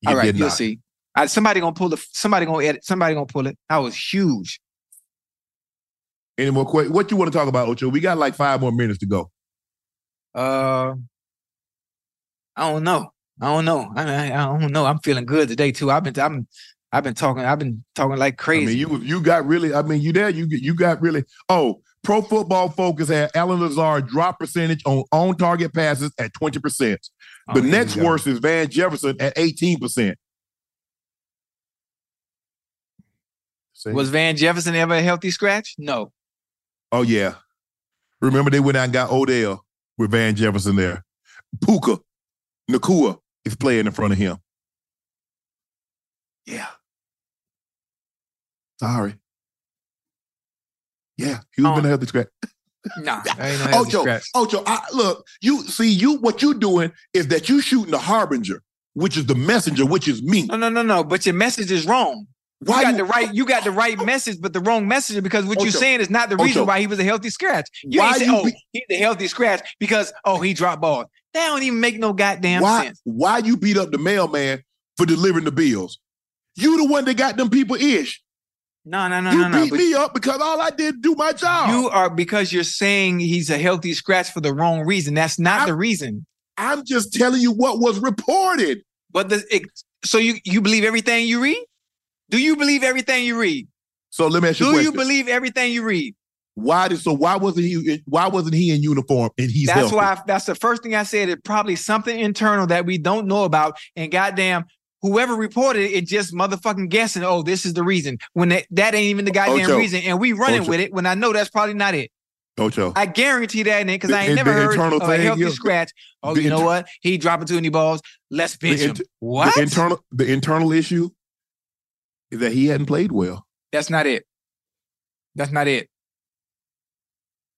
You All right, did you'll not. see. I, somebody gonna pull the. Somebody gonna edit. Somebody gonna pull it. I was huge. Any more questions? What you want to talk about, Ocho? We got like five more minutes to go. Uh, I don't know. I don't know. I, I, I don't know. I'm feeling good today too. I've been. I'm. I've been talking. I've been talking like I crazy. mean, you you got really. I mean, you there? You you got really. Oh, Pro Football Focus had Allen Lazard drop percentage on on target passes at twenty percent. Oh, The here we next go. worst is Van Jefferson at eighteen percent. Was Van Jefferson ever a healthy scratch? No. Oh yeah. Remember they went out and got Odell with Van Jefferson there. Puka Nacua is playing in front of him. Yeah. Sorry. Yeah, he was Oh. been a healthy scratch. Nah. <laughs> I ain't no healthy Ocho, scratch. Ocho, I, look, you see, you what you doing is that you shooting the harbinger, which is the messenger, which is me. No, no, no, no. But your message is wrong. Why you got you- the right, you got the right message, but the wrong message because what oh, you're saying is not the oh, reason Ocho. why he was a healthy scratch. You Why ain't say, you oh, he's a healthy scratch because oh he dropped balls. That don't even make no goddamn why, sense. why you beat up the mailman for delivering the bills? You the one that got them people ish. No, no, no, you no, no. beat me up because all I did do my job. You are because you're saying he's a healthy scratch for the wrong reason. That's not I'm- the reason. I'm just telling you what was reported. But the it, so you you believe everything you read? Do you believe everything you read? So let me ask you a Do question. you believe everything you read? why did so why wasn't he why wasn't he in uniform and he's that's healthy? why I, that's the first thing I said. It's probably something internal that we don't know about. And goddamn, whoever reported it, it just motherfucking guessing. Oh, this is the reason. When that, that ain't even the goddamn Ocho. reason, and we running Ocho. with it. When I know that's probably not it. Ocho. I guarantee that ain't because I ain't The- never the heard internal of a healthy yeah. scratch. Oh, The you know inter- what? He dropping too many balls. Let's bench him. what? The internal the internal issue is that he hadn't played well. that's not it. That's not it.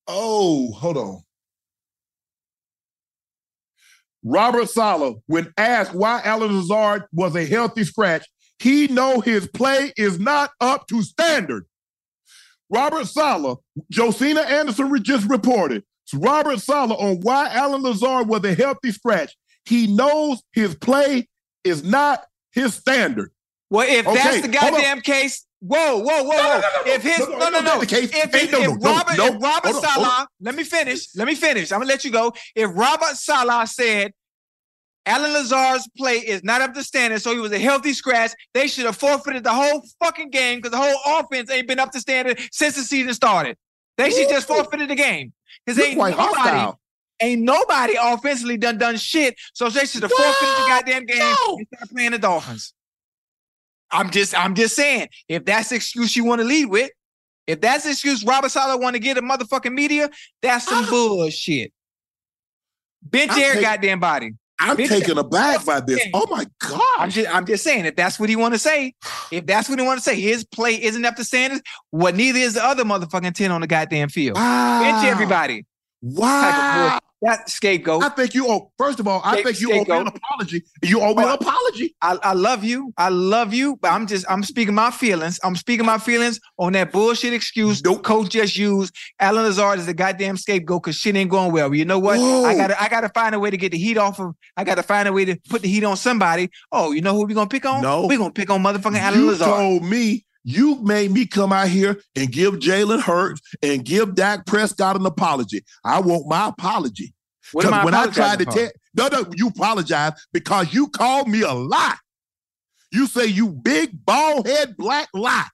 Oh, hold on. Robert Saleh, when asked why Allen Lazard was a healthy scratch, he know his play is not up to standard. Robert Saleh, Josina Anderson just reported, Robert Saleh on why Allen Lazard was a healthy scratch. He knows his play is not his standard. Well, if Okay, that's the goddamn case, whoa, whoa, whoa, whoa. if his no, no, no, not the case. If, if, if no, no, Robert, no. if Robert Hold on, hold Saleh, let me finish. Let me finish. I'm gonna let you go. If Robert Saleh said Allen Lazard's play is not up to standard, so he was a healthy scratch, they should have forfeited the whole fucking game because the whole offense ain't been up to standard since the season started. They should just forfeited the game because ain't quite nobody, hostile. ain't nobody offensively done done shit. So they should have forfeited the goddamn game No. instead of playing the Dolphins. I'm just, I'm just saying, if that's the excuse you want to lead with, if that's the excuse Robert Saleh want to get a motherfucking media, that's some bullshit. Bench I'm air take- goddamn body. I'm Bitch, taken aback by this. Oh my god. I'm just, I'm just saying, if that's what he want to say, if that's what he want to say, his play isn't up to standards. What neither is the other motherfucking ten on the goddamn field. Wow. Bench everybody. Wow. That scapegoat. I think you owe, first of all, I Scape- think you owe me an apology. You owe me an apology. I, I love you. I love you, but I'm just I'm speaking my feelings. I'm speaking my feelings on that bullshit excuse Nope. coach just used. Allen Lazard is the goddamn scapegoat because shit ain't going well. You know what? Whoa. I gotta I gotta find a way to get the heat off of. I gotta find a way to put the heat on somebody. Oh, you know who we gonna pick on? No. we gonna pick on motherfucking Allen You Lazard. told me you made me come out here and give Jalen Hurts and give Dak Prescott an apology. I want my apology. What am I when I tried to tell, no, no, you apologize because you called me a lie. You say you big bald head black lie.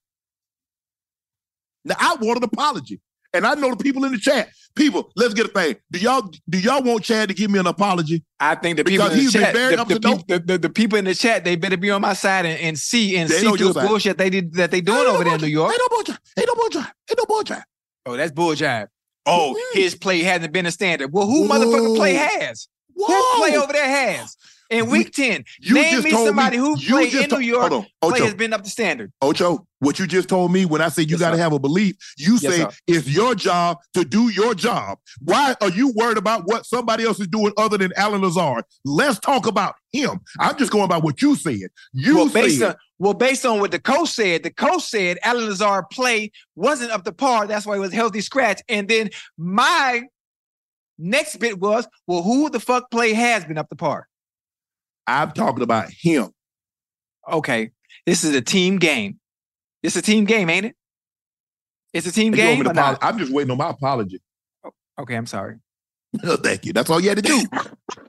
Now I want an apology, and I know the people in the chat. People, let's get a thing. Do y'all do y'all want Chad to give me an apology? I think the people Because in the chat, the, the, the, the, the people in the chat, they better be on my side and, and see and They see through the side. bullshit they did that they doing over there in. New York. Ain't no bullshit. Ain't no bullshit. Ain't no bullshit. Oh, that's bull jive. Oh, his play hasn't been a standard. Well, who motherfucking play has? Whoa. Who play over there has? In week 10, You name me somebody me, who played in to- New York, Hold on, play Ocho. has been up to standard. Ocho, what you just told me when I said you Yes, got to have a belief, you Yes, say sir. it's your job to do your job. Why are you worried about what somebody else is doing other than Allen Lazard? Let's talk about him. I'm just going by what you said. You well, based said on well, based on what the coach said, the coach said Allen Lazard play wasn't up to par. That's why he was a healthy scratch. And then my next bit was, well, who the fuck play has been up to par? I'm talking about him. Okay, this is a team game. It's a team game, ain't it? It's a team You game. to or apolo- I'm just waiting on my apology. Oh, okay, I'm sorry. <laughs> No, Thank you. That's all you had to do.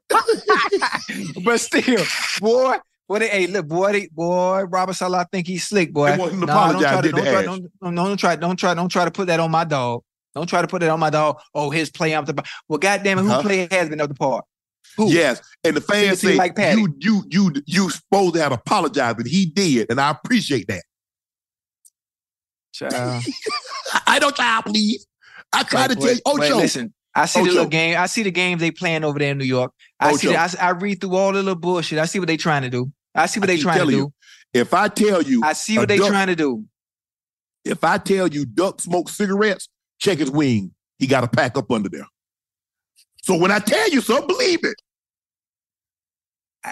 <laughs> but still, boy, boy, they, hey, look, boy, they, boy, Robert Saleh, I think he's slick, boy. They want him to Nah, don't try to, don't try, don't, try, don't try, don't try to put that on my dog. Don't try to put it on my dog. Oh, his play up the. Well, goddamn it, who Huh? play has been up the par? Who? yes, and the fans See, say like Patty. you, you, you, you supposed to have apologized, but he did, and I appreciate that. Child. <laughs> I don't try, please. I try to But- tell you, but Ocho. listen, I see the little game. I see the games they playing over there in New York. I see. Ocho. The, I, s- I read through all the little bullshit. I see what they trying to do. I see what I they trying to telling do. If I tell you, I see what they duck- trying to do. if I tell you Duck smokes cigarettes, check his wing. He got to pack up under there. So when I tell you something, believe it.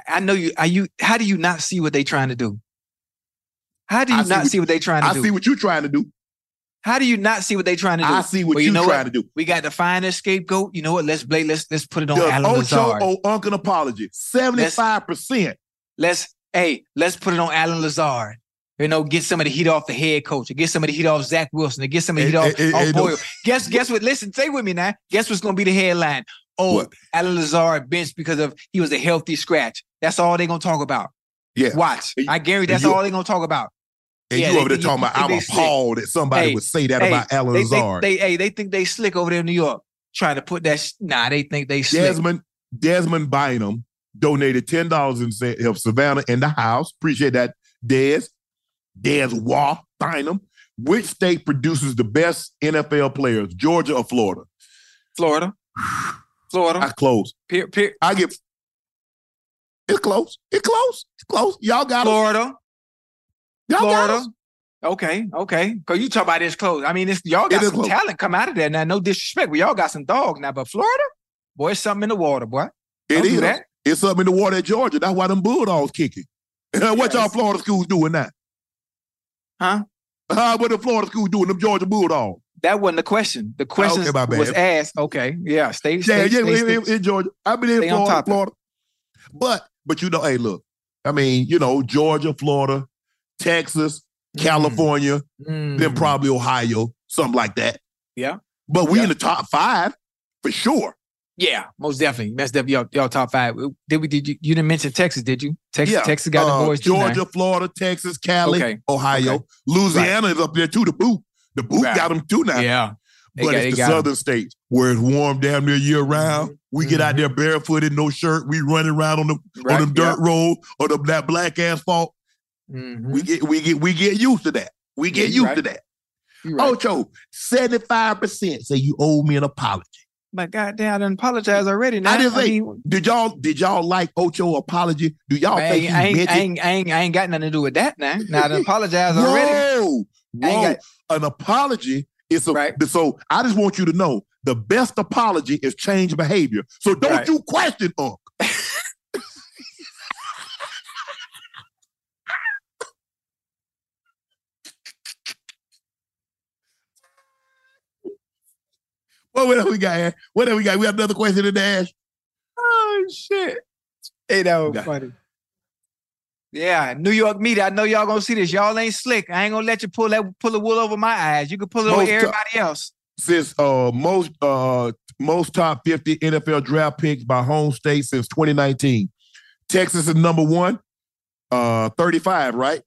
I, know you. Are you? How do you not see what they're trying to do? How do you see not what- see what they're trying to I do? I see what you're trying to do. How do you not see what they're trying to do? I see what Well, you're know trying to do. We got to find a scapegoat. You know what? Let's blame. Let's let's put it on The Allen Ocho Lazard. owe Uncle an apology. 75%. Let's hey, let's put it on Allen Lazard. You know, get some of the heat off the head coach, or get some of the heat off Zach Wilson, or get some of the heat Hey, off, hey, off hey, no. Guess guess what? Listen, stay with me now. Guess what's gonna be the headline? Oh, What? Allen Lazard benched because of he was a healthy scratch. That's all they're gonna talk about. Yeah. Watch. And- I guarantee that's you- all they're gonna talk about. And Yeah, you over there talking you about, I'm appalled that somebody Hey, would say that Hey, about Allen they, Lazard. They, they, hey, they think they slick over there in New York, trying to put that. Sh- nah, they think they slick. Desmond, Desmond Bynum donated $10 and said, help Savannah in the house. Appreciate that, Des. Des Waugh Bynum. Which state produces the best NFL players, Georgia or Florida? Florida, <sighs> <sighs> <sighs> Florida. I close. Pier, pier, I give. It's close. It's close. It's close. Y'all got. Florida. Y'all got Florida. us. Okay, okay. Cause you talk about this close. I mean, it's y'all got It some talent come out of there now. No disrespect, but y'all got some dogs now. But Florida, boy, it's something in the water, boy. It Don't do is. that. It's up in the water at Georgia. That's why them Bulldogs kicking. <laughs> what y'all Florida schools doing now? Huh? Uh, what the Florida schools doing? Them Georgia Bulldogs. That wasn't the question. The question okay, was asked. Okay, yeah, stay, Yeah, stay, yeah, stay, in, stay- in Georgia. I've been in Florida. Florida. But but you know, hey, look, I mean, you know, Georgia, Florida, Texas, California, Mm. then probably Ohio, something like that. Yeah. But we Yeah. in the top five for sure. Yeah, most definitely. That's definitely y'all, y'all top five. Did we? Did you? You didn't mention Texas, did you? Texas, yeah. Texas got Uh, the boys. Georgia, Florida, Texas, Cali, Okay. Ohio, Okay. Louisiana is up there too. The boot, the boot Right. got them too now. Yeah, They but got- it's the southern states where it's warm damn near year round. Mhm. We get out there barefooted, no shirt. We running around on the Right, on them dirt road or the that black asphalt. Mhm. We get we get we get used to that. We get you used right. to that. Right. Ocho, 75% say you owe me an apology. But goddamn, I done apologize already. Now I didn't say mean, did y'all did y'all like Ocho apology? Do y'all I think ain't, he I, ain't, meant I, ain't, I, ain't, I ain't got nothing to do with that now. Now I done <laughs> apologize already. Whoa, I ain't whoa. got- An apology is a, Right. so I just want you to know the best apology is change behavior. So don't Right. you question Unc. Well, what else we got here? What else we got? We have another question to dash. Oh shit. Hey, that was funny. Yeah, New York media. I know y'all gonna see this. Y'all ain't slick. I ain't gonna let you pull that pull the wool over my eyes. You can pull it over Most to- everybody else. since uh most uh most top 50 NFL draft picks by home state since 2019. Texas is number one, uh 35, right?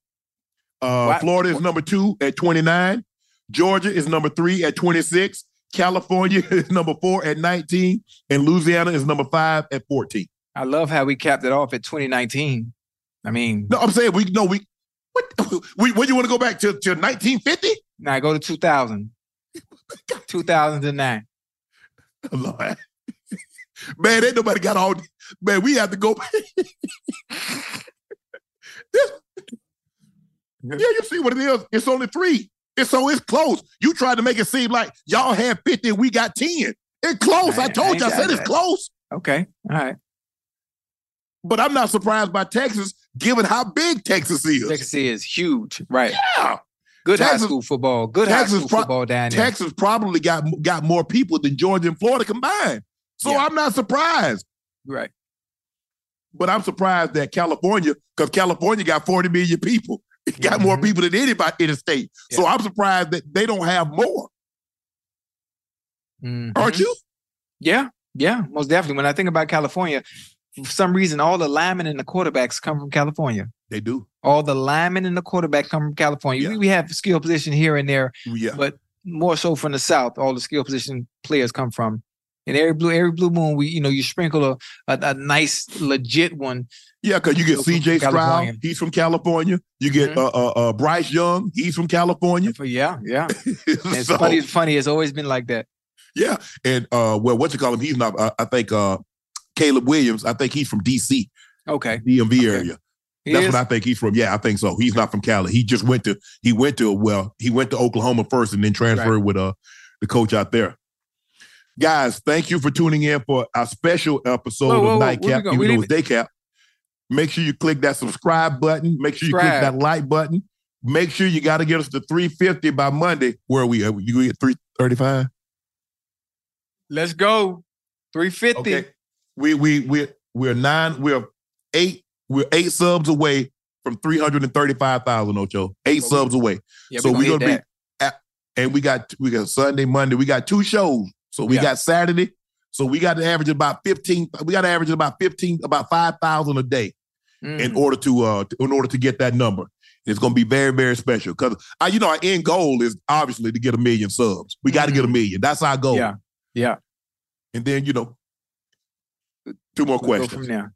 Uh Florida is number two at 29. Georgia is number three at 26. California <laughs> is number four at 19. And Louisiana is number five at 14. I love how we capped it off at 2019. I mean, No, I'm saying we no we what <laughs> we when you want to go back to, to 1950? now go to 2000. <laughs> 2009. Lord. Man, ain't nobody got all. Man, we have to go. Yeah, you see what it is. It's only three. It's so it's close. You tried to make it seem like y'all had 50 we got 10. It's close. I, I- told I you. I said got it's that. close. Okay. All right. But I'm not surprised by Texas, given how big Texas is. Texas is huge. Right. Yeah. Good high school football. Good high school pro- football down there. Texas probably got got more people than Georgia and Florida combined. So Yeah. I'm not surprised. Right. But I'm surprised that California, because California got 40 million people, it got more Mhm. people than anybody in the state. So I'm surprised that they don't have more. Mhm. Aren't you? Yeah, yeah, most definitely. When I think about California, for some reason, all the linemen and the quarterbacks come from California. They do. All the linemen and the quarterback come from California. Yeah. We, we have skill position here and there, Yeah. but more so from the South. All the skill position players come from. And every blue, every blue moon, we you know you sprinkle a a, a nice legit one. Yeah, because you get CJ Stroud, he's from California. You get Mhm. uh, uh, uh, Bryce Young, he's from California. Yeah, yeah. <laughs> It's So, funny. It's funny. It's always been like that. Yeah. And uh, well, what you call him? He's not, uh, I think uh, Caleb Williams, I think he's from DC, Okay. DMV Okay. area. He That's is? what I think he's from. Yeah, I think so. He's not from Cali. He just went to he went to well, he went to Oklahoma first and then transferred with uh the coach out there. Guys, thank you for tuning in for our special episode Whoa, whoa, of Nightcap, even though it's day cap. Make sure you click that subscribe button. Make sure you click that like button. Make sure you got to get us to 350 by Monday. Where are we? Are you at 335? Let's go. 350. Okay. We we we we're nine, we're eight, we're eight subs away from 335,000, Ocho. Eight subs away. Yeah, so we we're gonna gonna be at, and we got we got Sunday, Monday, we got two shows. So we Yeah. got Saturday. So we got to average about 15, we got to average about 15, about 5,000 a day Mhm. in order to uh in order to get that number. It's gonna be very, very special. Because uh, you know, our end goal is obviously to get a million subs. We got to get a million. That's our goal. Yeah. Yeah. And then, you know, two more We'll questions. from there.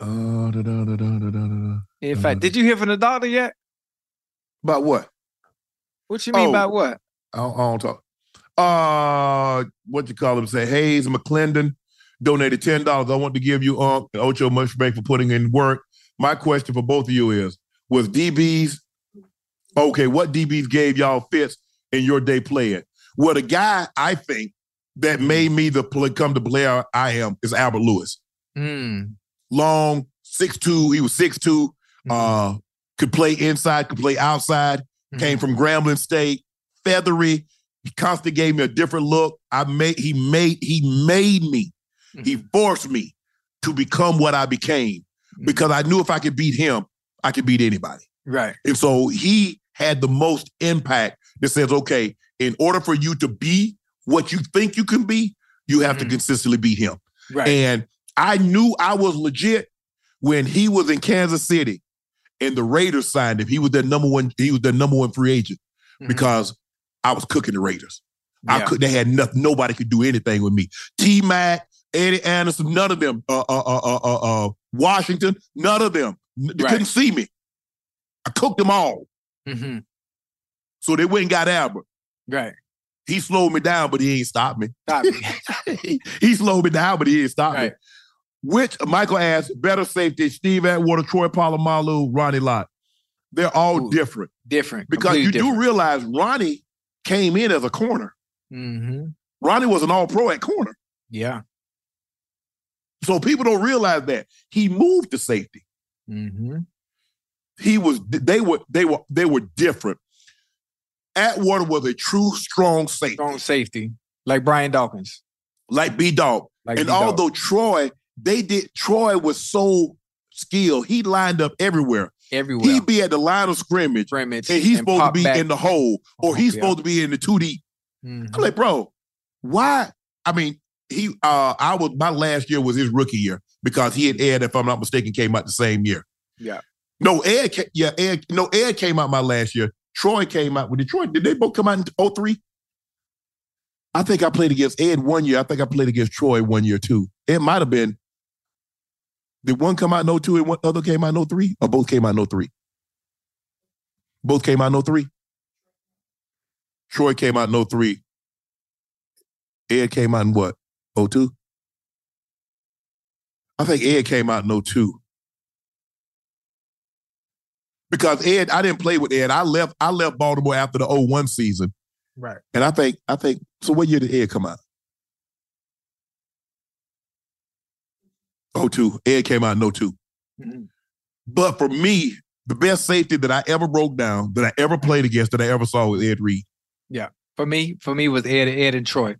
Uh, da, da, da, da, da, da, da. In fact, did you hear from the doctor yet? About what? What you mean Oh. by what? I don't, I don't talk. Uh, what you call him? Say Hayes McClendon donated ten dollars. I want to give you Unc and Ocho much respect for putting in work. My question for both of you is: Was DBs okay? What DBs gave y'all fits in your day playing? Well, the guy I think that made me the play, come to player I am is Albert Lewis. Mm. Long, six two. He was six two. Mm-hmm. Uh, could play inside, could play outside. came from Grambling State, feathery. He constantly gave me a different look. I made he made he made me. He mm-hmm. forced me to become what I became mm-hmm. because I knew if I could beat him, I could beat anybody. Right. And so he had the most impact that says, okay, in order for you to be what you think you can be, you have to mm-hmm. consistently beat him. Right. And I knew I was legit when he was in Kansas City and the Raiders signed him. He was their number one, he was their number one free agent because I was cooking the Raiders. I Yeah. could they had nothing, nobody could do anything with me. T Mac, Eddie Anderson, none of them, uh uh uh uh uh, uh Washington, none of them. They Right. couldn't see me. I cooked them all. hmm So they went and got Albert. Right. He slowed me down, but he ain't stopped me. Stop he, <laughs> he slowed me down, but he ain't stopped Right. me. Which Michael asked, better safety, Steve Atwater, Troy Polamalu, Ronnie Lott. They're all Ooh, different. different. Because you completely do realize Ronnie came in as a corner. Mm-hmm. Ronnie was an all-pro at corner. Yeah. So people don't realize that. He moved to safety. Mm-hmm. He was they were they were they were different. Atwater was a true strong safety. Strong safety. Like Brian Dawkins. like B Dog. Like and B-Dog. although Troy, they did Troy was so skilled, he lined up everywhere. Everywhere. He'd be at the line of scrimmage, Scrimmage and he's and supposed to be back. in the hole, or he's Yeah. supposed to be in the two deep. Mhm. I'm like, bro, why? I mean, he uh I was my last year was his rookie year because he and Ed, if I'm not mistaken, came out the same year. Yeah. No, Ed, yeah, Ed, no, Ed came out my last year. Troy came out with Detroit. Did they both come out in 03? I think I played against Ed one year. I think I played against Troy one year too. It might have been. Did one come out no 02 and one other came out no 03? Or both came out no 03? Both came out no 03? Troy came out no 03. Ed came out in what? 02? I think Ed came out no 02. Because Ed, I didn't play with Ed. I left, I left Baltimore after the 01 season. Right. And I think, I think, so what year did Ed come out? 02. Ed came out in 2 Mhm. But for me, the best safety that I ever broke down, that I ever played against, that I ever saw was Ed Reed. Yeah. For me, for me was Ed, Ed and Troy.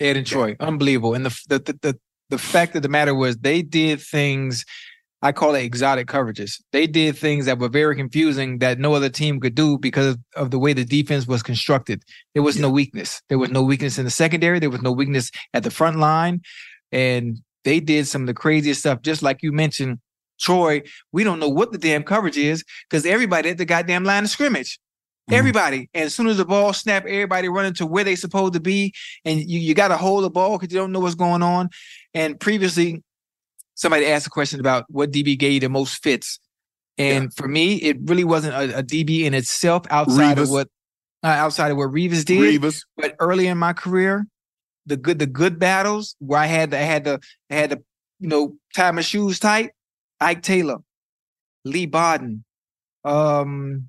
Ed and Troy. Unbelievable. And the, the the the the fact of the matter was they did things I call it exotic coverages. They did things that were very confusing that no other team could do because of the way the defense was constructed. There was no weakness. There was no weakness in the secondary. There was no weakness at the front line. And they did some of the craziest stuff, just like you mentioned. Troy, we don't know what the damn coverage is because everybody at the goddamn line of scrimmage. Mhm. Everybody. And as soon as the ball snap, everybody running to where they supposed to be. And you, you got to hold the ball because you don't know what's going on. And previously, somebody asked a question about what DB gave you the most fits. And for me, it really wasn't a, a DB in itself outside Revis. of what uh, outside of what Revis did. Revis. But early in my career, the good the good battles where I had to I had to I had to you know tie my shoes tight. Ike Taylor, Leigh Bodden, um,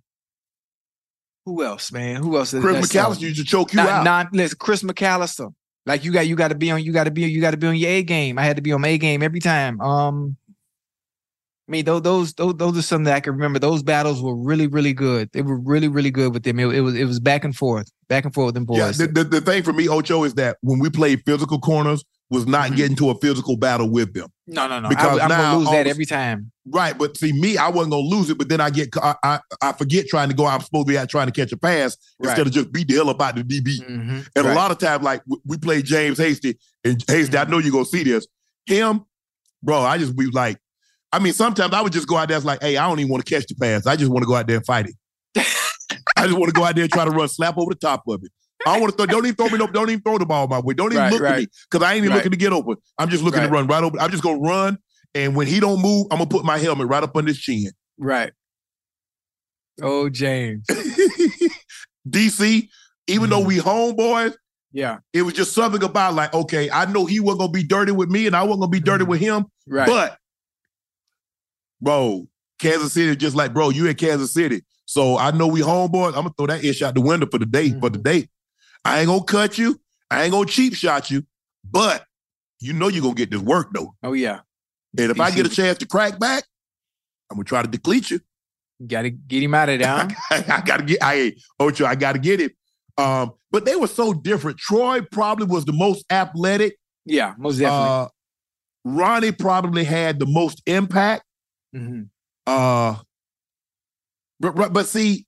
who else, man? Who else? Chris That's, McAllister used to choke you not, out. not listen, Chris McAlister. Like you got you got to be on you got to be you got to be on your A game. I had to be on my A game every time. Um, I mean those those those, those are some that I can remember. Those battles were really really good. They were really really good with them. It, it was it was back and forth, back and forth with them boys. Yeah, the, the, the thing for me, Ocho, is that when we played physical corners, was not Mhm. getting to a physical battle with them. no no no. because I, am gonna lose that every time. Right, but see, me, I wasn't gonna lose it, but then I get, I, I, I forget trying to go. I'm supposed to be out trying to catch a pass Right. instead of just beat the hell about the DB. Mhm. And Right. a lot of times, like we played James Hasty, and Hasty, I know you're gonna see this. Him, bro, I just be like, I mean, sometimes I would just go out there it's like, hey, I don't even want to catch the pass. I just want to go out there and fight it. <laughs> I just want to go out there and try to run slap over the top of it. I don't want to throw, don't even throw me no, don't even throw the ball my way. Don't even Right, look at me. Because I ain't even Right. looking to get open. I'm just looking Right. to run right over. I'm just gonna run. And when he don't move, I'm gonna put my helmet right up on his chin. Right. Oh James. <laughs> DC, even though we homeboys, Yeah. it was just something about like, okay, I know he wasn't gonna be dirty with me, and I wasn't gonna be dirty Mhm. with him. Right. But, bro, Kansas City is just like, bro, you in Kansas City. So I know we homeboys. I'm gonna throw that ish out the window for the day, for the date. I ain't gonna cut you. I ain't gonna cheap shot you, but you know you're gonna get this work though. oh yeah. And if I get a chance to crack back, I'm gonna try to deplete you. Got to get him out of there. <laughs> I got to get. I Ocho. I got to get him. Um, but they were so different. Troy probably was the most athletic. Yeah, most definitely. Uh, Ronnie probably had the most impact. Mm-hmm. Uh, but but see,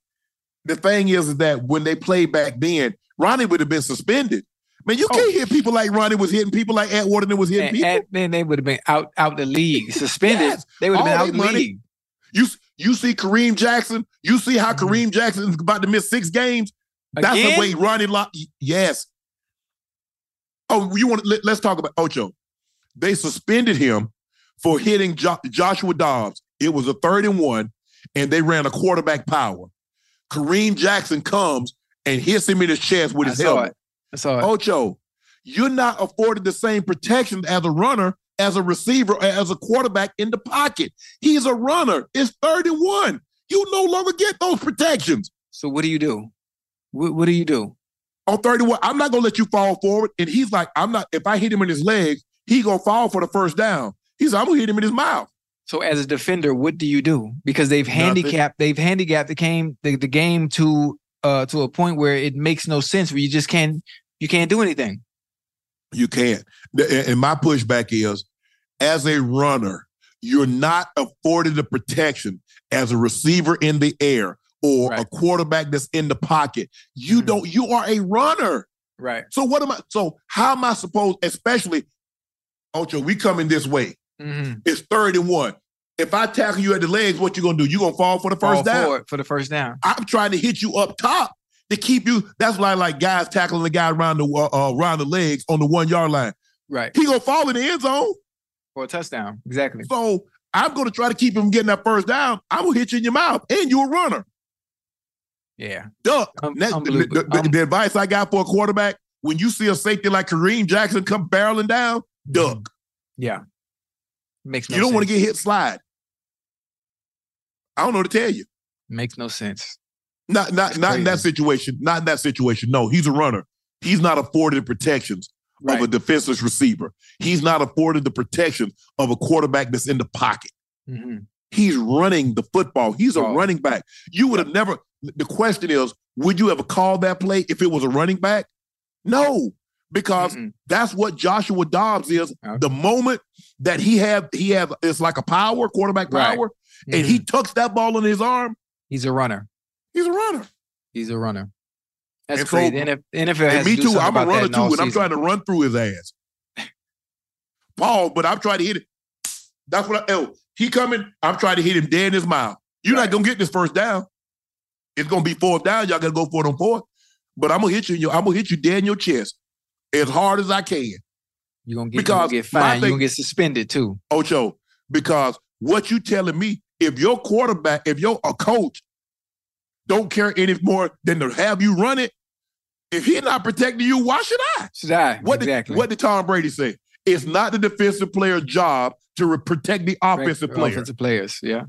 the thing is, is that when they played back then, Ronnie would have been suspended. Man, you oh. can't hear people like Ronnie was hitting people like Ed Waterman was hitting and, people. Then they would have been out out the league, suspended. yes. They would have been out the money. league. You you see Kareem Jackson. You see how mm-hmm. Kareem Jackson is about to miss six games. That's Again? the way Ronnie Lott. Yes. Oh, you want? Let, us talk about Ocho. They suspended him for hitting jo- Joshua Dobbs. It was a third and one, and they ran a quarterback power. Kareem Jackson comes and hits him in his chest with his I helmet. I saw it. Ocho, you're not afforded the same protection as a runner, as a receiver, as a quarterback in the pocket. He's a runner. It's third and one. You no longer get those protections. So what do you do? What, what do you do? On 31, I'm not gonna let you fall forward. And he's like, I'm not, if I hit him in his legs, he gonna fall for the first down. He's I'm gonna hit him in his mouth. So as a defender, what do you do? Because they've Nothing. handicapped, they've handicapped the game, the, the game to uh to a point where it makes no sense where you just can't you can't do anything. You can't. And my pushback is as a runner, you're not afforded the protection as a receiver in the air or right. a quarterback that's in the pocket. You mm-hmm. don't, you are a runner. Right. So what am I? So how am I supposed, especially, Ocho, we coming this way. Mm-hmm. It's third and one. If I tackle you at the legs, what you gonna do? You gonna fall for the first fall down? For, the first down. I'm trying to hit you up top to keep you. That's why I like guys tackling the guy around the uh, uh, around the legs on the one yard line. Right. He gonna fall in the end zone for a touchdown. Exactly. So I'm gonna try to keep him getting that first down. I'm gonna hit you in your mouth, and you're a runner. Yeah. Duck. Um, that, the, the, the, advice I got for a quarterback: when you see a safety like Kareem Jackson come barreling down, duck. Yeah. Makes no you don't want to get hit slide. I don't know what to tell you. Makes no sense. Not not not in that situation. Not in that situation. No, he's a runner. He's not afforded protections right. of a defenseless receiver. He's not afforded the protection of a quarterback that's in the pocket. Mm-hmm. He's running the football. He's a oh. running back. You would have never. The question is, would you ever call that play if it was a running back? No, because mm-hmm. that's what Joshua Dobbs is. Okay. The moment that he have he have it's like a power quarterback power, right. mm-hmm. and he tucks that ball in his arm. He's a runner. He's a runner. He's a runner. That's and crazy. So, NFL, NFL has me too. I'm a runner too, and I'm trying to run through his ass. <laughs> Paul, but I'm trying to hit it. That's what I. Oh, he coming. I'm trying to hit him dead in his mouth. You're right. not gonna get this first down. It's gonna be fourth down. Y'all gotta go for it on fourth. But I'm gonna hit you. I'm gonna hit you dead in your chest as hard as I can. You're gonna get because you gonna get fined. You're gonna get suspended too. Ocho, because what you telling me, if your quarterback, if you're a coach don't care any more than to have you run it. If he's not protecting you, why should I? Should I? What exactly. Did, what did Tom Brady say? It's not the defensive player's job to re- protect the offensive players. Offensive players, yeah.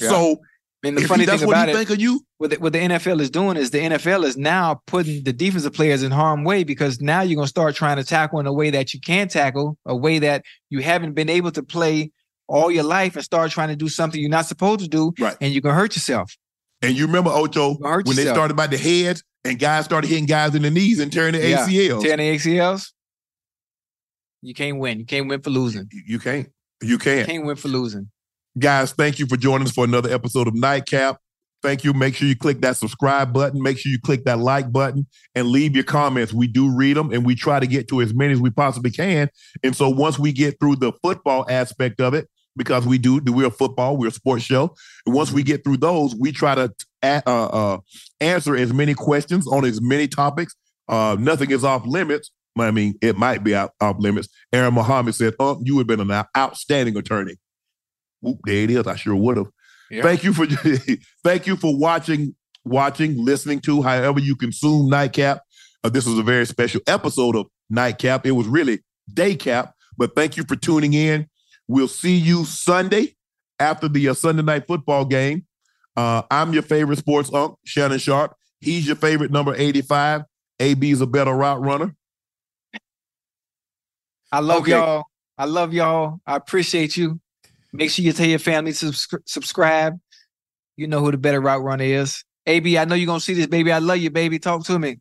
yeah. So, and the funny thing about it, think of you, what the, what the NFL is doing is the NFL is now putting the defensive players in harm way because now you're gonna start trying to tackle in a way that you can't tackle, a way that you haven't been able to play all your life, and start trying to do something you're not supposed to do, right. and you can hurt yourself. And you remember Ocho when yourself. they started by the heads and guys started hitting guys in the knees and tearing the yeah. ACLs. Tearing the ACLs. You can't win. You can't win for losing. You can't. You can't. You can't win for losing. Guys, thank you for joining us for another episode of Nightcap. Thank you. Make sure you click that subscribe button. Make sure you click that like button and leave your comments. We do read them and we try to get to as many as we possibly can. And so once we get through the football aspect of it, because we do we're a football, we're a sports show. And once we get through those, we try to uh, uh, answer as many questions on as many topics. Uh, nothing is off limits. I mean, it might be off limits. Aaron Muhammad said, "Oh, you have been an outstanding attorney." Oop, there it is. I sure would have. Yeah. Thank you for <laughs> thank you for watching, watching, listening to, however you consume Nightcap. Uh, this was a very special episode of Nightcap. It was really day cap, but thank you for tuning in. We'll see you Sunday after the uh, Sunday night football game. Uh, I'm your favorite sports unk, Shannon Sharpe. He's your favorite number 85. AB's a better route runner. I love okay. y'all. I love y'all. I appreciate you. Make sure you tell your family to subscribe. You know who the better route runner is. AB, I know you're gonna see this, baby. I love you, baby. Talk to me.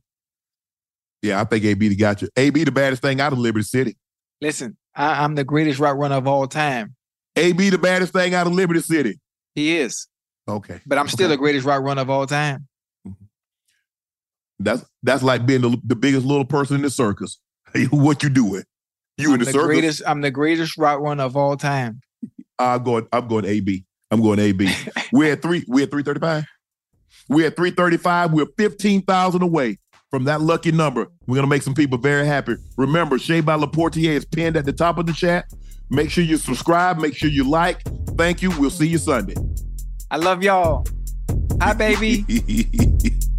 Yeah, I think AB got you. AB the baddest thing out of Liberty City. Listen, I, I'm the greatest route runner of all time. AB the baddest thing out of Liberty City. He is. Okay. But I'm still Okay. the greatest route runner of all time. Mm-hmm. That's that's like being the, the biggest little person in the circus. <laughs> What you doing? You I'm in the, the circus? greatest. I'm the greatest route runner of all time. I'm going. I'm going AB. I'm going AB. we're at three. We're at three thirty five. We're at three thirty five. We're fifteen thousand away from that lucky number. We're gonna make some people very happy. Remember, Shea by Laportier is pinned at the top of the chat. Make sure you subscribe. Make sure you like. Thank you. We'll see you Sunday. I love y'all. Hi, baby. <laughs>